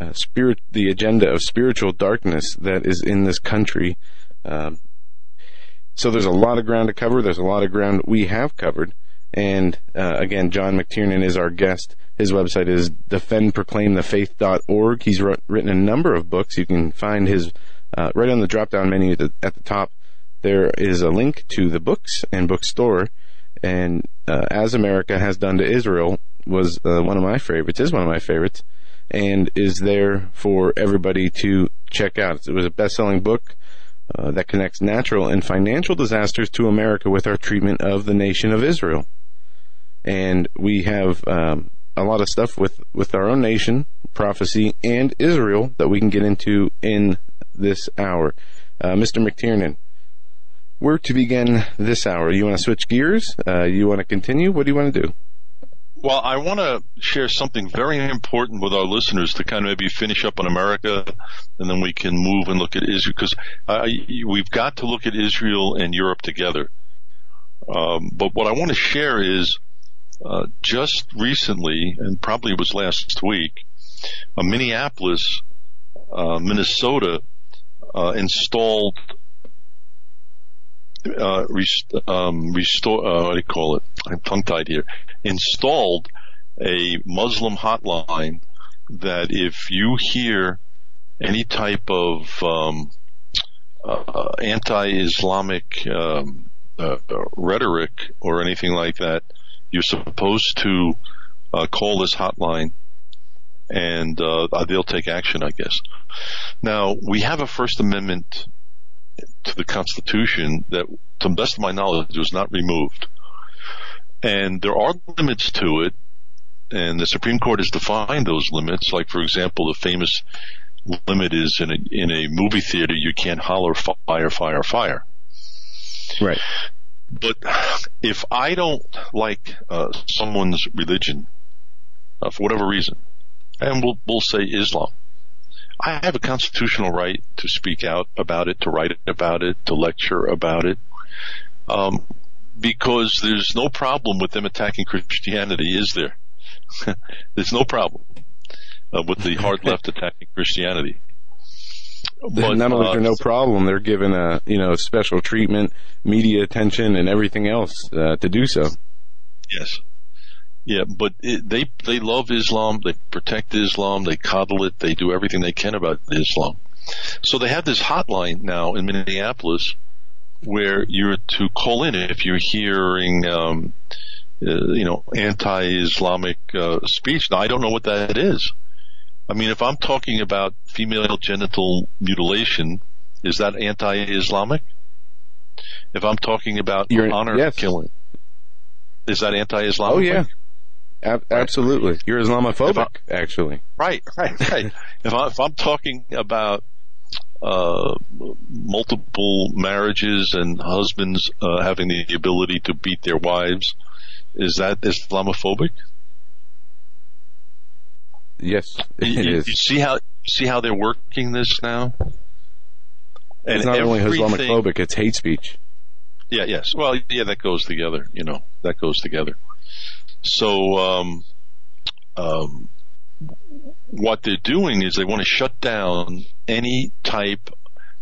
uh, spirit, the agenda of spiritual darkness that is in this country. Um, so there's a lot of ground to cover. There's a lot of ground we have covered. And uh, again, John McTernan is our guest. His website is defendproclaimthefaith.org. He's wrote, written a number of books. You can find his uh, right on the drop down menu at the, at the, top. There is a link to the books and bookstore. And uh, As America Has Done to Israel was uh, one of my favorites, is one of my favorites and is there for everybody to check out. It was a best-selling book uh, that connects natural and financial disasters to America with our treatment of the nation of Israel. And we have um, a lot of stuff with, with our own nation, prophecy, and Israel that we can get into in this hour. Uh, Mr. McTernan, where to begin this hour? You want to switch gears? Uh, you want to continue? What do you want to do? Well, I want to share something very important with our listeners to kind of maybe finish up on America, and then we can move and look at Israel because uh, we've got to look at Israel and Europe together. Um, but what I want to share is uh, just recently, and probably it was last week, uh, Minneapolis, Minnesota uh, installed uh, rest, um, restore, uh, what do you call it? I'm tongue tied here. Installed a Muslim hotline that if you hear any type of um, uh, anti-Islamic um, uh, rhetoric or anything like that, you're supposed to uh, call this hotline and uh, they'll take action, I guess. Now we have a First Amendment to the Constitution that, to the best of my knowledge, was not removed. And there are limits to it, and the Supreme Court has defined those limits. Like, for example, the famous limit is in a, in a movie theater, you can't holler fire, fire, fire. Right. But if I don't like uh, someone's religion, uh, for whatever reason, and we'll, we'll say Islam, I have a constitutional right to speak out about it, to write about it, to lecture about it, um, because there's no problem with them attacking Christianity, is there? there's no problem uh, with the hard left attacking Christianity. But, not only is there no uh, problem, they're given a you know special treatment, media attention, and everything else uh, to do so. Yes. Yeah, but it, they they love Islam. They protect Islam. They coddle it. They do everything they can about Islam. So they have this hotline now in Minneapolis where you're to call in if you're hearing, um, uh, you know, anti-Islamic uh, speech. Now I don't know what that is. I mean, if I'm talking about female genital mutilation, is that anti-Islamic? If I'm talking about you're, honor yes. killing, is that anti-Islamic? Oh yeah. Ab- absolutely. You're Islamophobic, actually. Right, right, right. if, I, if I'm talking about uh, multiple marriages and husbands uh, having the ability to beat their wives, is that Islamophobic? Yes, it you, is. you see how see how they're working this now? it's not only Islamophobic, it's hate speech. Yeah, yes. Well, yeah, that goes together. You know, that goes together. So, um, um, what they're doing is they want to shut down any type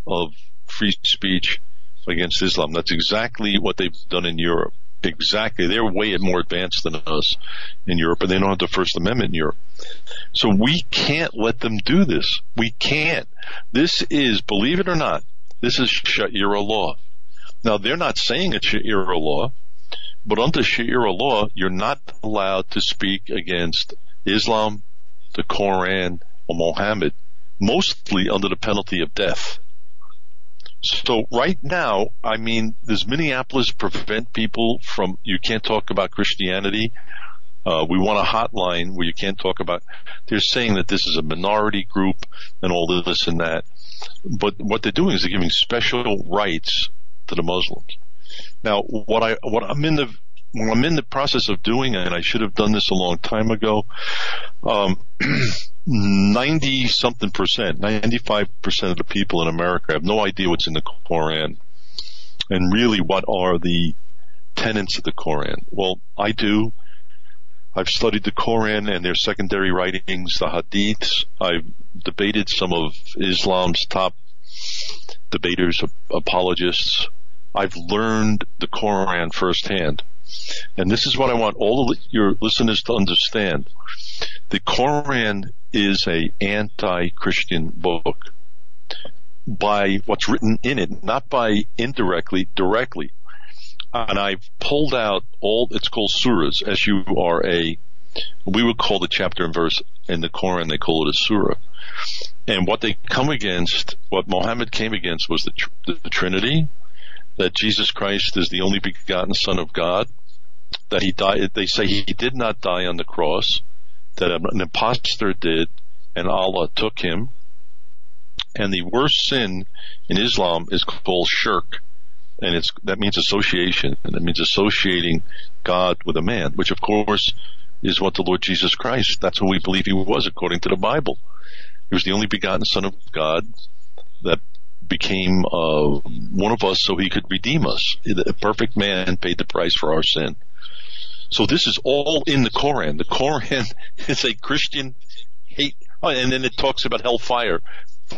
of free speech against Islam. That's exactly what they've done in Europe. Exactly. They're way more advanced than us in Europe, and they don't have the First Amendment in Europe. So we can't let them do this. We can't. This is, believe it or not, this is Sharia law. Now they're not saying it's Sharia law, but under Sharia law, you're not allowed to speak against Islam, the Quran, or Mohammed, mostly under the penalty of death. So right now, I mean, does Minneapolis prevent people from, you can't talk about Christianity? Uh, we want a hotline where you can't talk about, they're saying that this is a minority group and all this and that. But what they're doing is they're giving special rights to the Muslims. Now, what I, what I'm in the, I'm in the process of doing, and I should have done this a long time ago, um, 90 something percent, 95 percent of the people in America have no idea what's in the Koran and really what are the tenets of the Koran. Well, I do. I've studied the Koran and their secondary writings, the Hadiths. I've debated some of Islam's top debaters, apologists. I've learned the Koran firsthand. And this is what I want all of your listeners to understand. The Koran is a anti-Christian book by what's written in it, not by indirectly, directly. And I've pulled out all, it's called surahs, S-U-R-A. We would call the chapter and verse in the Koran, they call it a surah. And what they come against, what Muhammad came against was the, tr- the Trinity, that Jesus Christ is the only begotten Son of God, that he died, they say he did not die on the cross, that an impostor did, and Allah took him. And the worst sin in Islam is called shirk, and it's that means association, and it means associating God with a man, which of course is what the Lord Jesus Christ. That's who we believe he was according to the Bible. He was the only begotten Son of God that became uh, one of us so he could redeem us. A perfect man paid the price for our sin. So this is all in the Koran. The Koran is a Christian hate, oh, and then it talks about hellfire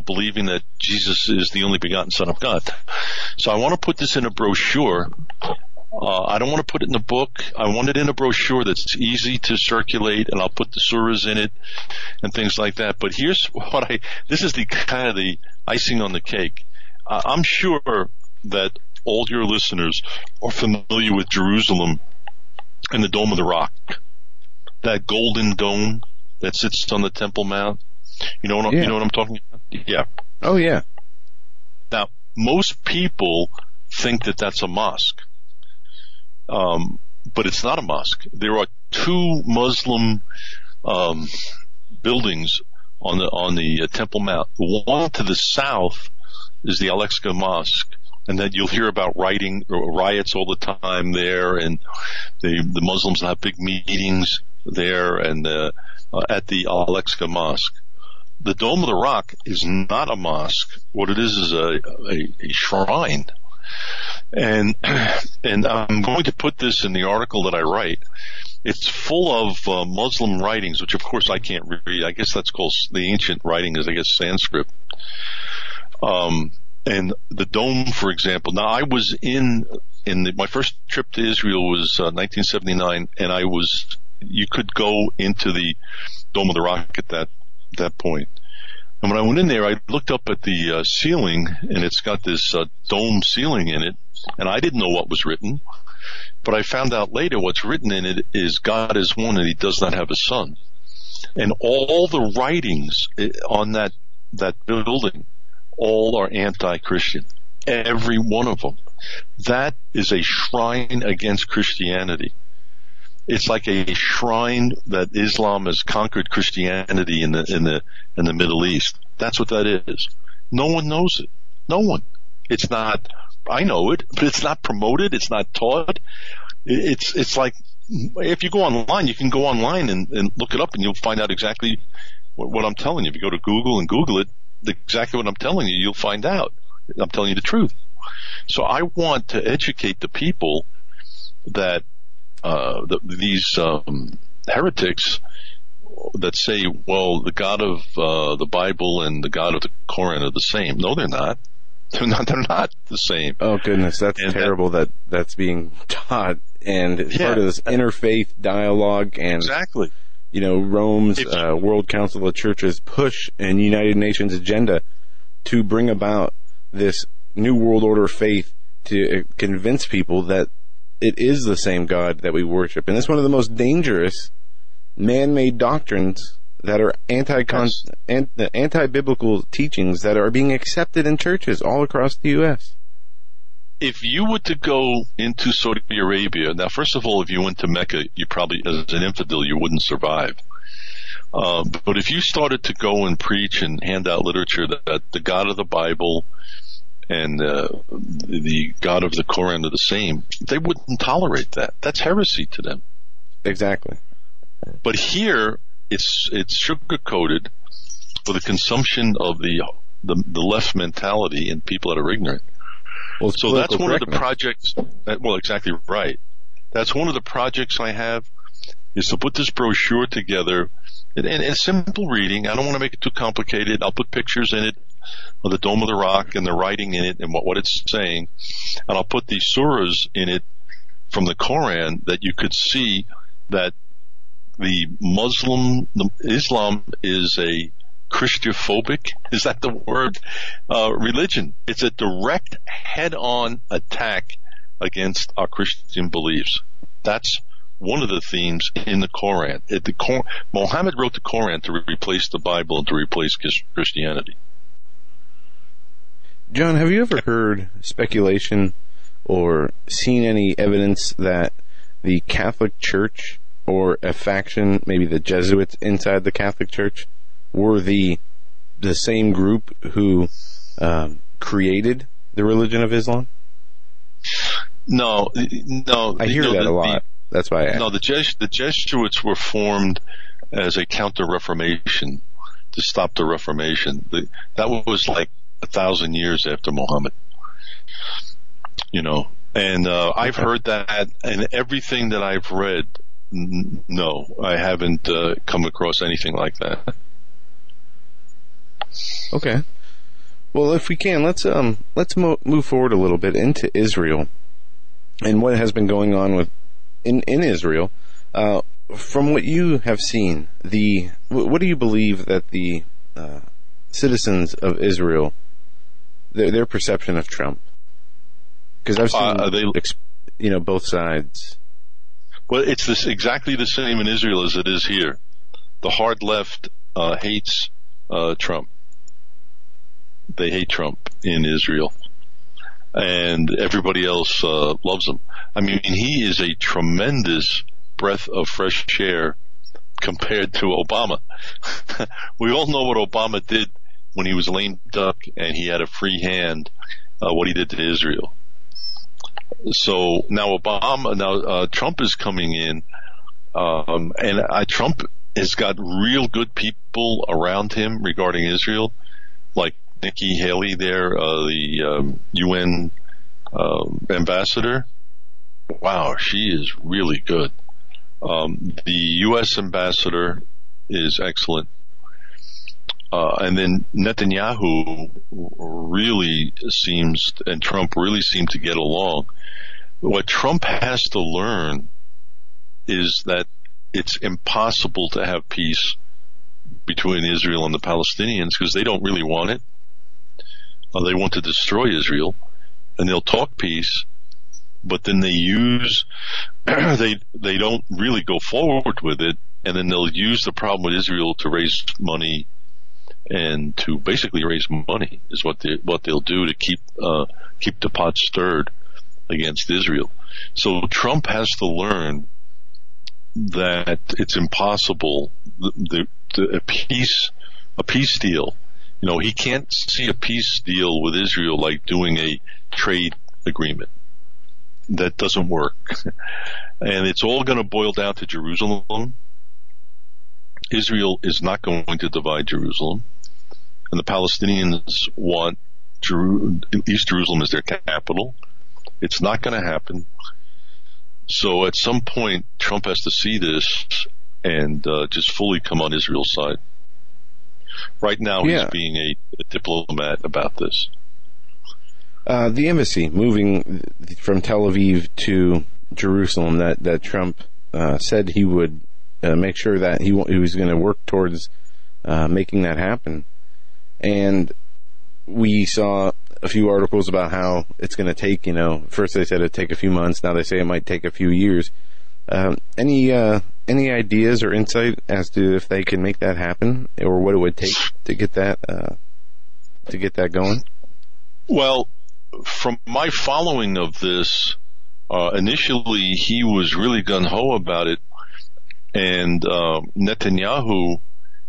believing that Jesus is the only begotten Son of God. So I want to put this in a brochure. Uh, I don't want to put it in a book. I want it in a brochure that's easy to circulate, and I'll put the surahs in it and things like that. But here's what I. This is the kind of the icing on the cake. Uh, I'm sure that all your listeners are familiar with Jerusalem and the Dome of the Rock. That golden dome that sits on the Temple Mount. You know what I'm, Yeah. you know what I'm talking about? Yeah. Oh yeah. Now, most people think that that's a mosque. Um, but it's not a mosque. There are two Muslim, um, buildings on the, on the uh, Temple Mount. One to the south is the Al-Aqsa Mosque. And then you'll hear about rioting, riots all the time there and the, the Muslims have big meetings there and, uh, uh, at the Al-Aqsa Mosque. The Dome of the Rock is not a mosque. What it is is a, a, a shrine. And, and I'm going to put this in the article that I write. It's full of uh, Muslim writings, which of course I can't read. I guess that's called the ancient writing is I guess Sanskrit. Um, and the dome, for example. Now I was in, in the, my first trip to Israel was uh, 1979 and I was, you could go into the Dome of the Rock at that, that point. And when I went in there, I looked up at the uh, ceiling and it's got this uh, dome ceiling in it and I didn't know what was written. But I found out later what's written in it is God is one and he does not have a son. And all the writings eh, on that, that building, all are anti-Christian. Every one of them. That is a shrine against Christianity. it's like a shrine that Islam has conquered Christianity in the in the in the Middle East. That's what that is. No one knows it. No one. It's not. I know it, but it's not promoted. It's not taught. It's it's like if you go online, you can go online and, and look it up, and you'll find out exactly what, what I'm telling you. If you go to Google and Google it, exactly what I'm telling you, you'll find out. I'm telling you the truth. So I want to educate the people that uh, the, these um, heretics that say, well, the God of uh, the Bible and the God of the Koran are the same. No, they're not. They're not. They're not the same. Oh goodness, that's And terrible that, that's being taught and it's Yeah. part of this interfaith dialogue and Exactly. you know Rome's If- uh, World Council of Churches push and United Nations agenda to bring about this new world order faith to uh, convince people that it is the same God that we worship, and it's one of the most dangerous man-made doctrines that are anti an, anti-biblical teachings that are being accepted in churches all across the U.S. if you were to go into Saudi Arabia, now first of all, if you went to Mecca, you probably, as an infidel, you wouldn't survive. Uh, but if you started to go and preach and hand out literature that, that the God of the Bible and uh, the God of the Koran are the same, they wouldn't tolerate that. That's heresy to them. Exactly. But here, it's it's sugar coated for the consumption of the, the the left mentality and people that are ignorant. Well, So that's one of the projects. That, well, exactly right. That's one of the projects I have is to put this brochure together and, and, and simple reading. I don't want to make it too complicated. I'll put pictures in it of the Dome of the Rock and the writing in it and what, what it's saying. And I'll put the surahs in it from the Koran that you could see that the Muslim, the Islam is a Christophobic, is that the word? Uh, religion. It's a direct head-on attack against our Christian beliefs. That's one of the themes in the Koran. The Cor- Mohammed wrote the Koran to replace the Bible and to replace Chris- Christianity. John, have you ever heard speculation or seen any evidence that the Catholic Church or a faction, maybe the Jesuits inside the Catholic Church, were the the same group who um, created the religion of Islam? No, no. I hear no, that the- a lot. That's why I asked. No, the, Jes- the Jesuits were formed as a counter-reformation to stop the Reformation. The, that was like a thousand years after Muhammad. You know, and uh, I've heard that, and everything that I've read, n- no, I haven't uh, come across anything like that. Okay. Well, if we can, let's um let's mo- move forward a little bit into Israel and what has been going on with in in Israel. Uh, from what you have seen, the wh- what do you believe that the uh, citizens of Israel their their perception of Trump? Because I've seen Uh, they- you know both sides. Well, it's this exactly the same in Israel as it is here. The hard left uh, hates uh, Trump. They hate Trump in Israel, and everybody else uh, loves him. I mean, he is a tremendous breath of fresh air compared to Obama. we all know what Obama did when he was lame duck and he had a free hand. Uh, what he did to Israel. So now Obama, now uh, Trump is coming in, um, and uh, Trump has got real good people around him regarding Israel, like Nikki Haley there, uh, the um, UN um, ambassador. Wow, she is really good. Um, the U.S. ambassador is excellent. Uh, and then Netanyahu really seems, and Trump really seem to get along. What Trump has to learn is that it's impossible to have peace between Israel and the Palestinians because they don't really want it. Uh, they want to destroy Israel, and they'll talk peace, but then they use they they don't really go forward with it, and then they'll use the problem with Israel to raise money and to basically raise money is what they what they'll do to keep uh, keep the pot stirred against Israel. So Trump has to learn that it's impossible the, the, the, a peace a peace deal. You know, he can't see a peace deal with Israel like doing a trade agreement. That doesn't work. and it's all going to boil down to Jerusalem. Israel is not going to divide Jerusalem. And the Palestinians want Jeru- East Jerusalem as their capital. It's not going to happen. So at some point, Trump has to see this and uh, just fully come on Israel's side. Right now, Yeah. he's being a, a diplomat about this. Uh, the embassy moving from Tel Aviv to Jerusalem that, that Trump uh, said he would uh, make sure that he, wa- he was going to work towards uh, making that happen. And we saw a few articles about how it's going to take, you know, first they said it'd take a few months, now they say it might take a few years. Um, any uh, any ideas or insight as to if they can make that happen, or what it would take to get that uh, to get that going? Well, from my following of this, uh, initially he was really gun ho about it, and um, Netanyahu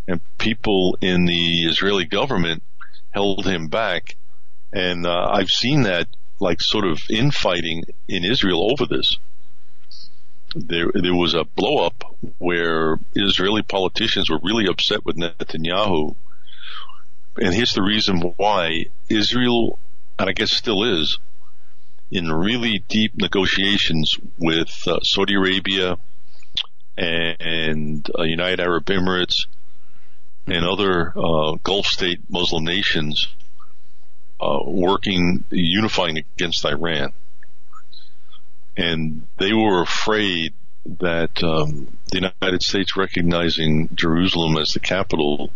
and people in the Israeli government held him back, and uh, I've seen that like sort of infighting in Israel over this. There, there was a blow up where Israeli politicians were really upset with Netanyahu, and here's the reason why. Israel and I guess still is, in really deep negotiations with uh, Saudi Arabia and uh, United Arab Emirates and other uh, Gulf state Muslim nations uh, working, unifying against Iran. And they were afraid that um, the United States recognizing Jerusalem as the capital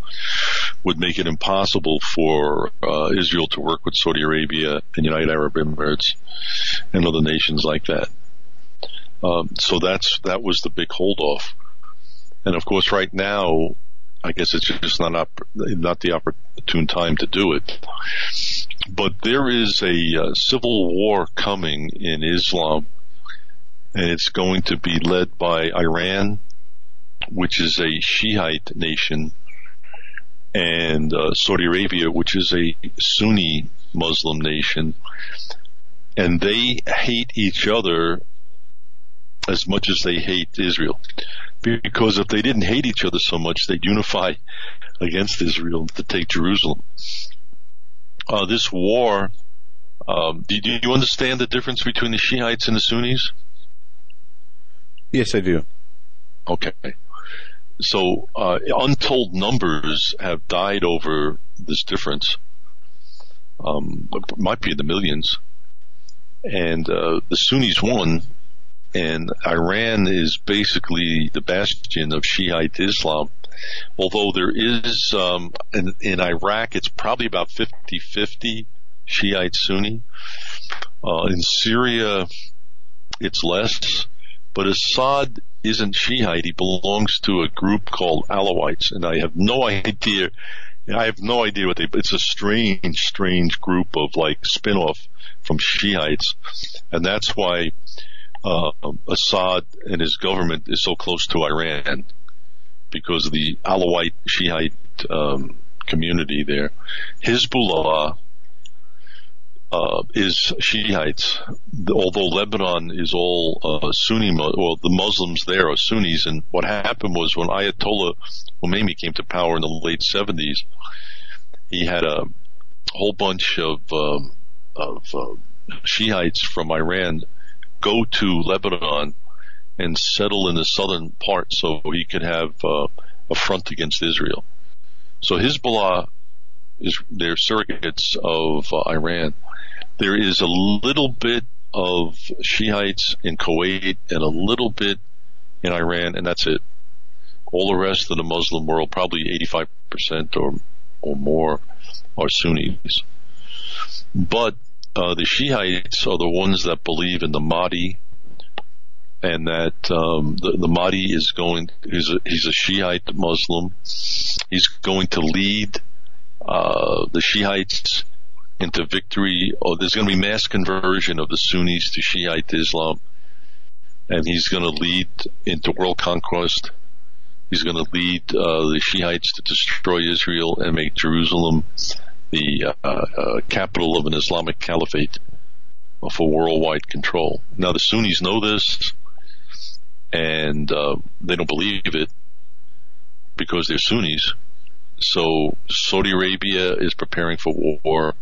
would make it impossible for uh, Israel to work with Saudi Arabia and United Arab Emirates and other nations like that. Um, so that's that was the big holdoff. And of course, right now, I guess it's just not not the opportune time to do it. But there is a uh, civil war coming in Islam, and it's going to be led by Iran, which is a Shiite nation, and uh, Saudi Arabia, which is a Sunni Muslim nation, and they hate each other as much as they hate Israel. Because if they didn't hate each other so much, they'd unify against Israel to take Jerusalem. Uh, this war, um, do, do you understand the difference between the Shiites and the Sunnis? Yes, I do. Okay. So, uh, untold numbers have died over this difference. Um, it might be in the millions. And, uh, the Sunnis won, and Iran is basically the bastion of Shiite Islam. Although there is, um, in, in Iraq, it's probably about 50-50 Shiite Sunni. Uh, in Syria, it's less, but Assad isn't Shiite. He belongs to a group called Alawites, and I have no idea. I have no idea what they. It's a strange, strange group of like spin-off from Shiites, and that's why uh, Assad and his government is so close to Iran because of the Alawite Shiite um, community there. Hezbollah uh, is Shiites, although Lebanon is all uh, Sunni. Well, the Muslims there are Sunnis, and what happened was when Ayatollah Khomeini came to power in the late 70s, he had a whole bunch of um, of uh, Shiites from Iran go to Lebanon and settle in the southern part so he could have uh, a front against Israel. So Hezbollah is they're surrogates of uh, Iran. There is a little bit of Shiites in Kuwait and a little bit in Iran, and that's it. All the rest of the Muslim world, probably 85% or or more, are Sunnis. But uh, the Shiites are the ones that believe in the Mahdi, and that um, the, the Mahdi is going. He's a, he's a Shiite Muslim. He's going to lead uh, the Shiites into victory. Oh, there's going to be mass conversion of the Sunnis to Shiite Islam, and he's going to lead into world conquest. He's going to lead uh, the Shiites to destroy Israel and make Jerusalem the uh, uh, capital of an Islamic caliphate for worldwide control. Now the Sunnis know this, and uh, they don't believe it because they're Sunnis. So Saudi Arabia is preparing for war.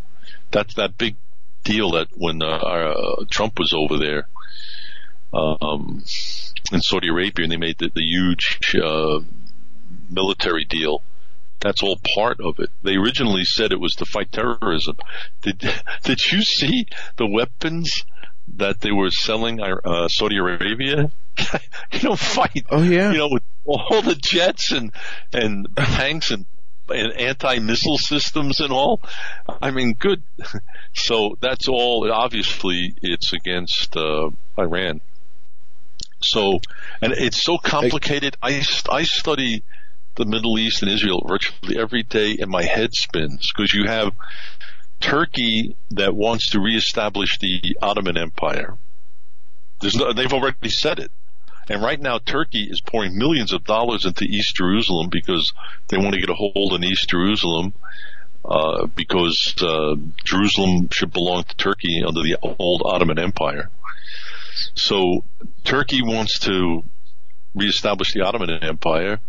That's that big deal that when uh, uh, Trump was over there um, in Saudi Arabia and they made the, the huge uh, military deal. That's all part of it. They originally said it was to fight terrorism. Did did you see the weapons that they were selling uh, Saudi Arabia? you know, fight. Oh yeah. You know, with all the jets and and tanks and and anti-missile systems and all. I mean, good. So that's all. Obviously, it's against uh, Iran. So, and it's so complicated. I I study the Middle East and Israel virtually every day, and my head spins because you have Turkey that wants to reestablish the Ottoman Empire. No, they've already said it. And right now, Turkey is pouring millions of dollars into East Jerusalem because they want to get a hold on East Jerusalem. Uh, because uh, Jerusalem should belong to Turkey under the old Ottoman Empire. So Turkey wants to reestablish the Ottoman Empire.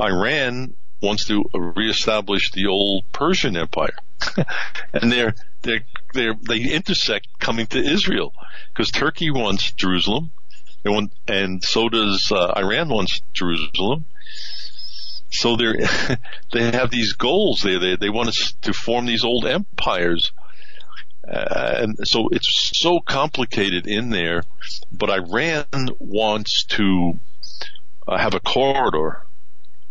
Iran wants to reestablish the old Persian Empire, and they're they they they intersect coming to Israel because Turkey wants Jerusalem, and so does uh, Iran wants Jerusalem. So they they have these goals. They they they want us to form these old empires, uh, and so it's so complicated in there. But Iran wants to uh, have a corridor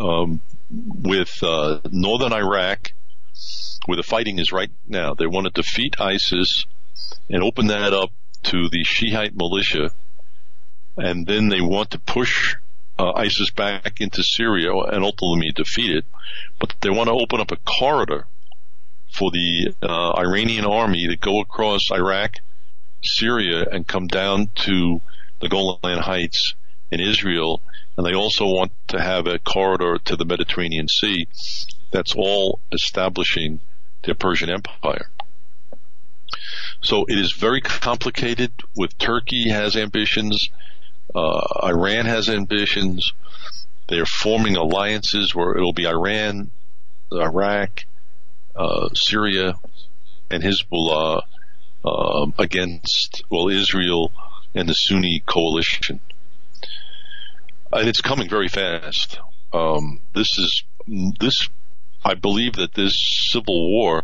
um, with uh, northern Iraq, where the fighting is right now. They want to defeat ISIS and open that up to the Shiite militia and then they want to push uh, ISIS back into Syria and ultimately defeat it. But they want to open up a corridor for the uh, Iranian army to go across Iraq, Syria, and come down to the Golan Heights in Israel. And they also want to have a corridor to the Mediterranean Sea. That's all establishing the Persian Empire. So it is very complicated with Turkey has ambitions uh, Iran has ambitions. They're forming alliances where it'll be Iran, Iraq, uh, Syria, and Hezbollah uh, against well Israel and the Sunni coalition. And it's coming very fast. Um, this is this. I believe that this civil war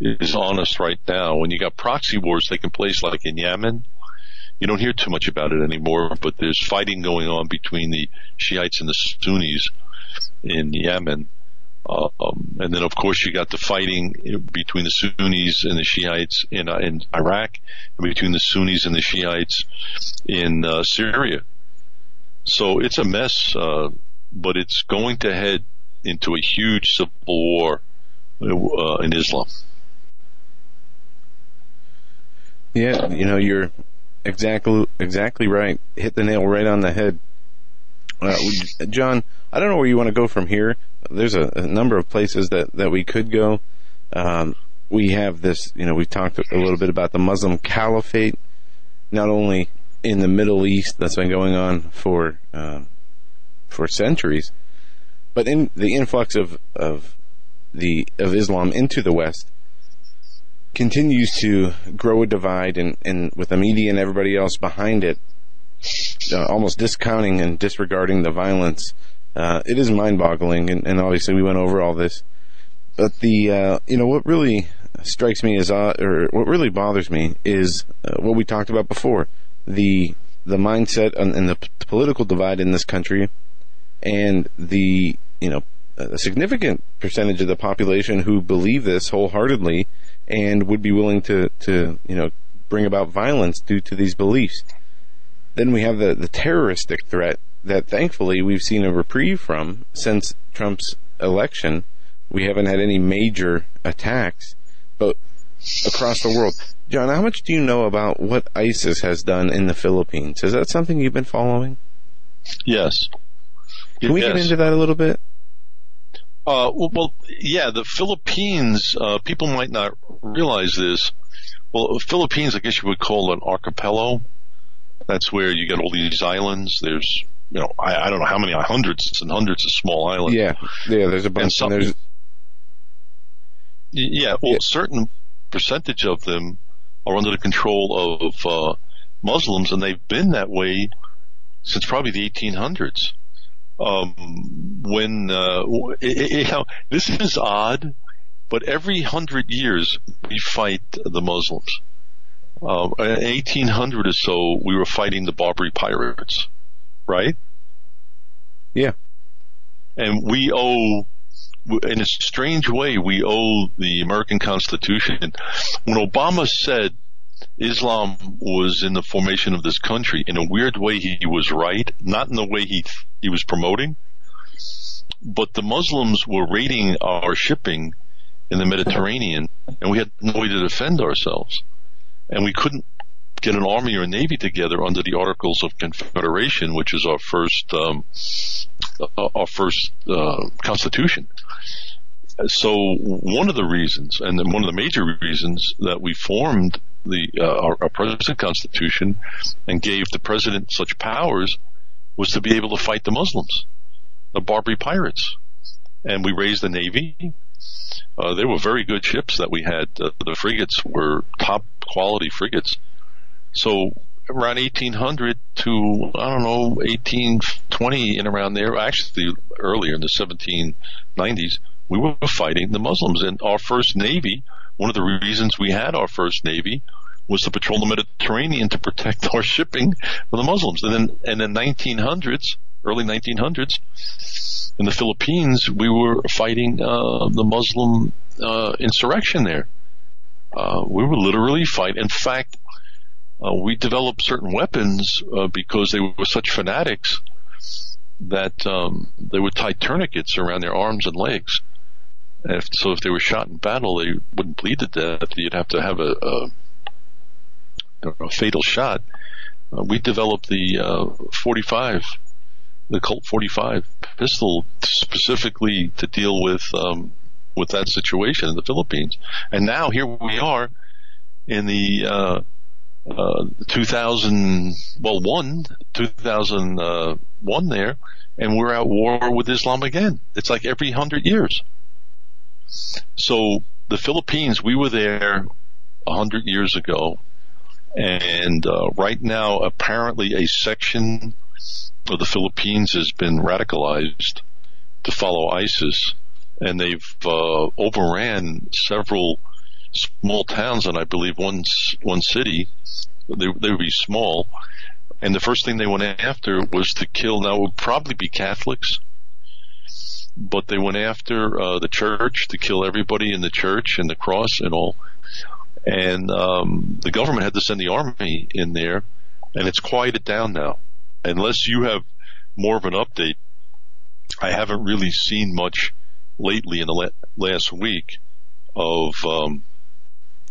is on us right now. When you got proxy wars taking place, like in Yemen, you don't hear too much about it anymore, but there's fighting going on between the Shiites and the Sunnis in Yemen. Um, and then, of course, you got the fighting between the Sunnis and the Shiites in, uh, in Iraq, and between the Sunnis and the Shiites in uh, Syria. So it's a mess, uh, but it's going to head into a huge civil war uh, in Islam. Yeah, you know, you're Exactly, exactly right. Hit the nail right on the head. Uh, John, I don't know where you want to go from here. There's a, a number of places that, that we could go. Um, we have this, you know, we've talked a little bit about the Muslim caliphate, not only in the Middle East that's been going on for uh, for centuries, but in the influx of of the of Islam into the West continues to grow a divide, and, and with the media and everybody else behind it, uh, almost discounting and disregarding the violence, uh, it is mind-boggling. And, and, obviously, we went over all this. But the uh, you know what really strikes me as odd, or what really bothers me is uh, what we talked about before the the mindset and, the p- political divide in this country, and the you know a significant percentage of the population who believe this wholeheartedly and would be willing to, to you know, bring about violence due to these beliefs. Then we have the, the terroristic threat that thankfully we've seen a reprieve from since Trump's election. We haven't had any major attacks, but across the world, John, how much do you know about what ISIS has done in the Philippines? Is that something you've been following? Yes. Can we Yes. get into that a little bit? Uh, well, yeah, the Philippines, uh, people might not realize this. Well, Philippines, I guess you would call an archipelago. That's where you get all these islands. There's, you know, I, I don't know how many hundreds and hundreds of small islands. Yeah, yeah. There's a bunch. some- and there's Yeah, well, a certain percentage of them are under the control of uh, Muslims, and they've been that way since probably the 1800s. Um, when uh, it, it, you know, this is odd, but every hundred years we fight the Muslims. Uh, in 1800 or so, we were fighting the Barbary pirates, right? Yeah. And we owe in a strange way, we owe the American Constitution. When Obama said Islam was in the formation of this country, in a weird way, he was right. Not in the way he he was promoting, but the Muslims were raiding our shipping in the Mediterranean, and we had no way to defend ourselves, and we couldn't get an army or a navy together under the Articles of Confederation, which is our first um, uh, our first uh, constitution. So one of the reasons, and one of the major reasons that we formed the uh, our, our present constitution and gave the president such powers was to be able to fight the Muslims, the Barbary pirates, and we raised the navy. Uh, they were very good ships that we had. Uh, the frigates were top quality frigates. So around 1800 to I don't know 1820 and around there, actually earlier in the 1790s, we were fighting the Muslims. And our first navy, one of the reasons we had our first navy was to patrol the Mediterranean to protect our shipping from the Muslims. And then, and in 1900s, early 1900s, in the Philippines, we were fighting uh, the Muslim uh, insurrection there. Uh, we were literally fighting. In fact, uh, we developed certain weapons uh, because they were such fanatics that um, they would tie tourniquets around their arms and legs. And if, so if they were shot in battle, they wouldn't bleed to death. You'd have to have a, a, a fatal shot. Uh, we developed the uh, 45, the Colt 45 pistol specifically to deal with um, with that situation in the Philippines. And now here we are in the uh, uh, 2000, well, one, 2001 there, and we're at war with Islam again. It's like every hundred years. So the Philippines, we were there a hundred years ago, and uh, right now, apparently, a section of the Philippines has been radicalized to follow ISIS, and they've uh, overran several small towns, and I believe one one city. They they would be small, and the first thing they went after was to kill. Now it would probably be Catholics, but they went after uh, the church to kill everybody in the church and the cross and all. And um, the government had to send the army in there, and it's quieted down now. Unless you have more of an update, I haven't really seen much lately in the la- last week of um,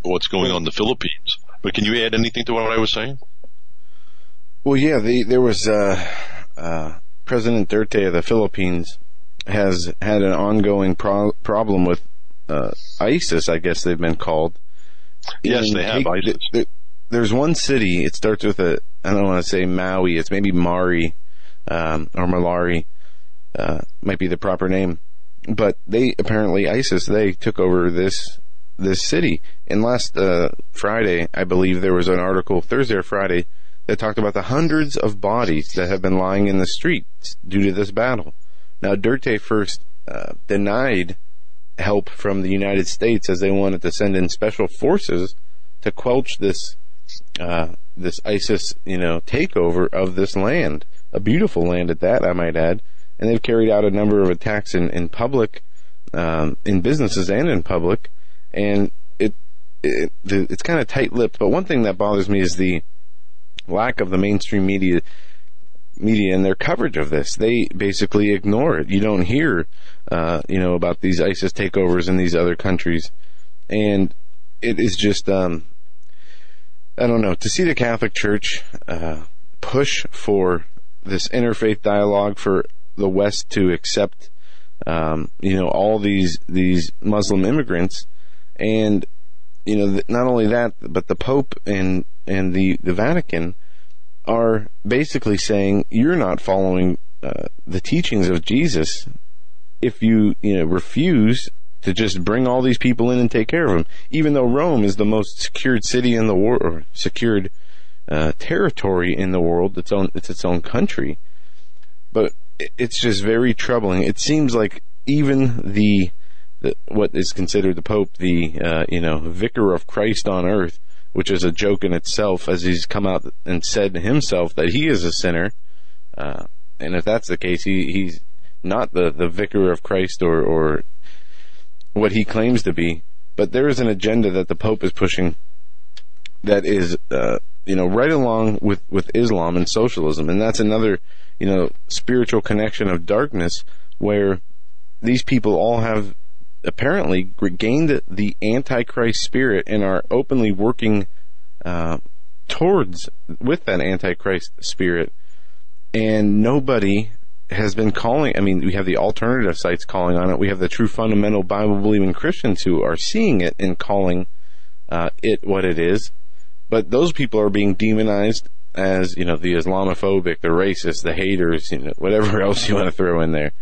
what's going on in the Philippines. But can you add anything to what I was saying? Well, yeah, the, there was uh, uh, President Duterte of the Philippines has had an ongoing pro- problem with uh, ISIS. I guess they've been called. Yes, In they have ISIS. th- th- there's one city. It starts with a. I don't want to say Maui. It's maybe Mari um, or Malari. Uh, might be the proper name. But they apparently ISIS they took over this this city. And last uh, Friday, I believe there was an article Thursday or Friday that talked about the hundreds of bodies that have been lying in the streets due to this battle. Now, Duterte first uh, denied help from the United States as they wanted to send in special forces to quelch this uh, this ISIS, you know, takeover of this land, a beautiful land at that, I might add. And they've carried out a number of attacks in in public, um, in businesses and in public, and it, it it's kind of tight-lipped. But one thing that bothers me is the lack of the mainstream media media and their coverage of this. They basically ignore it. You don't hear, uh, you know, about these ISIS takeovers in these other countries, and it is just, um, I don't know, to see the Catholic Church uh, push for this interfaith dialogue for the West to accept, um, you know, all these these Muslim immigrants, and you know, not only that, but the Pope and and the the Vatican are basically saying you're not following uh, the teachings of Jesus if you you know refuse to just bring all these people in and take care of them, even though Rome is the most secured city in the world, or secured uh, territory in the world. Its own, it's its own country, but it's just very troubling. It seems like even the, the what is considered the Pope, the uh, you know vicar of Christ on earth, which is a joke in itself, as he's come out and said himself that he is a sinner. Uh, and if that's the case, he, he's not the, the vicar of Christ or, or what he claims to be. But there is an agenda that the Pope is pushing that is, uh, you know, right along with, with Islam and socialism. And that's another, you know, spiritual connection of darkness where these people all have apparently gained the Antichrist spirit and are openly working uh, towards with that Antichrist spirit. And nobody has been calling. I mean, we have the alternative sites calling on it. We have the true fundamental Bible believing Christians who are seeing it and calling uh, it what it is. But those people are being demonized as you know the Islamophobic, the racist, the haters, you know whatever else you want to throw in there.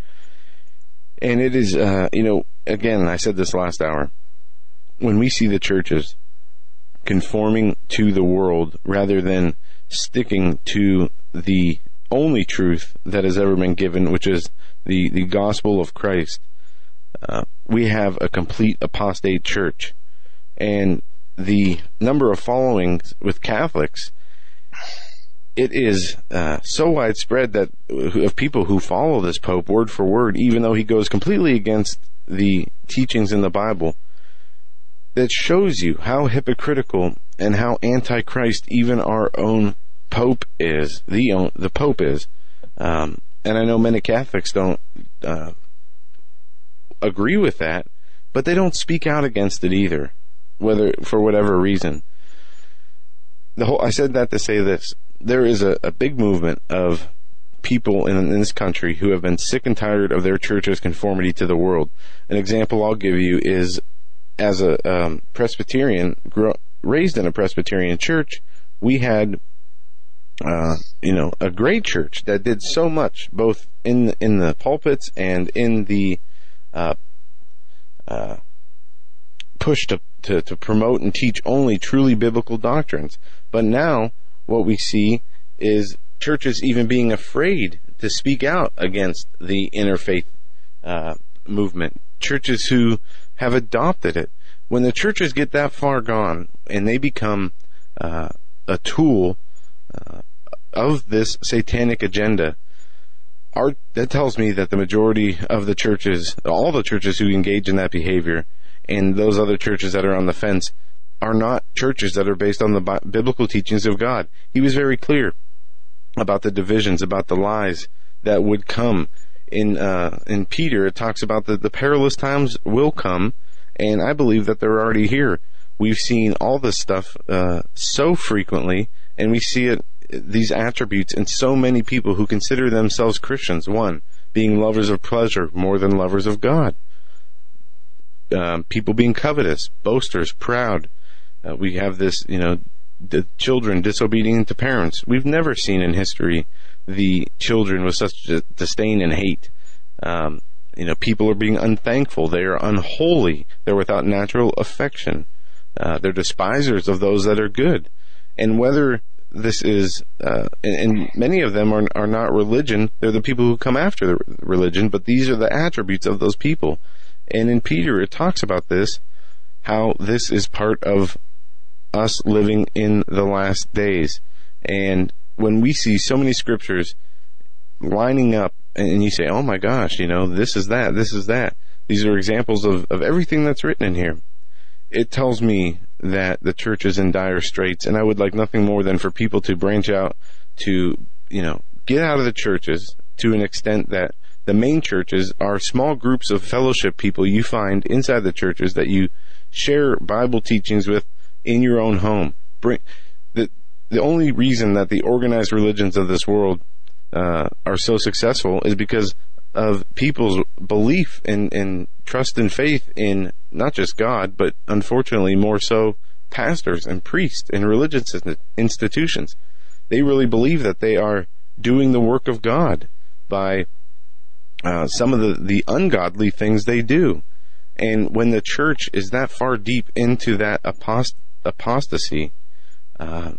And it is, uh, you know, again, I said this last hour. When we see the churches conforming to the world rather than sticking to the only truth that has ever been given, which is the, the gospel of Christ, uh, we have a complete apostate church. And the number of followings with Catholics, it is uh, so widespread that of people who follow this Pope word for word, even though he goes completely against the teachings in the Bible, that shows you how hypocritical and how antichrist even our own Pope is the the Pope is, um, and I know many Catholics don't uh, agree with that, but they don't speak out against it either, whether for whatever reason. The whole I said that to say this: there is a, a big movement of people in, in, this country who have been sick and tired of their church's conformity to the world. An example I'll give you is as a um, Presbyterian, raised in a Presbyterian church, we had uh, you know, a great church that did so much, both in in the pulpits and in the uh, uh, push to, to to promote and teach only truly biblical doctrines. But now, what we see is churches even being afraid to speak out against the interfaith uh, movement. Churches who have adopted it. When the churches get that far gone and they become uh, a tool uh, of this satanic agenda, our, that tells me that the majority of the churches, all the churches who engage in that behavior, and those other churches that are on the fence, are not churches that are based on the bi- biblical teachings of God. He was very clear about the divisions, about the lies that would come. In uh, in Peter, it talks about that the perilous times will come, and I believe that they're already here. We've seen all this stuff uh, so frequently, and we see it these attributes in so many people who consider themselves Christians. One, being lovers of pleasure more than lovers of God. Um, people being covetous, boasters, proud. Uh, we have this, you know, the children disobedient to parents. We've never seen in history the children with such disdain and hate. Um, you know, people are being unthankful. They are unholy. They're without natural affection. Uh, they're despisers of those that are good. And whether this is, uh, and, and, many of them are, are not religion. They're the people who come after the religion, but these are the attributes of those people. And in Peter, it talks about this, how this is part of us living in the last days. And when we see so many scriptures lining up, and you say, oh my gosh, you know, this is that, this is that. These are examples of, of everything that's written in here. It tells me that the church is in dire straits, and I would like nothing more than for people to branch out to, you know, get out of the churches to an extent that the main churches are small groups of fellowship people you find inside the churches that you share Bible teachings with in your own home. Bring, the only reason that the organized religions of this world uh, are so successful is because of people's belief and, and trust and faith in not just God, but unfortunately more so pastors and priests and religious institutions. They really believe that they are doing the work of God by uh, some of the, the ungodly things they do. And when the church is that far deep into that apost- apostasy, uh,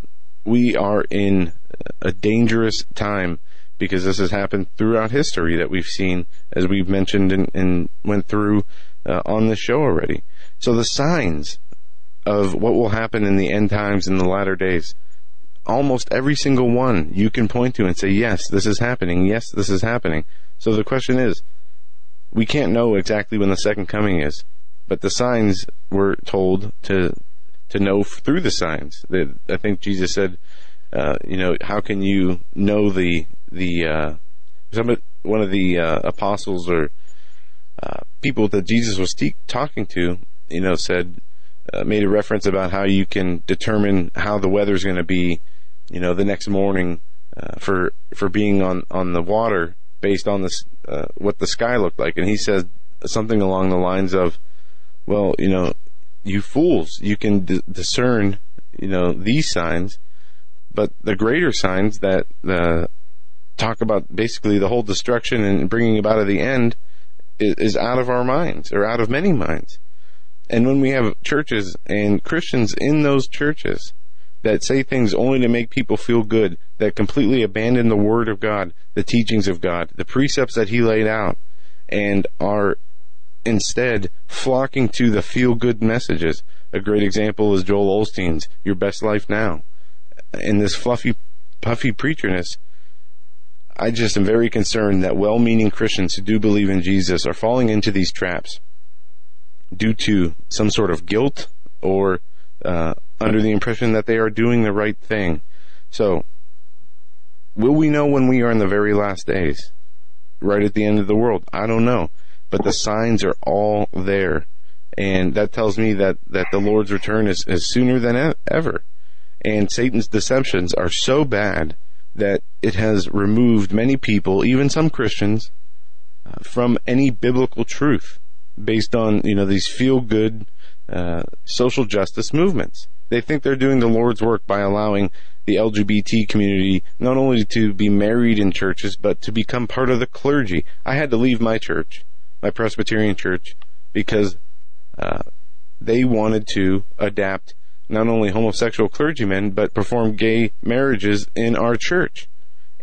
we are in a dangerous time because this has happened throughout history that we've seen, as we've mentioned and, and went through uh, on the show already. So the signs of what will happen in the end times in the latter days, almost every single one you can point to and say, yes, this is happening. Yes, this is happening. So the question is, we can't know exactly when the second coming is, but the signs we're told to to know through the signs. That I think Jesus said, uh, you know, how can you know the the uh, some one of the uh, apostles or uh, people that Jesus was te- talking to, you know, said uh, made a reference about how you can determine how the weather's going to be, you know, the next morning uh, for for being on on the water based on this uh, what the sky looked like, and he said something along the lines of, "Well, you know, you fools, you can d- discern, you know, these signs." But the greater signs that uh, talk about basically the whole destruction and bringing about of the end is, is out of our minds or out of many minds. And when we have churches and Christians in those churches that say things only to make people feel good, that completely abandon the Word of God, the teachings of God, the precepts that He laid out, and are instead flocking to the feel good messages. A great example is Joel Osteen's Your Best Life Now. In this fluffy, puffy preacherness, I just am very concerned that well meaning Christians who do believe in Jesus are falling into these traps due to some sort of guilt or uh, under the impression that they are doing the right thing. So, will we know when we are in the very last days? Right at the end of the world? I don't know. But the signs are all there. And that tells me that, that the Lord's return is, is sooner than ever. And Satan's deceptions are so bad that it has removed many people, even some Christians, uh, from any biblical truth based on, you know, these feel good uh, social justice movements. They think they're doing the Lord's work by allowing the LGBT community not only to be married in churches, but to become part of the clergy. I had to leave my church, my Presbyterian church, because uh, they wanted to adapt not only homosexual clergymen, but perform gay marriages in our church.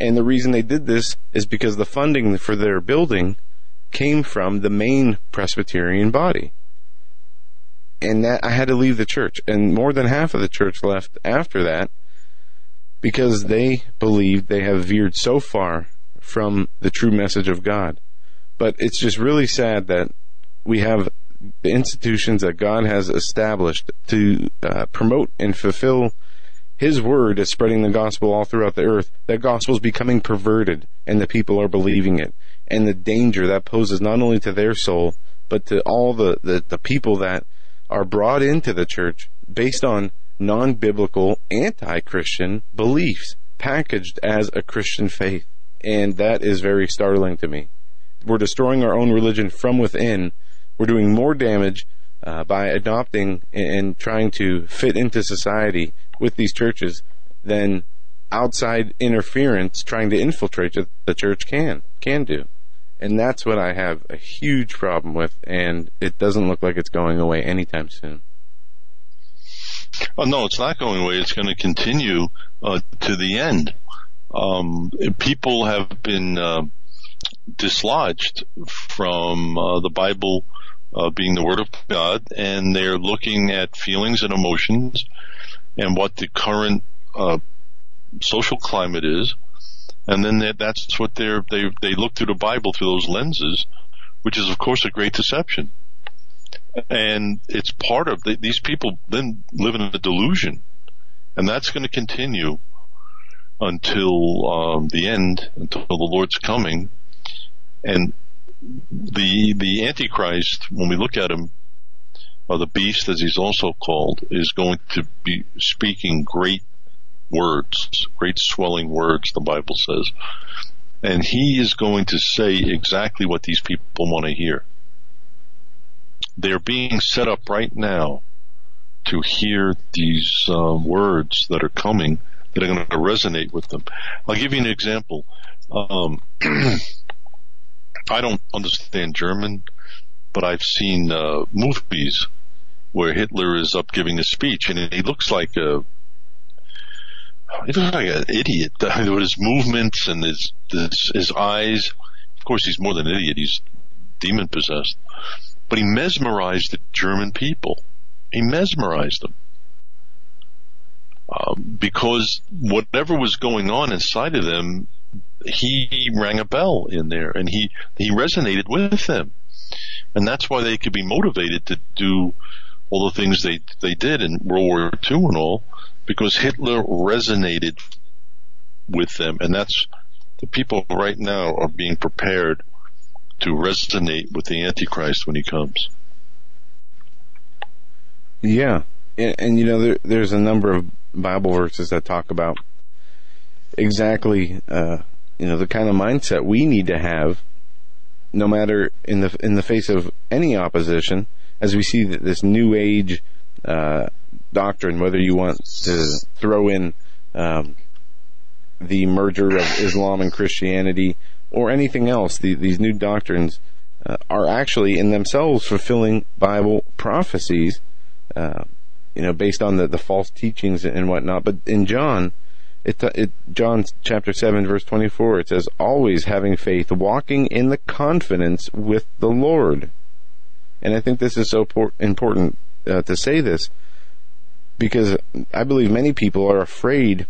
And the reason they did this is because the funding for their building came from the main Presbyterian body. And that I had to leave the church. And more than half of the church left after that because they believed they have veered so far from the true message of God. But it's just really sad that we have the institutions that God has established to uh, promote and fulfill His word is spreading the gospel all throughout the earth. That gospel is becoming perverted, and the people are believing it. And the danger that poses not only to their soul, but to all the, the, the people that are brought into the church based on non biblical, anti Christian beliefs packaged as a Christian faith. And that is very startling to me. We're destroying our own religion from within we're doing more damage uh, by adopting and trying to fit into society with these churches than outside interference trying to infiltrate the church can can do. And that's what I have a huge problem with, and it doesn't look like it's going away anytime soon. Oh no, it's not going away. It's going to continue uh, to the end. Um, people have been uh, dislodged from uh, the Bible uh, being the Word of God, and they're looking at feelings and emotions and what the current uh, social climate is, and then that's what they're they they look through the Bible through those lenses, which is of course a great deception, and it's part of the, these people then live in a delusion, and that's going to continue until um, the end, until the Lord's coming, and the the Antichrist, when we look at him, or the beast as he's also called, is going to be speaking great words, great swelling words, the Bible says. And he is going to say exactly what these people want to hear. They're being set up right now to hear these uh, words that are coming that are going to resonate with them. I'll give you an example. Um, I don't understand German, but I've seen uh, movies where Hitler is up giving a speech, and he looks like a he looks like an idiot with his movements and his, his his eyes. Of course, he's more than an idiot; he's demon possessed. But he mesmerized the German people. He mesmerized them. Uh, because whatever was going on inside of them, he rang a bell in there and he, he resonated with them. And that's why they could be motivated to do all the things they, they did in World War II and all, because Hitler resonated with them. And that's the people right now are being prepared to resonate with the Antichrist when he comes. Yeah. And, and you know, there, there's a number of Bible verses that talk about exactly, uh, you know, the kind of mindset we need to have, no matter in the in the face of any opposition, as we see that this new age uh, doctrine, whether you want to throw in um, the merger of Islam and Christianity or anything else, the, these new doctrines uh, are actually in themselves fulfilling Bible prophecies. Uh, you know, based on the, the false teachings and whatnot. But in John, it, it John chapter seven verse twenty four, it says, "Always having faith, walking in the confidence with the Lord." And I think this is so por- important uh, to say this because I believe many people are afraid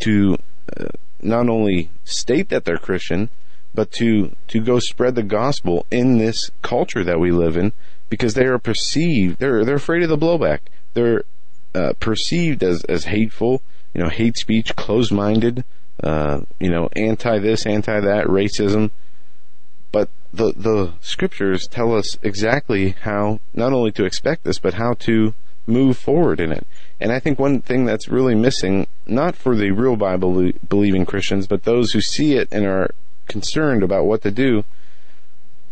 to uh, not only state that they're Christian, but to to go spread the gospel in this culture that we live in because they are perceived they're they're afraid of the blowback they're uh, perceived as as hateful, you know, hate speech, closed minded, uh, you know, anti this, anti that, racism. But the the scriptures tell us exactly how not only to expect this, but how to move forward in it. And I think one thing that's really missing, not for the real Bible believing Christians, but those who see it and are concerned about what to do,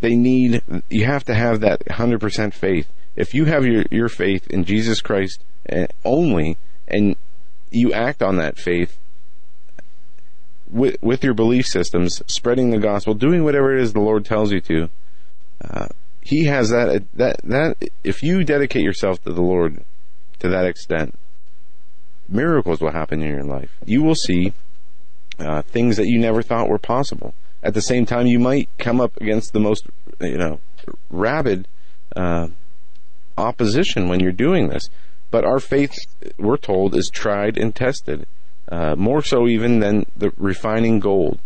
they need, you have to have that 100% faith if you have your, your faith in Jesus Christ eh, only and you act on that faith with, with your belief systems, spreading the gospel, doing whatever it is the Lord tells you to, uh, He has that, that, that, if you dedicate yourself to the Lord to that extent, miracles will happen in your life. You will see uh, things that you never thought were possible. At the same time, you might come up against the most, you know, rabid uh, opposition when you're doing this. But our faith, we're told, is tried and tested, uh, more so even than the refining gold.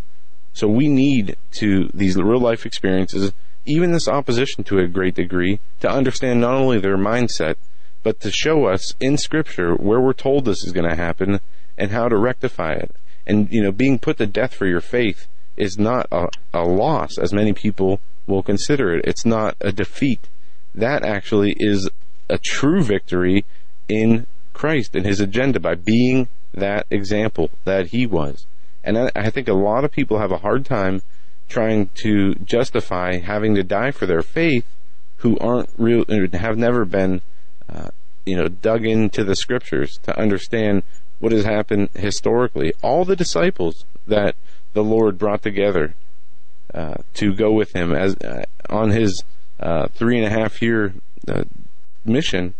So we need to these real life experiences, even this opposition to a great degree, to understand not only their mindset, but to show us in Scripture where we're told this is going to happen and how to rectify it. And you know, being put to death for your faith is not a, a loss, as many people will consider it. It's not a defeat that actually is a true victory in Christ and his agenda by being that example that he was. And I, I think a lot of people have a hard time trying to justify having to die for their faith who aren't real, have never been, uh, you know, dug into the scriptures to understand what has happened historically. All the disciples that the Lord brought together uh, to go with him as uh, on his uh, three and a half year uh, mission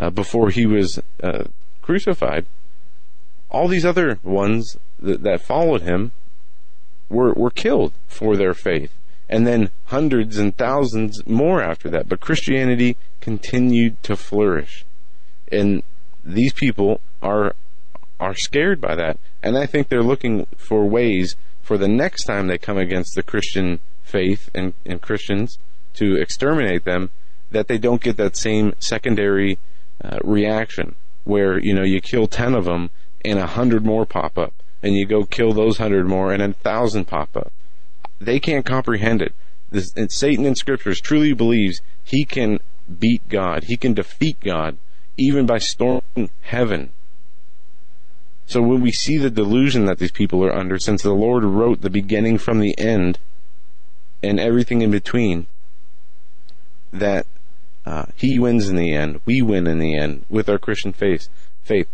uh, before he was uh, crucified. All these other ones that, that followed him were were killed for their faith, and then hundreds and thousands more after that. But Christianity continued to flourish, and these people are are scared by that, and I think they're looking for ways for the next time they come against the Christian faith and, and Christians to exterminate them, that they don't get that same secondary uh, reaction where you know you kill ten of them and a hundred more pop up, and you go kill those hundred more and a thousand pop up. They can't comprehend it. This, Satan in scriptures truly believes he can beat God, he can defeat God, even by storming heaven. So when we see the delusion that these people are under, since the Lord wrote the beginning from the end and everything in between, that uh, He wins in the end, we win in the end with our Christian faith. Faith,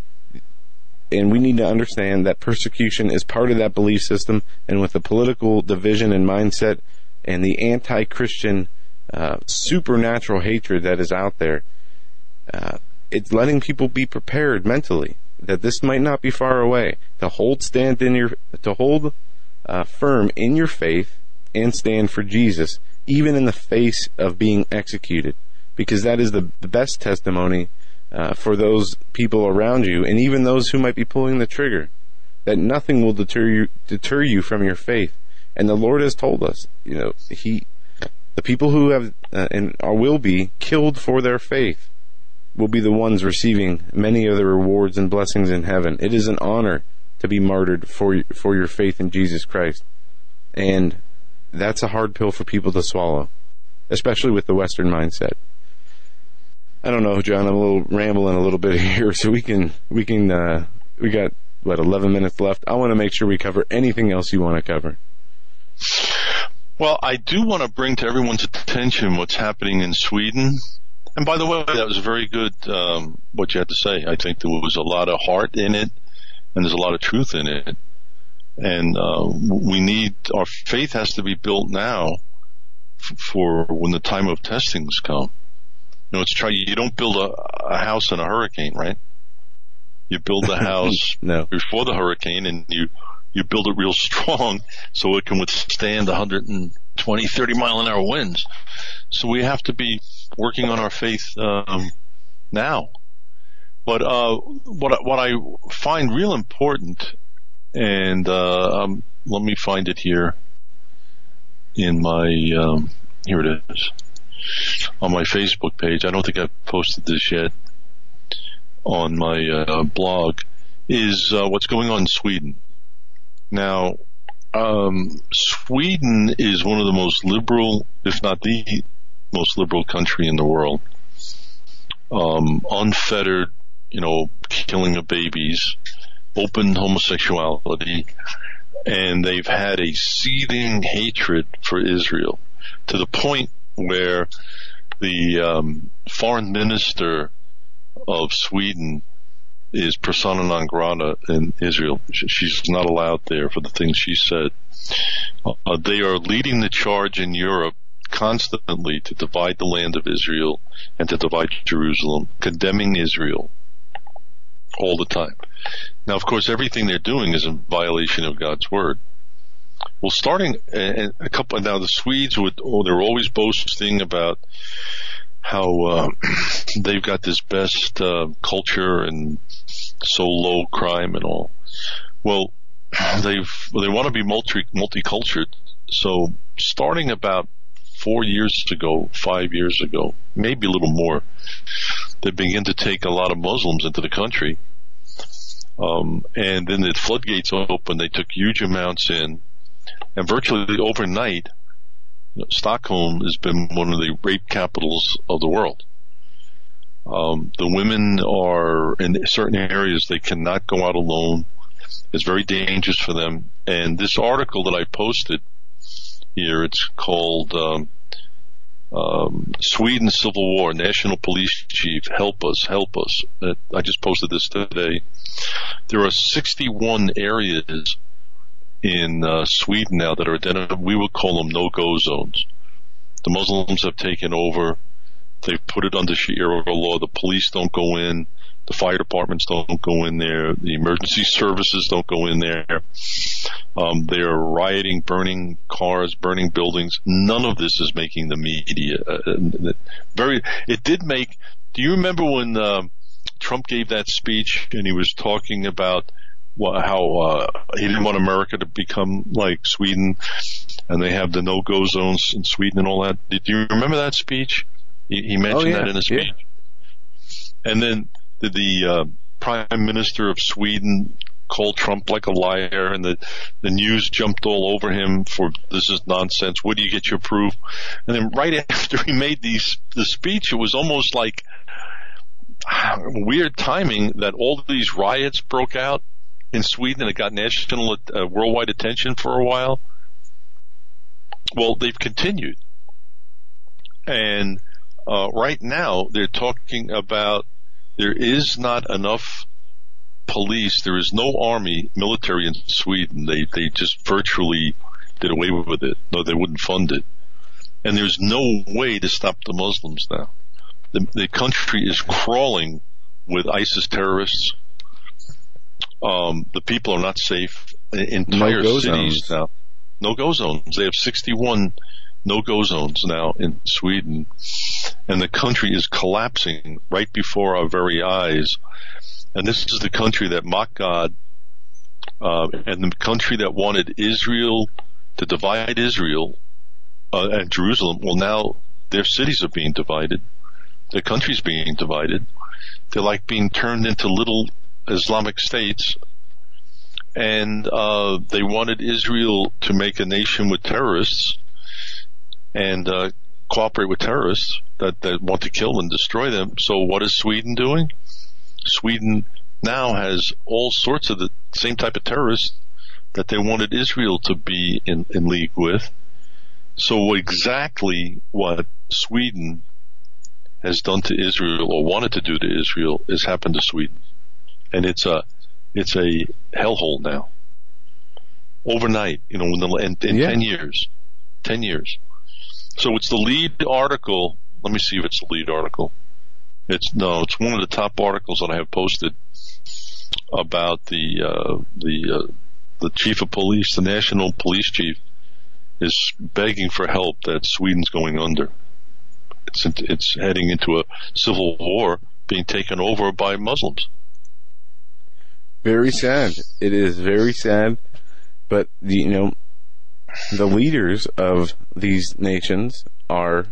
and we need to understand that persecution is part of that belief system, and with the political division and mindset and the anti-Christian uh, supernatural hatred that is out there, uh, it's letting people be prepared mentally that this might not be far away. To hold stand in your, to hold uh, firm in your faith and stand for Jesus, even in the face of being executed, because that is the, the best testimony uh, for those people around you, and even those who might be pulling the trigger. That nothing will deter you deter you from your faith. And the Lord has told us, you know, He, the people who have uh, and are, will be killed for their faith will be the ones receiving many of the rewards and blessings in heaven. It is an honor to be martyred for for your faith in Jesus Christ, and that's a hard pill for people to swallow, especially with the Western mindset. I don't know, John. I'm a little rambling a little bit here, so we can we can uh, we got what 11 minutes left. I want to make sure we cover anything else you want to cover. Well, I do want to bring to everyone's attention what's happening in Sweden. And by the way, that was very good um, what you had to say. I think there was a lot of heart in it, and there's a lot of truth in it. And uh, we need our faith has to be built now for when the time of testings come. You know, it's try. You don't build a, a house in a hurricane, right? You build the house no. before the hurricane, and you you build it real strong so it can withstand 120, 30 mile an hour winds. So we have to be working on our faith um, now. But uh, what what I find real important, and uh, um, let me find it here in my um, here it is on my Facebook page. I don't think I've posted this yet on my uh, blog. Is uh, what's going on in Sweden now? Um, Sweden is one of the most liberal, if not the most liberal country in the world. Um, unfettered, you know, killing of babies, open homosexuality, and they've had a seething hatred for Israel to the point where the um, foreign minister of Sweden is persona non grata in Israel. She's not allowed there for the things she said. Uh, they are leading the charge in Europe constantly to divide the land of Israel and to divide Jerusalem, condemning Israel all the time. Now, of course, everything they're doing is in violation of God's word. Well, starting a couple now, the Swedes would oh, they're always boasting about how uh, they've got this best uh, culture and so low crime and all. Well, they've well, they want to be multi multicultural. So starting about four years ago, five years ago, maybe a little more, they began to take a lot of Muslims into the country. Um, and then the floodgates opened. They took huge amounts in, and virtually overnight, you know, Stockholm has been one of the rape capitals of the world. Um, the women are in certain areas they cannot go out alone. It's very dangerous for them. And this article that I posted here, it's called um, um, Sweden Civil War, National Police Chief, help us, help us. I just posted this today. There are 61 areas in uh, Sweden now that are identified. We would call them no-go zones. The Muslims have taken over. They've put it under Sharia law. The police don't go in. The fire departments don't go in there. The emergency services don't go in there. Um, they are rioting, burning cars, burning buildings. None of this is making the media. Uh, uh very. It did make. Do you remember when uh, Trump gave that speech and he was talking about how uh, he didn't want America to become like Sweden, and they have the no-go zones in Sweden and all that. Did you remember that speech? He, he mentioned oh, yeah. that in his speech. Yeah. And then the, the uh, prime minister of Sweden called Trump like a liar, and the the news jumped all over him for this is nonsense. Where do you get your proof? And then right after he made these the speech, it was almost like weird timing that all these riots broke out in Sweden it got national, uh, worldwide attention for a while. Well, they've continued. And, uh, right now they're talking about there is not enough police. There is no army, military in Sweden. They, they just virtually did away with it. No, they wouldn't fund it. And there's no way to stop the Muslims now. The, the country is crawling with ISIS terrorists. Um, the people are not safe. Entire No-go cities zones. now. No go zones. They have 61 no go zones now in Sweden. And the country is collapsing right before our very eyes. And this is the country that mocked God, uh, and the country that wanted Israel to divide Israel uh, and Jerusalem. Well, now their cities are being divided. Their country's being divided. They're like being turned into little Islamic states. And uh, they wanted Israel to make a nation with terrorists and uh, cooperate with terrorists that, that want to kill and destroy them. So what is Sweden doing? Sweden now has all sorts of the same type of terrorists that they wanted Israel to be in, in league with. So exactly what Sweden has done to Israel or wanted to do to Israel has happened to Sweden. And it's a, it's a hellhole now. Overnight, you know, in, the, in, in Yeah. 10 years. 10 years. So it's the lead article. Let me see if it's the lead article. It's no, it's one of the top articles that I have posted about the uh, the uh, the chief of police, the national police chief, is begging for help that Sweden's going under. It's it's heading into a civil war, being taken over by Muslims. Very sad. It is very sad. But you know, the leaders of these nations are.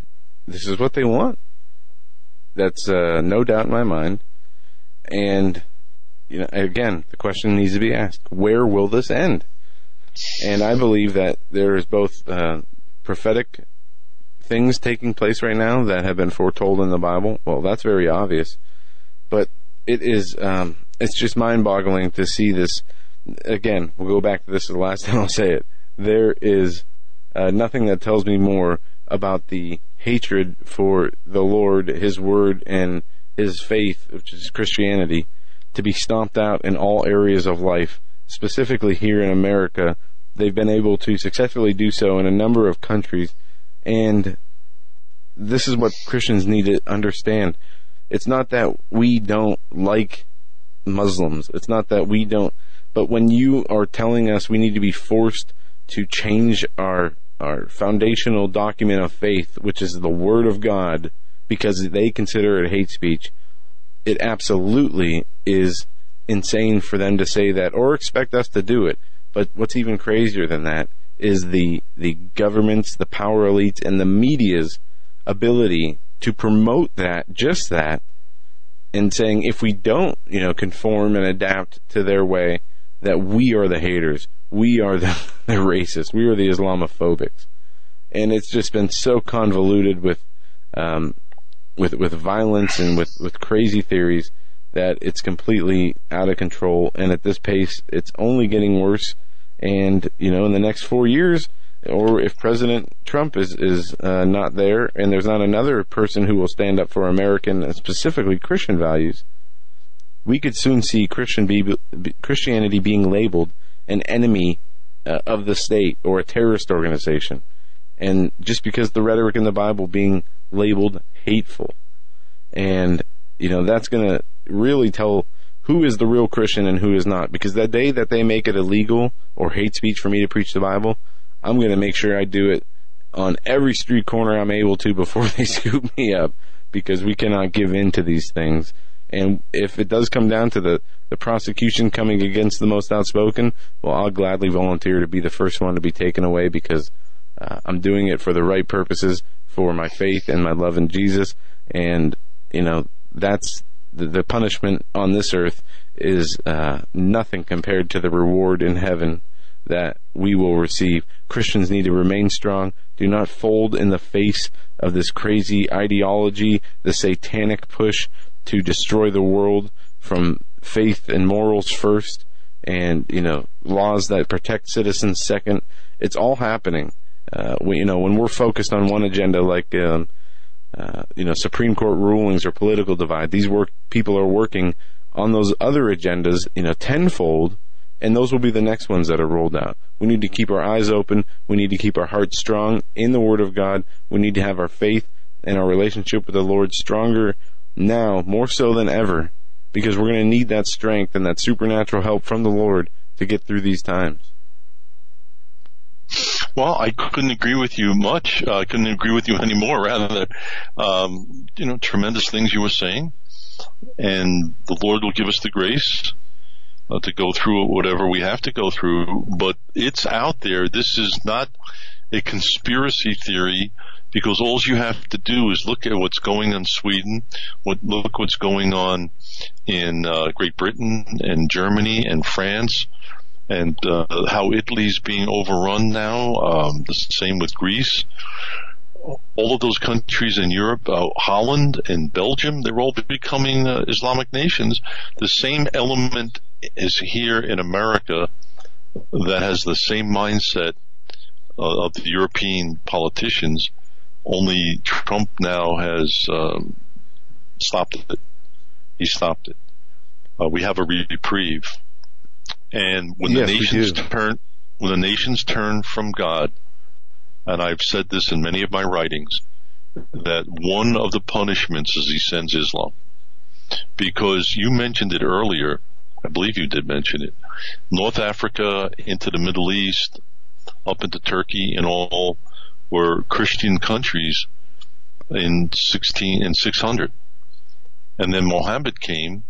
This is what they want. That's uh, no doubt in my mind. And you know, again, the question needs to be asked: Where will this end? And I believe that there is both uh, prophetic things taking place right now that have been foretold in the Bible. Well, that's very obvious, but it is um, it's just mind-boggling to see this. Again, we'll go back to this the last time I'll say it. There is uh, nothing that tells me more about the hatred for the Lord, His Word, and His faith, which is Christianity, to be stomped out in all areas of life. Specifically here in America, they've been able to successfully do so in a number of countries, and this is what Christians need to understand. It's not that we don't like Muslims. It's not that we don't. But when you are telling us we need to be forced to change our our foundational document of faith, which is the Word of God, because they consider it hate speech, it absolutely is insane for them to say that or expect us to do it. But what's even crazier than that is the the governments, the power elites, and the media's ability to promote that, just that, and saying if we don't, you know, conform and adapt to their way, that we are the haters, we are the, the racists, we are the Islamophobics, and it's just been so convoluted with, um, with with violence and with with crazy theories that it's completely out of control. And at this pace, it's only getting worse. And you know, in the next four years, or if President Trump is is uh, not there, and there's not another person who will stand up for American, and specifically Christian values, we could soon see Christian be, Christianity being labeled an enemy uh, of the state or a terrorist organization, and just because the rhetoric in the Bible being labeled hateful, and you know that's going to really tell who is the real Christian and who is not. Because that day that they make it illegal or hate speech for me to preach the Bible, I'm going to make sure I do it on every street corner I'm able to before they scoop me up. Because we cannot give in to these things. And if it does come down to the, the prosecution coming against the most outspoken, well, I'll gladly volunteer to be the first one to be taken away because uh, I'm doing it for the right purposes, for my faith and my love in Jesus. And, you know, that's the, the punishment on this earth is uh, nothing compared to the reward in heaven that we will receive. Christians need to remain strong. Do not fold in the face of this crazy ideology, the satanic push to destroy the world from faith and morals first. and you know laws that protect citizens second. It's all happening. Uh, we, you know when we're focused on one agenda like um, uh, you know Supreme Court rulings or political divide, these work people are working on those other agendas, you know, tenfold, and those will be the next ones that are rolled out. We need to keep our eyes open. We need to keep our hearts strong in the Word of God. We need to have our faith and our relationship with the Lord stronger now, more so than ever, because we're going to need that strength and that supernatural help from the Lord to get through these times. Well, I couldn't agree with you much. Uh, I couldn't agree with you anymore. Rather, um, you know, tremendous things you were saying, and the Lord will give us the grace uh, to go through whatever we have to go through. But it's out there. This is not a conspiracy theory because all you have to do is look at what's going on in Sweden, what, look what's going on in uh, Great Britain and Germany and France, and uh, how Italy's being overrun now. Um, the same with Greece. All of those countries in Europe, uh, Holland and Belgium, they're all becoming uh, Islamic nations. The same element is here in America that has the same mindset uh, of the European politicians. Only Trump now has um, stopped it. He stopped it. Uh, we have a reprieve, and when Yes, the nations turn, when the nations turn from God, and I've said this in many of my writings, that one of the punishments is he sends Islam, because you mentioned it earlier. I believe you did mention it. North Africa into the Middle East, up into Turkey and all were Christian countries in 16 and 600. And then Mohammed came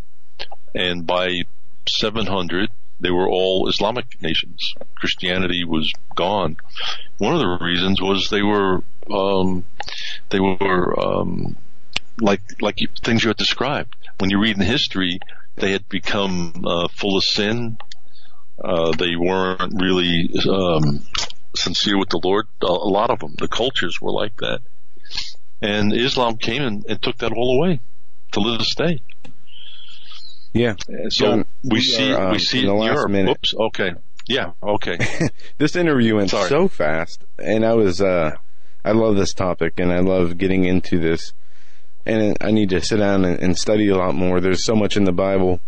and by 700 they were all Islamic nations. Christianity was gone. One of the reasons was they were um, they were um, like like things you had described. When you read in history, they had become uh, full of sin. Uh, they weren't really um, sincere with the Lord. A, lot of them, the cultures were like that. And Islam came and, and took that all away to live this day. Yeah. So John, we, we see are, um, we see in in Europe. minute. Oops. Okay. Yeah. Okay. this interview went Sorry. so fast, and I was, uh, I love this topic, and I love getting into this, and I need to sit down and, study a lot more. There's so much in the Bible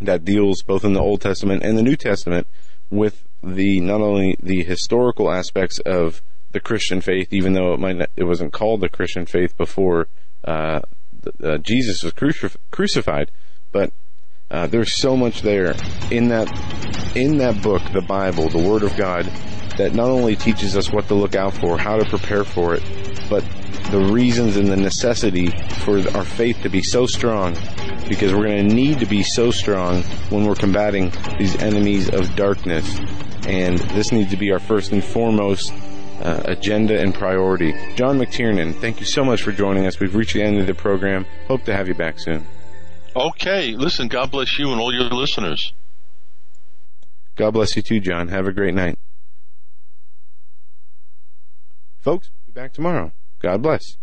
that deals both in the Old Testament and the New Testament with the not only the historical aspects of the Christian faith, even though it might not, it wasn't called the Christian faith before uh, uh, Jesus was crucif- crucified, but uh, there's so much there in that in that book, the Bible, the Word of God, that not only teaches us what to look out for, how to prepare for it, but the reasons and the necessity for our faith to be so strong, because we're going to need to be so strong when we're combating these enemies of darkness. And this needs to be our first and foremost uh, agenda and priority. John McTernan, thank you so much for joining us. We've reached the end of the program. Hope to have you back soon. Okay. Listen. God bless you and all your listeners. God bless you too, John. Have a great night. Folks, we'll be back tomorrow. God bless.